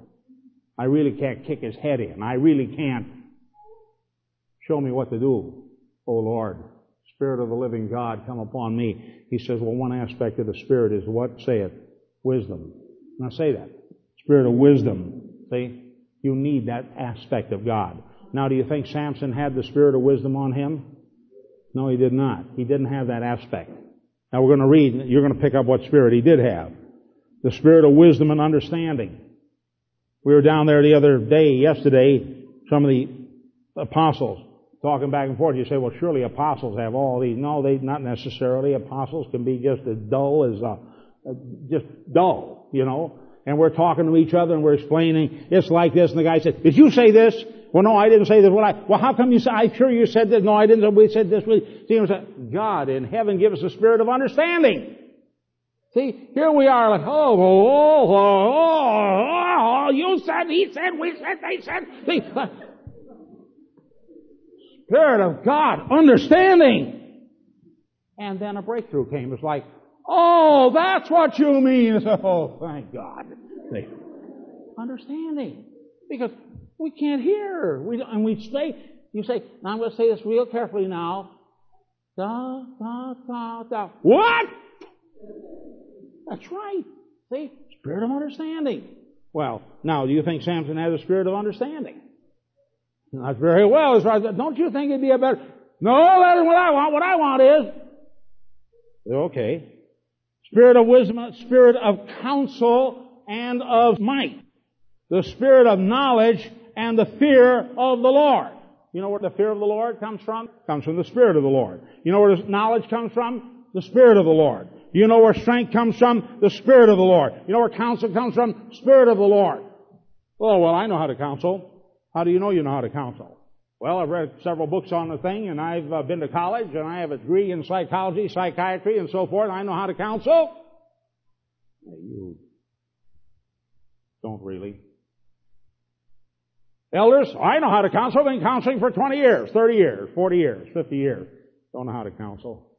I really can't kick his head in. I really can't show me what to do. Oh Lord, Spirit of the living God, come upon me. He says, well, one aspect of the Spirit is what? Say it. Wisdom. Now say that. Spirit of wisdom. See? You need that aspect of God. Now, do you think Samson had the Spirit of wisdom on him? No, he did not. He didn't have that aspect. Now we're going to read, you're going to pick up what spirit he did have. The spirit of wisdom and understanding. We were down there the other day, yesterday, some of the apostles talking back and forth. You say, well, surely apostles have all these. No, they not necessarily. Apostles can be just as dull as uh, just dull, you know. And we're talking to each other and we're explaining it's like this. And the guy said, "Did you say this?" Well, no, I didn't say this. Well, I, well, how come you say? I'm sure you said this. No, I didn't. We said this. We, see, God in heaven give us a spirit of understanding. See, here we are like, oh, oh, oh, oh, oh, you said, he said, we said, they said. See, Spirit of God, understanding. And then a breakthrough came. It's like, oh, that's what you mean. Oh, thank God. See, understanding. Because we can't hear. We and we say, you say, I'm going to say this real carefully now. Da, da, da, da. What? That's right. See? Spirit of understanding. Well, now, do you think Samson had a spirit of understanding? Not very well. Don't you think it'd be a better? No, that isn't what I want. What I want is okay. Spirit of wisdom, spirit of counsel, and of might. The spirit of knowledge and the fear of the Lord. You know where the fear of the Lord comes from? Comes from the Spirit of the Lord. You know where knowledge comes from? The Spirit of the Lord. You know where strength comes from? The Spirit of the Lord. You know where counsel comes from? Spirit of the Lord. Oh, well, I know how to counsel. How do you know you know how to counsel? Well, I've read several books on the thing, and I've uh, been to college, and I have a degree in psychology, psychiatry, and so forth. I know how to counsel. You don't really. Elders, I know how to counsel. I've been counseling for 20 years, 30 years, 40 years, 50 years. Don't know how to counsel.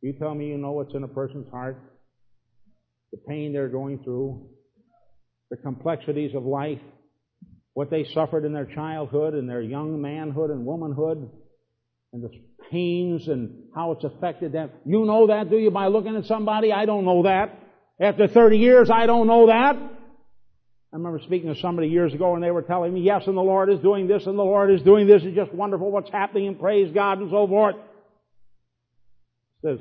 You tell me you know what's in a person's heart, the pain they're going through, the complexities of life, what they suffered in their childhood and their young manhood and womanhood, and the pains and how it's affected them. You know that, do you, by looking at somebody? I don't know that. After 30 years, I don't know that. I remember speaking to somebody years ago and they were telling me, yes, and the Lord is doing this and the Lord is doing this. It's just wonderful what's happening and praise God and so forth. Says,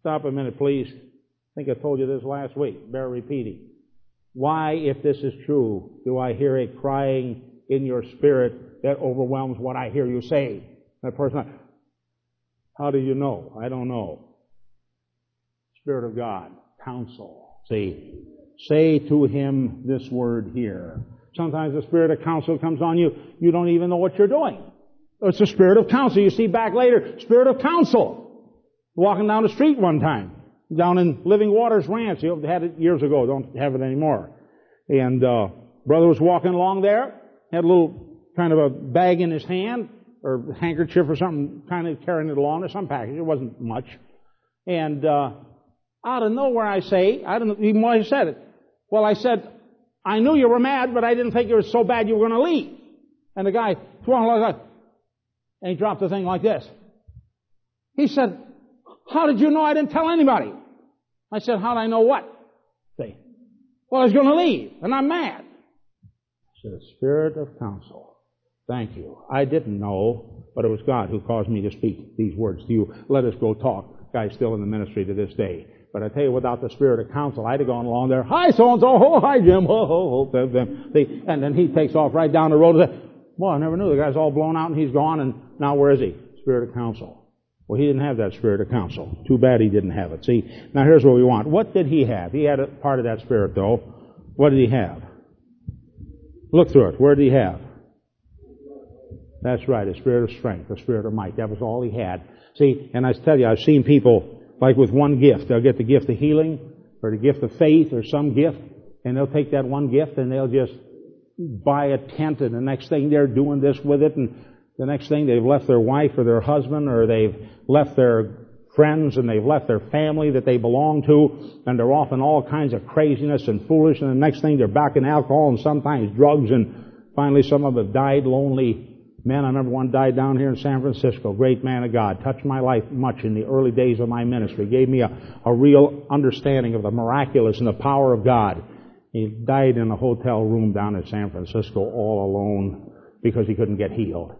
stop a minute, please. I think I told you this last week. Bear repeating. Why, if this is true, do I hear a crying in your spirit that overwhelms what I hear you say? That person, how do you know? I don't know. Spirit of God, counsel. See, say to him this word here. Sometimes the spirit of counsel comes on you. You don't even know what you're doing. It's the spirit of counsel. You see back later, spirit of counsel. Walking down the street one time, down in Living Waters Ranch. You had it years ago. Don't have it anymore. And uh, brother was walking along there. Had a little kind of a bag in his hand or handkerchief or something, kind of carrying it along or some package. It wasn't much. And uh, out of nowhere, I say, I don't know even why he said it. Well, I said, I knew you were mad, but I didn't think it was so bad you were going to leave. And the guy like that, and he dropped the thing like this. He said, how did you know I didn't tell anybody? I said, how did I know what? See. Well, I was going to leave, and I'm mad. I said, spirit of counsel. Thank you. I didn't know, but it was God who caused me to speak these words to you. Let us go talk. Guy's still in the ministry to this day. But I tell you, without the spirit of counsel, I'd have gone along there, hi so-and-so, oh, hi Jim, oh, oh, oh. And then he takes off right down the road well, I never knew. The guy's all blown out and he's gone and now where is he? Spirit of counsel. Well, he didn't have that spirit of counsel. Too bad he didn't have it. See, now here's what we want. What did he have? He had a part of that spirit though. What did he have? Look through it. Where did he have? That's right, a spirit of strength, a spirit of might. That was all he had. See, and I tell you, I've seen people like with one gift. They'll get the gift of healing or the gift of faith or some gift, and they'll take that one gift and they'll just buy a tent and the next thing they're doing this with it and the next thing they've left their wife or their husband or they've left their friends and they've left their family that they belong to and they're off in all kinds of craziness and foolishness and the next thing they're back in alcohol and sometimes drugs and finally some of them have died lonely Man, I remember one died down here in San Francisco. Great man of God. Touched my life much in the early days of my ministry. Gave me a, a real understanding of the miraculous and the power of God. He died in a hotel room down in San Francisco all alone because he couldn't get healed.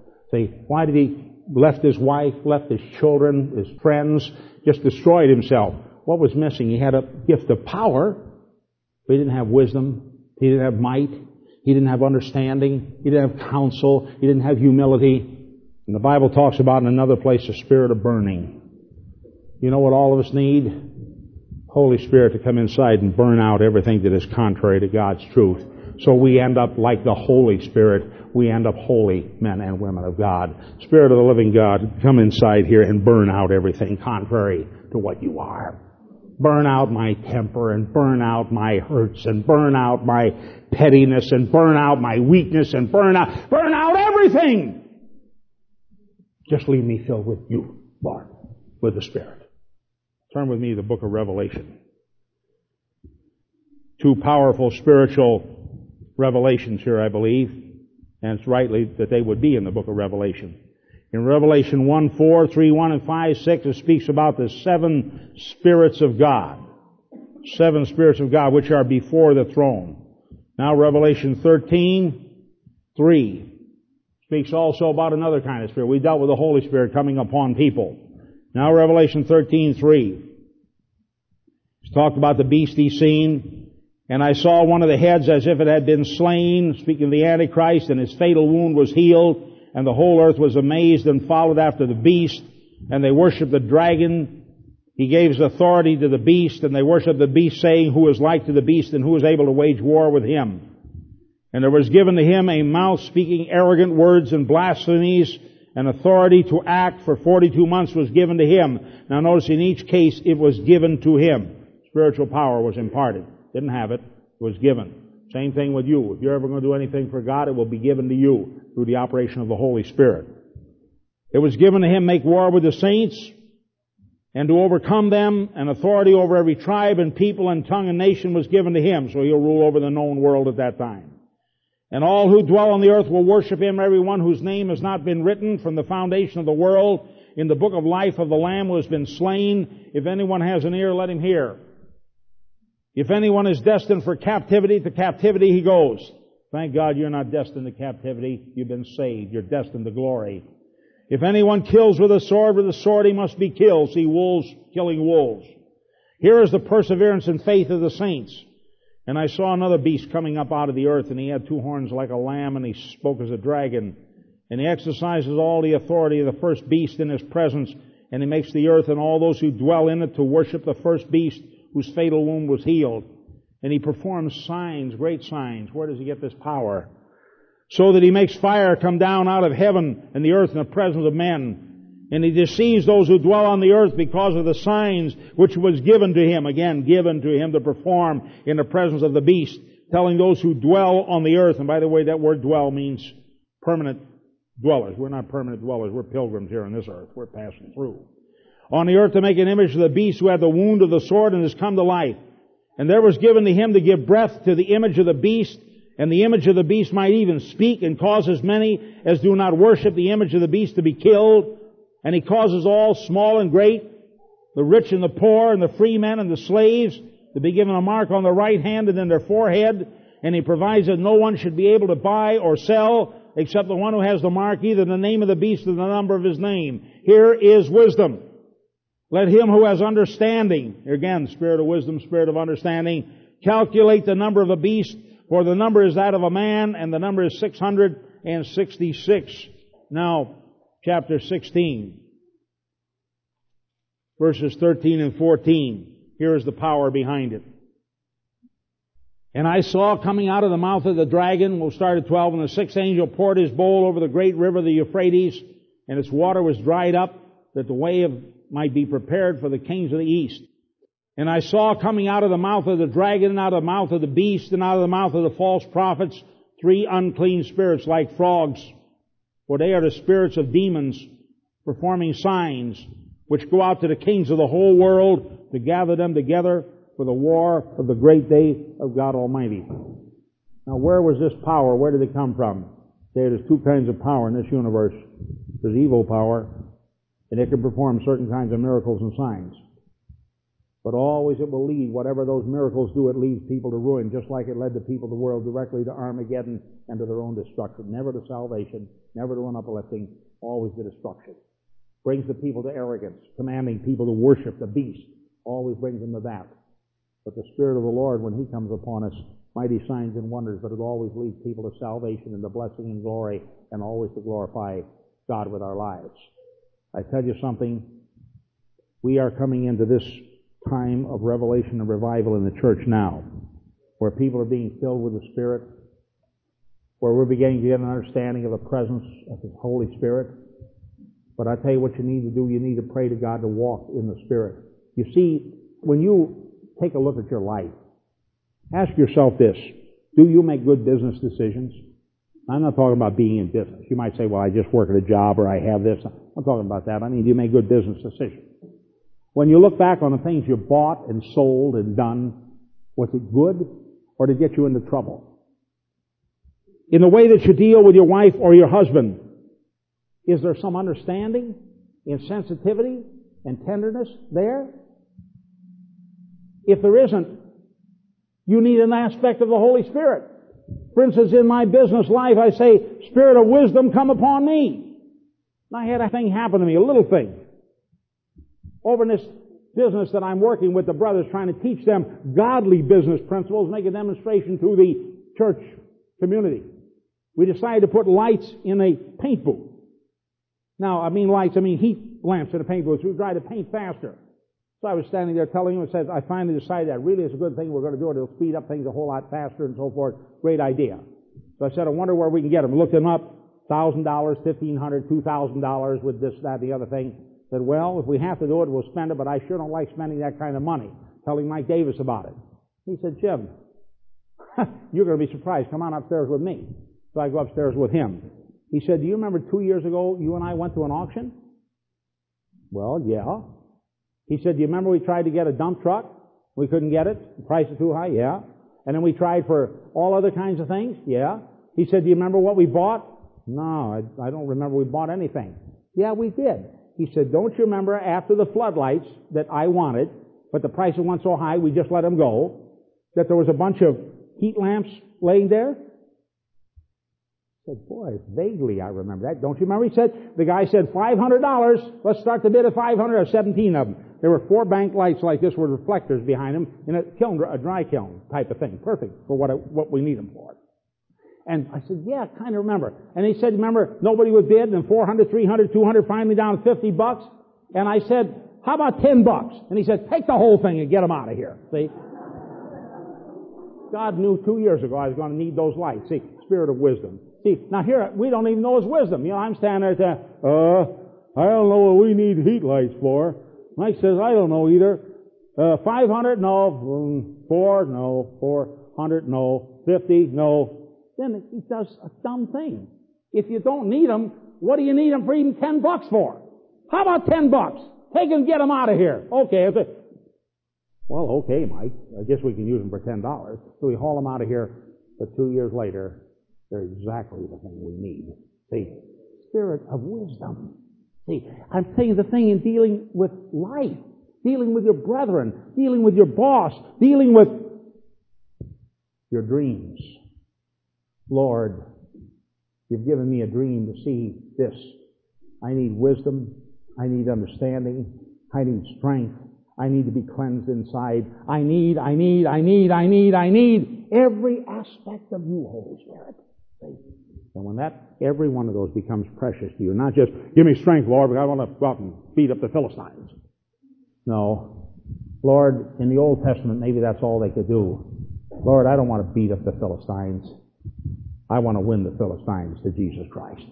Why did he left his wife, left his children, his friends, just destroyed himself? What was missing? He had a gift of power, but he didn't have wisdom. He didn't have might. He didn't have understanding. He didn't have counsel. He didn't have humility. And the Bible talks about in another place a spirit of burning. You know what all of us need? Holy Spirit to come inside and burn out everything that is contrary to God's truth. So we end up like the Holy Spirit. We end up holy men and women of God. Spirit of the living God, come inside here and burn out everything contrary to what you are burn out my temper and burn out my hurts and burn out my pettiness and burn out my weakness and burn out, burn out everything. Just leave me filled with you, Lord, with the Spirit. Turn with me to the book of Revelation. Two powerful spiritual revelations here, I believe, and it's rightly that they would be in the book of Revelation. In Revelation 1, 4, 3, 1, and 5, 6, it speaks about the seven spirits of God. Seven spirits of God which are before the throne. Now Revelation 13, 3 speaks also about another kind of spirit. We dealt with the Holy Spirit coming upon people. Now Revelation 13, 3. It's talked about the beast he seen. And I saw one of the heads as if it had been slain, speaking of the Antichrist, and his fatal wound was healed and the whole earth was amazed and followed after the beast, and they worshiped the dragon. He gave his authority to the beast, and they worshiped the beast, saying, Who is like to the beast, and who is able to wage war with him? And there was given to him a mouth speaking arrogant words and blasphemies, and authority to act for 42 months was given to him. Now notice in each case it was given to him. Spiritual power was imparted. Didn't have it. Was given. Same thing with you. If you're ever going to do anything for God, it will be given to you through the operation of the Holy Spirit. It was given to him make war with the saints and to overcome them, and authority over every tribe and people and tongue and nation was given to him, so he'll rule over the known world at that time. And all who dwell on the earth will worship him, everyone whose name has not been written from the foundation of the world in the book of life of the Lamb who has been slain. If anyone has an ear, let him hear. If anyone is destined for captivity, to captivity he goes. Thank God you're not destined to captivity. You've been saved. You're destined to glory. If anyone kills with a sword, with a sword he must be killed. See wolves killing wolves. Here is the perseverance and faith of the saints. And I saw another beast coming up out of the earth, and he had two horns like a lamb, and he spoke as a dragon. And he exercises all the authority of the first beast in his presence, and he makes the earth and all those who dwell in it to worship the first beast whose fatal wound was healed. And he performs signs, great signs. Where does he get this power? So that he makes fire come down out of heaven and the earth in the presence of men. And he deceives those who dwell on the earth because of the signs which was given to him, again, given to him to perform in the presence of the beast, telling those who dwell on the earth, and by the way, that word dwell means permanent dwellers. We're not permanent dwellers. We're pilgrims here on this earth. We're passing through. On the earth to make an image of the beast who had the wound of the sword and has come to life. And there was given to him to give breath to the image of the beast, and the image of the beast might even speak and cause as many as do not worship the image of the beast to be killed. And he causes all, small and great, the rich and the poor, and the free men and the slaves, to be given a mark on the right hand and in their forehead. And he provides that no one should be able to buy or sell except the one who has the mark, either the name of the beast or the number of his name. Here is wisdom. Let him who has understanding, again, spirit of wisdom, spirit of understanding, calculate the number of the beast, for the number is that of a man, and the number is 666. Now, chapter 16, verses 13 and 14. Here is the power behind it. And I saw coming out of the mouth of the dragon, we'll start at 12, and the sixth angel poured his bowl over the great river, the Euphrates, and its water was dried up, that the way of, might be prepared for the kings of the east. And I saw coming out of the mouth of the dragon, and out of the mouth of the beast, and out of the mouth of the false prophets, three unclean spirits like frogs, for they are the spirits of demons, performing signs, which go out to the kings of the whole world to gather them together for the war of the great day of God Almighty. Now, where was this power? Where did it come from? There's two kinds of power in this universe. There's evil power, and it can perform certain kinds of miracles and signs. But always it will lead, whatever those miracles do, it leads people to ruin, just like it led the people of the world directly to Armageddon and to their own destruction. Never to salvation, never to an uplifting, always to destruction. Brings the people to arrogance, commanding people to worship the beast. Always brings them to that. But the Spirit of the Lord, when He comes upon us, mighty signs and wonders, but it always leads people to salvation and to blessing and glory, and always to glorify God with our lives. I tell you something, we are coming into this time of revelation and revival in the church now, where people are being filled with the Spirit, where we're beginning to get an understanding of the presence of the Holy Spirit. But I tell you what you need to do, you need to pray to God to walk in the Spirit. You see, when you take a look at your life. Ask yourself this. Do you make good business decisions? I'm not talking about being in business. You might say, well, I just work at a job or I have this. I'm talking about that. I mean, do you make good business decisions? When you look back on the things you bought and sold and done, was it good or did it get you into trouble? In the way that you deal with your wife or your husband, is there some understanding and sensitivity and tenderness there? If there isn't, you need an aspect of the Holy Spirit. For instance, in my business life, I say, Spirit of wisdom, come upon me. And I had a thing happen to me, a little thing. Over in this business that I'm working with the brothers, trying to teach them godly business principles, make a demonstration to the church community. We decided to put lights in a paint booth. Now, I mean lights, I mean heat lamps in a paint booth. We try to paint faster. So I was standing there telling him and says, I finally decided that really is a good thing. We're going to do it. It'll speed up things a whole lot faster and so forth. Great idea. So I said, I wonder where we can get them. Looked them up. Thousand dollars, fifteen hundred, two thousand dollars with this, that, the other thing. Said, well, if we have to do it, we'll spend it, but I sure don't like spending that kind of money. Telling Mike Davis about it. He said, Jim, you're going to be surprised. Come on upstairs with me. So I go upstairs with him. He said, do you remember two years ago you and I went to an auction? Well, yeah. He said, do you remember we tried to get a dump truck? We couldn't get it. The price is too high? Yeah. And then we tried for all other kinds of things? Yeah. He said, do you remember what we bought? No, I, I don't remember we bought anything. Yeah, we did. He said, don't you remember after the floodlights that I wanted, but the prices went so high we just let them go? that there was a bunch of heat lamps laying there? I said, boy, vaguely I remember that. Don't you remember? He said, the guy said, $500. Let's start the bid at 500 or 17 of them. There were four bank lights like this with reflectors behind them in a kiln, a dry kiln type of thing. Perfect for what, what we need them for. And I said, yeah, kind of remember. And he said, remember, nobody would bid, and 400, 300, 200, finally down 50 bucks. And I said, how about 10 bucks? And he said, take the whole thing and get them out of here. See? God knew two years ago I was going to need those lights. See, spirit of wisdom. See, now here, we don't even know his wisdom. You know, I'm standing there saying, uh, I don't know what we need heat lights for. Mike says, I don't know either. Uh, 500? No. Four? No. 400? No. 50? No. Then he does a dumb thing. If you don't need them, what do you need them for even 10 bucks for? How about 10 bucks? Take them, get them out of here. Okay. Well, okay, Mike. I guess we can use them for $10. So we haul them out of here, but two years later, they're exactly the thing we need. See, spirit of wisdom. See, I'm saying the thing in dealing with life, dealing with your brethren, dealing with your boss, dealing with your dreams. Lord, you've given me a dream to see this. I need wisdom. I need understanding. I need strength. I need to be cleansed inside. I need, I need, I need, I need, I need every aspect of you, Holy Spirit. And when that, every one of those becomes precious to you, not just, give me strength, Lord, because I want to go out and beat up the Philistines. No. Lord, in the Old Testament, maybe that's all they could do. Lord, I don't want to beat up the Philistines. I want to win the Philistines to Jesus Christ.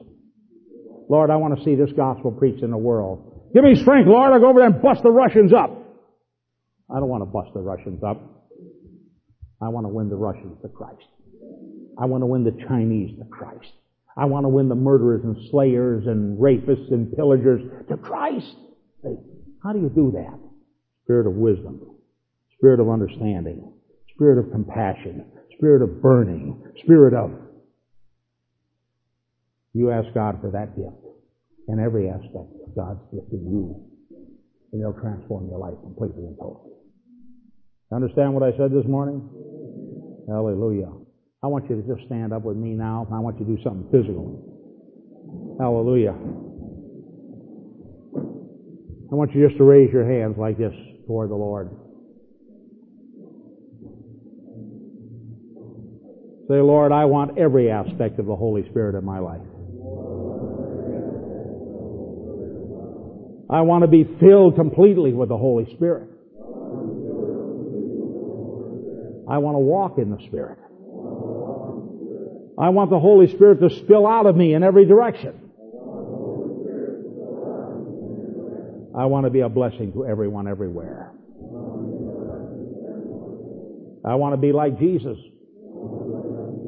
Lord, I want to see this gospel preached in the world. Give me strength, Lord. I'll go over there and bust the Russians up. I don't want to bust the Russians up. I want to win the Russians to Christ. I want to win the Chinese to Christ. I want to win the murderers and slayers and rapists and pillagers to Christ. How do you do that? Spirit of wisdom, spirit of understanding, spirit of compassion, spirit of burning, spirit of. You ask God for that gift in every aspect of God's gift in you, and it'll transform your life completely and totally. Understand what I said this morning? Hallelujah. I want you to just stand up with me now. I want you to do something physical. Hallelujah. I want you just to raise your hands like this toward the Lord. Say, Lord, I want every aspect of the Holy Spirit in my life. I want to be filled completely with the Holy Spirit. I want to walk in the Spirit. I want the Holy Spirit to spill out of me in every direction. I want to be a blessing to everyone everywhere. I want to be like Jesus.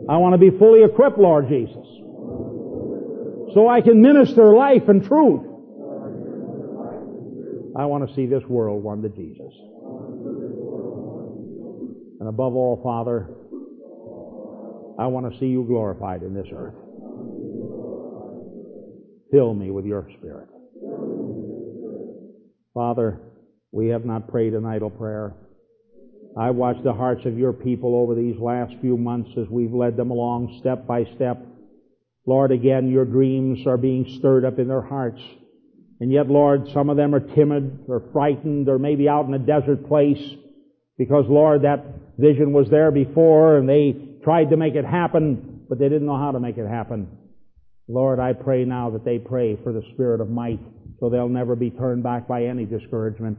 I want to be fully equipped, Lord Jesus. So I can minister life and truth. I want to see this world won to Jesus. And above all, Father, I want to see you glorified in this earth. Fill me with your Spirit. Father, we have not prayed an idle prayer. I watched the hearts of your people over these last few months as we've led them along step by step. Lord, again, your dreams are being stirred up in their hearts. And yet, Lord, some of them are timid or frightened or maybe out in a desert place because, Lord, that vision was there before and they tried to make it happen, but they didn't know how to make it happen. Lord, I pray now that they pray for the spirit of might so they'll never be turned back by any discouragement.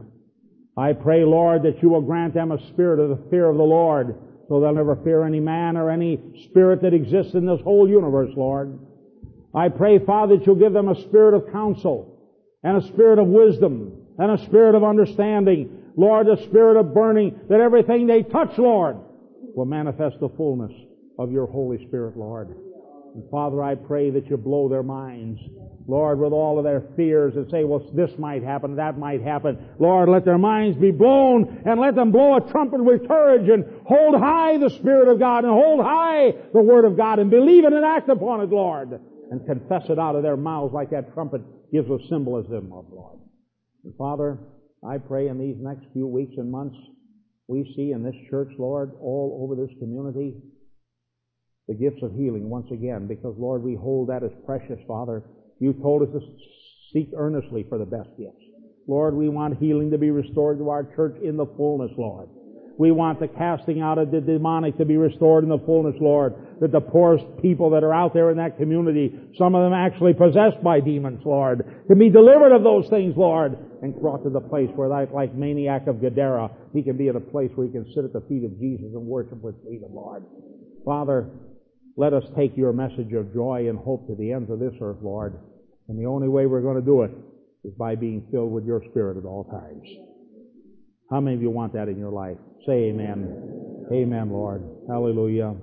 I pray, Lord, that you will grant them a spirit of the fear of the Lord so they'll never fear any man or any spirit that exists in this whole universe, Lord. I pray, Father, that you'll give them a spirit of counsel and a spirit of wisdom and a spirit of understanding. Lord, a spirit of burning that everything they touch, Lord, will manifest the fullness of your Holy Spirit, Lord. And Father, I pray that you blow their minds, Lord, with all of their fears and say, well, this might happen, that might happen. Lord, let their minds be blown and let them blow a trumpet with courage and hold high the Spirit of God and hold high the Word of God and believe it and act upon it, Lord, and confess it out of their mouths like that trumpet gives a symbolism of, Lord. And Father, I pray in these next few weeks and months We see in this church, Lord, all over this community, the gifts of healing once again, because, Lord, we hold that as precious, Father. You told us to seek earnestly for the best gifts. Lord, we want healing to be restored to our church in the fullness, Lord. We want the casting out of the demonic to be restored in the fullness, Lord. That the poorest people that are out there in that community, some of them actually possessed by demons, Lord, can be delivered of those things, Lord, and brought to the place where, like, like maniac of Gadara, he can be in a place where he can sit at the feet of Jesus and worship with freedom, Lord. Father, let us take your message of joy and hope to the ends of this earth, Lord. And the only way we're going to do it is by being filled with your Spirit at all times. How many of you want that in your life? Say amen. Amen, Lord. Hallelujah.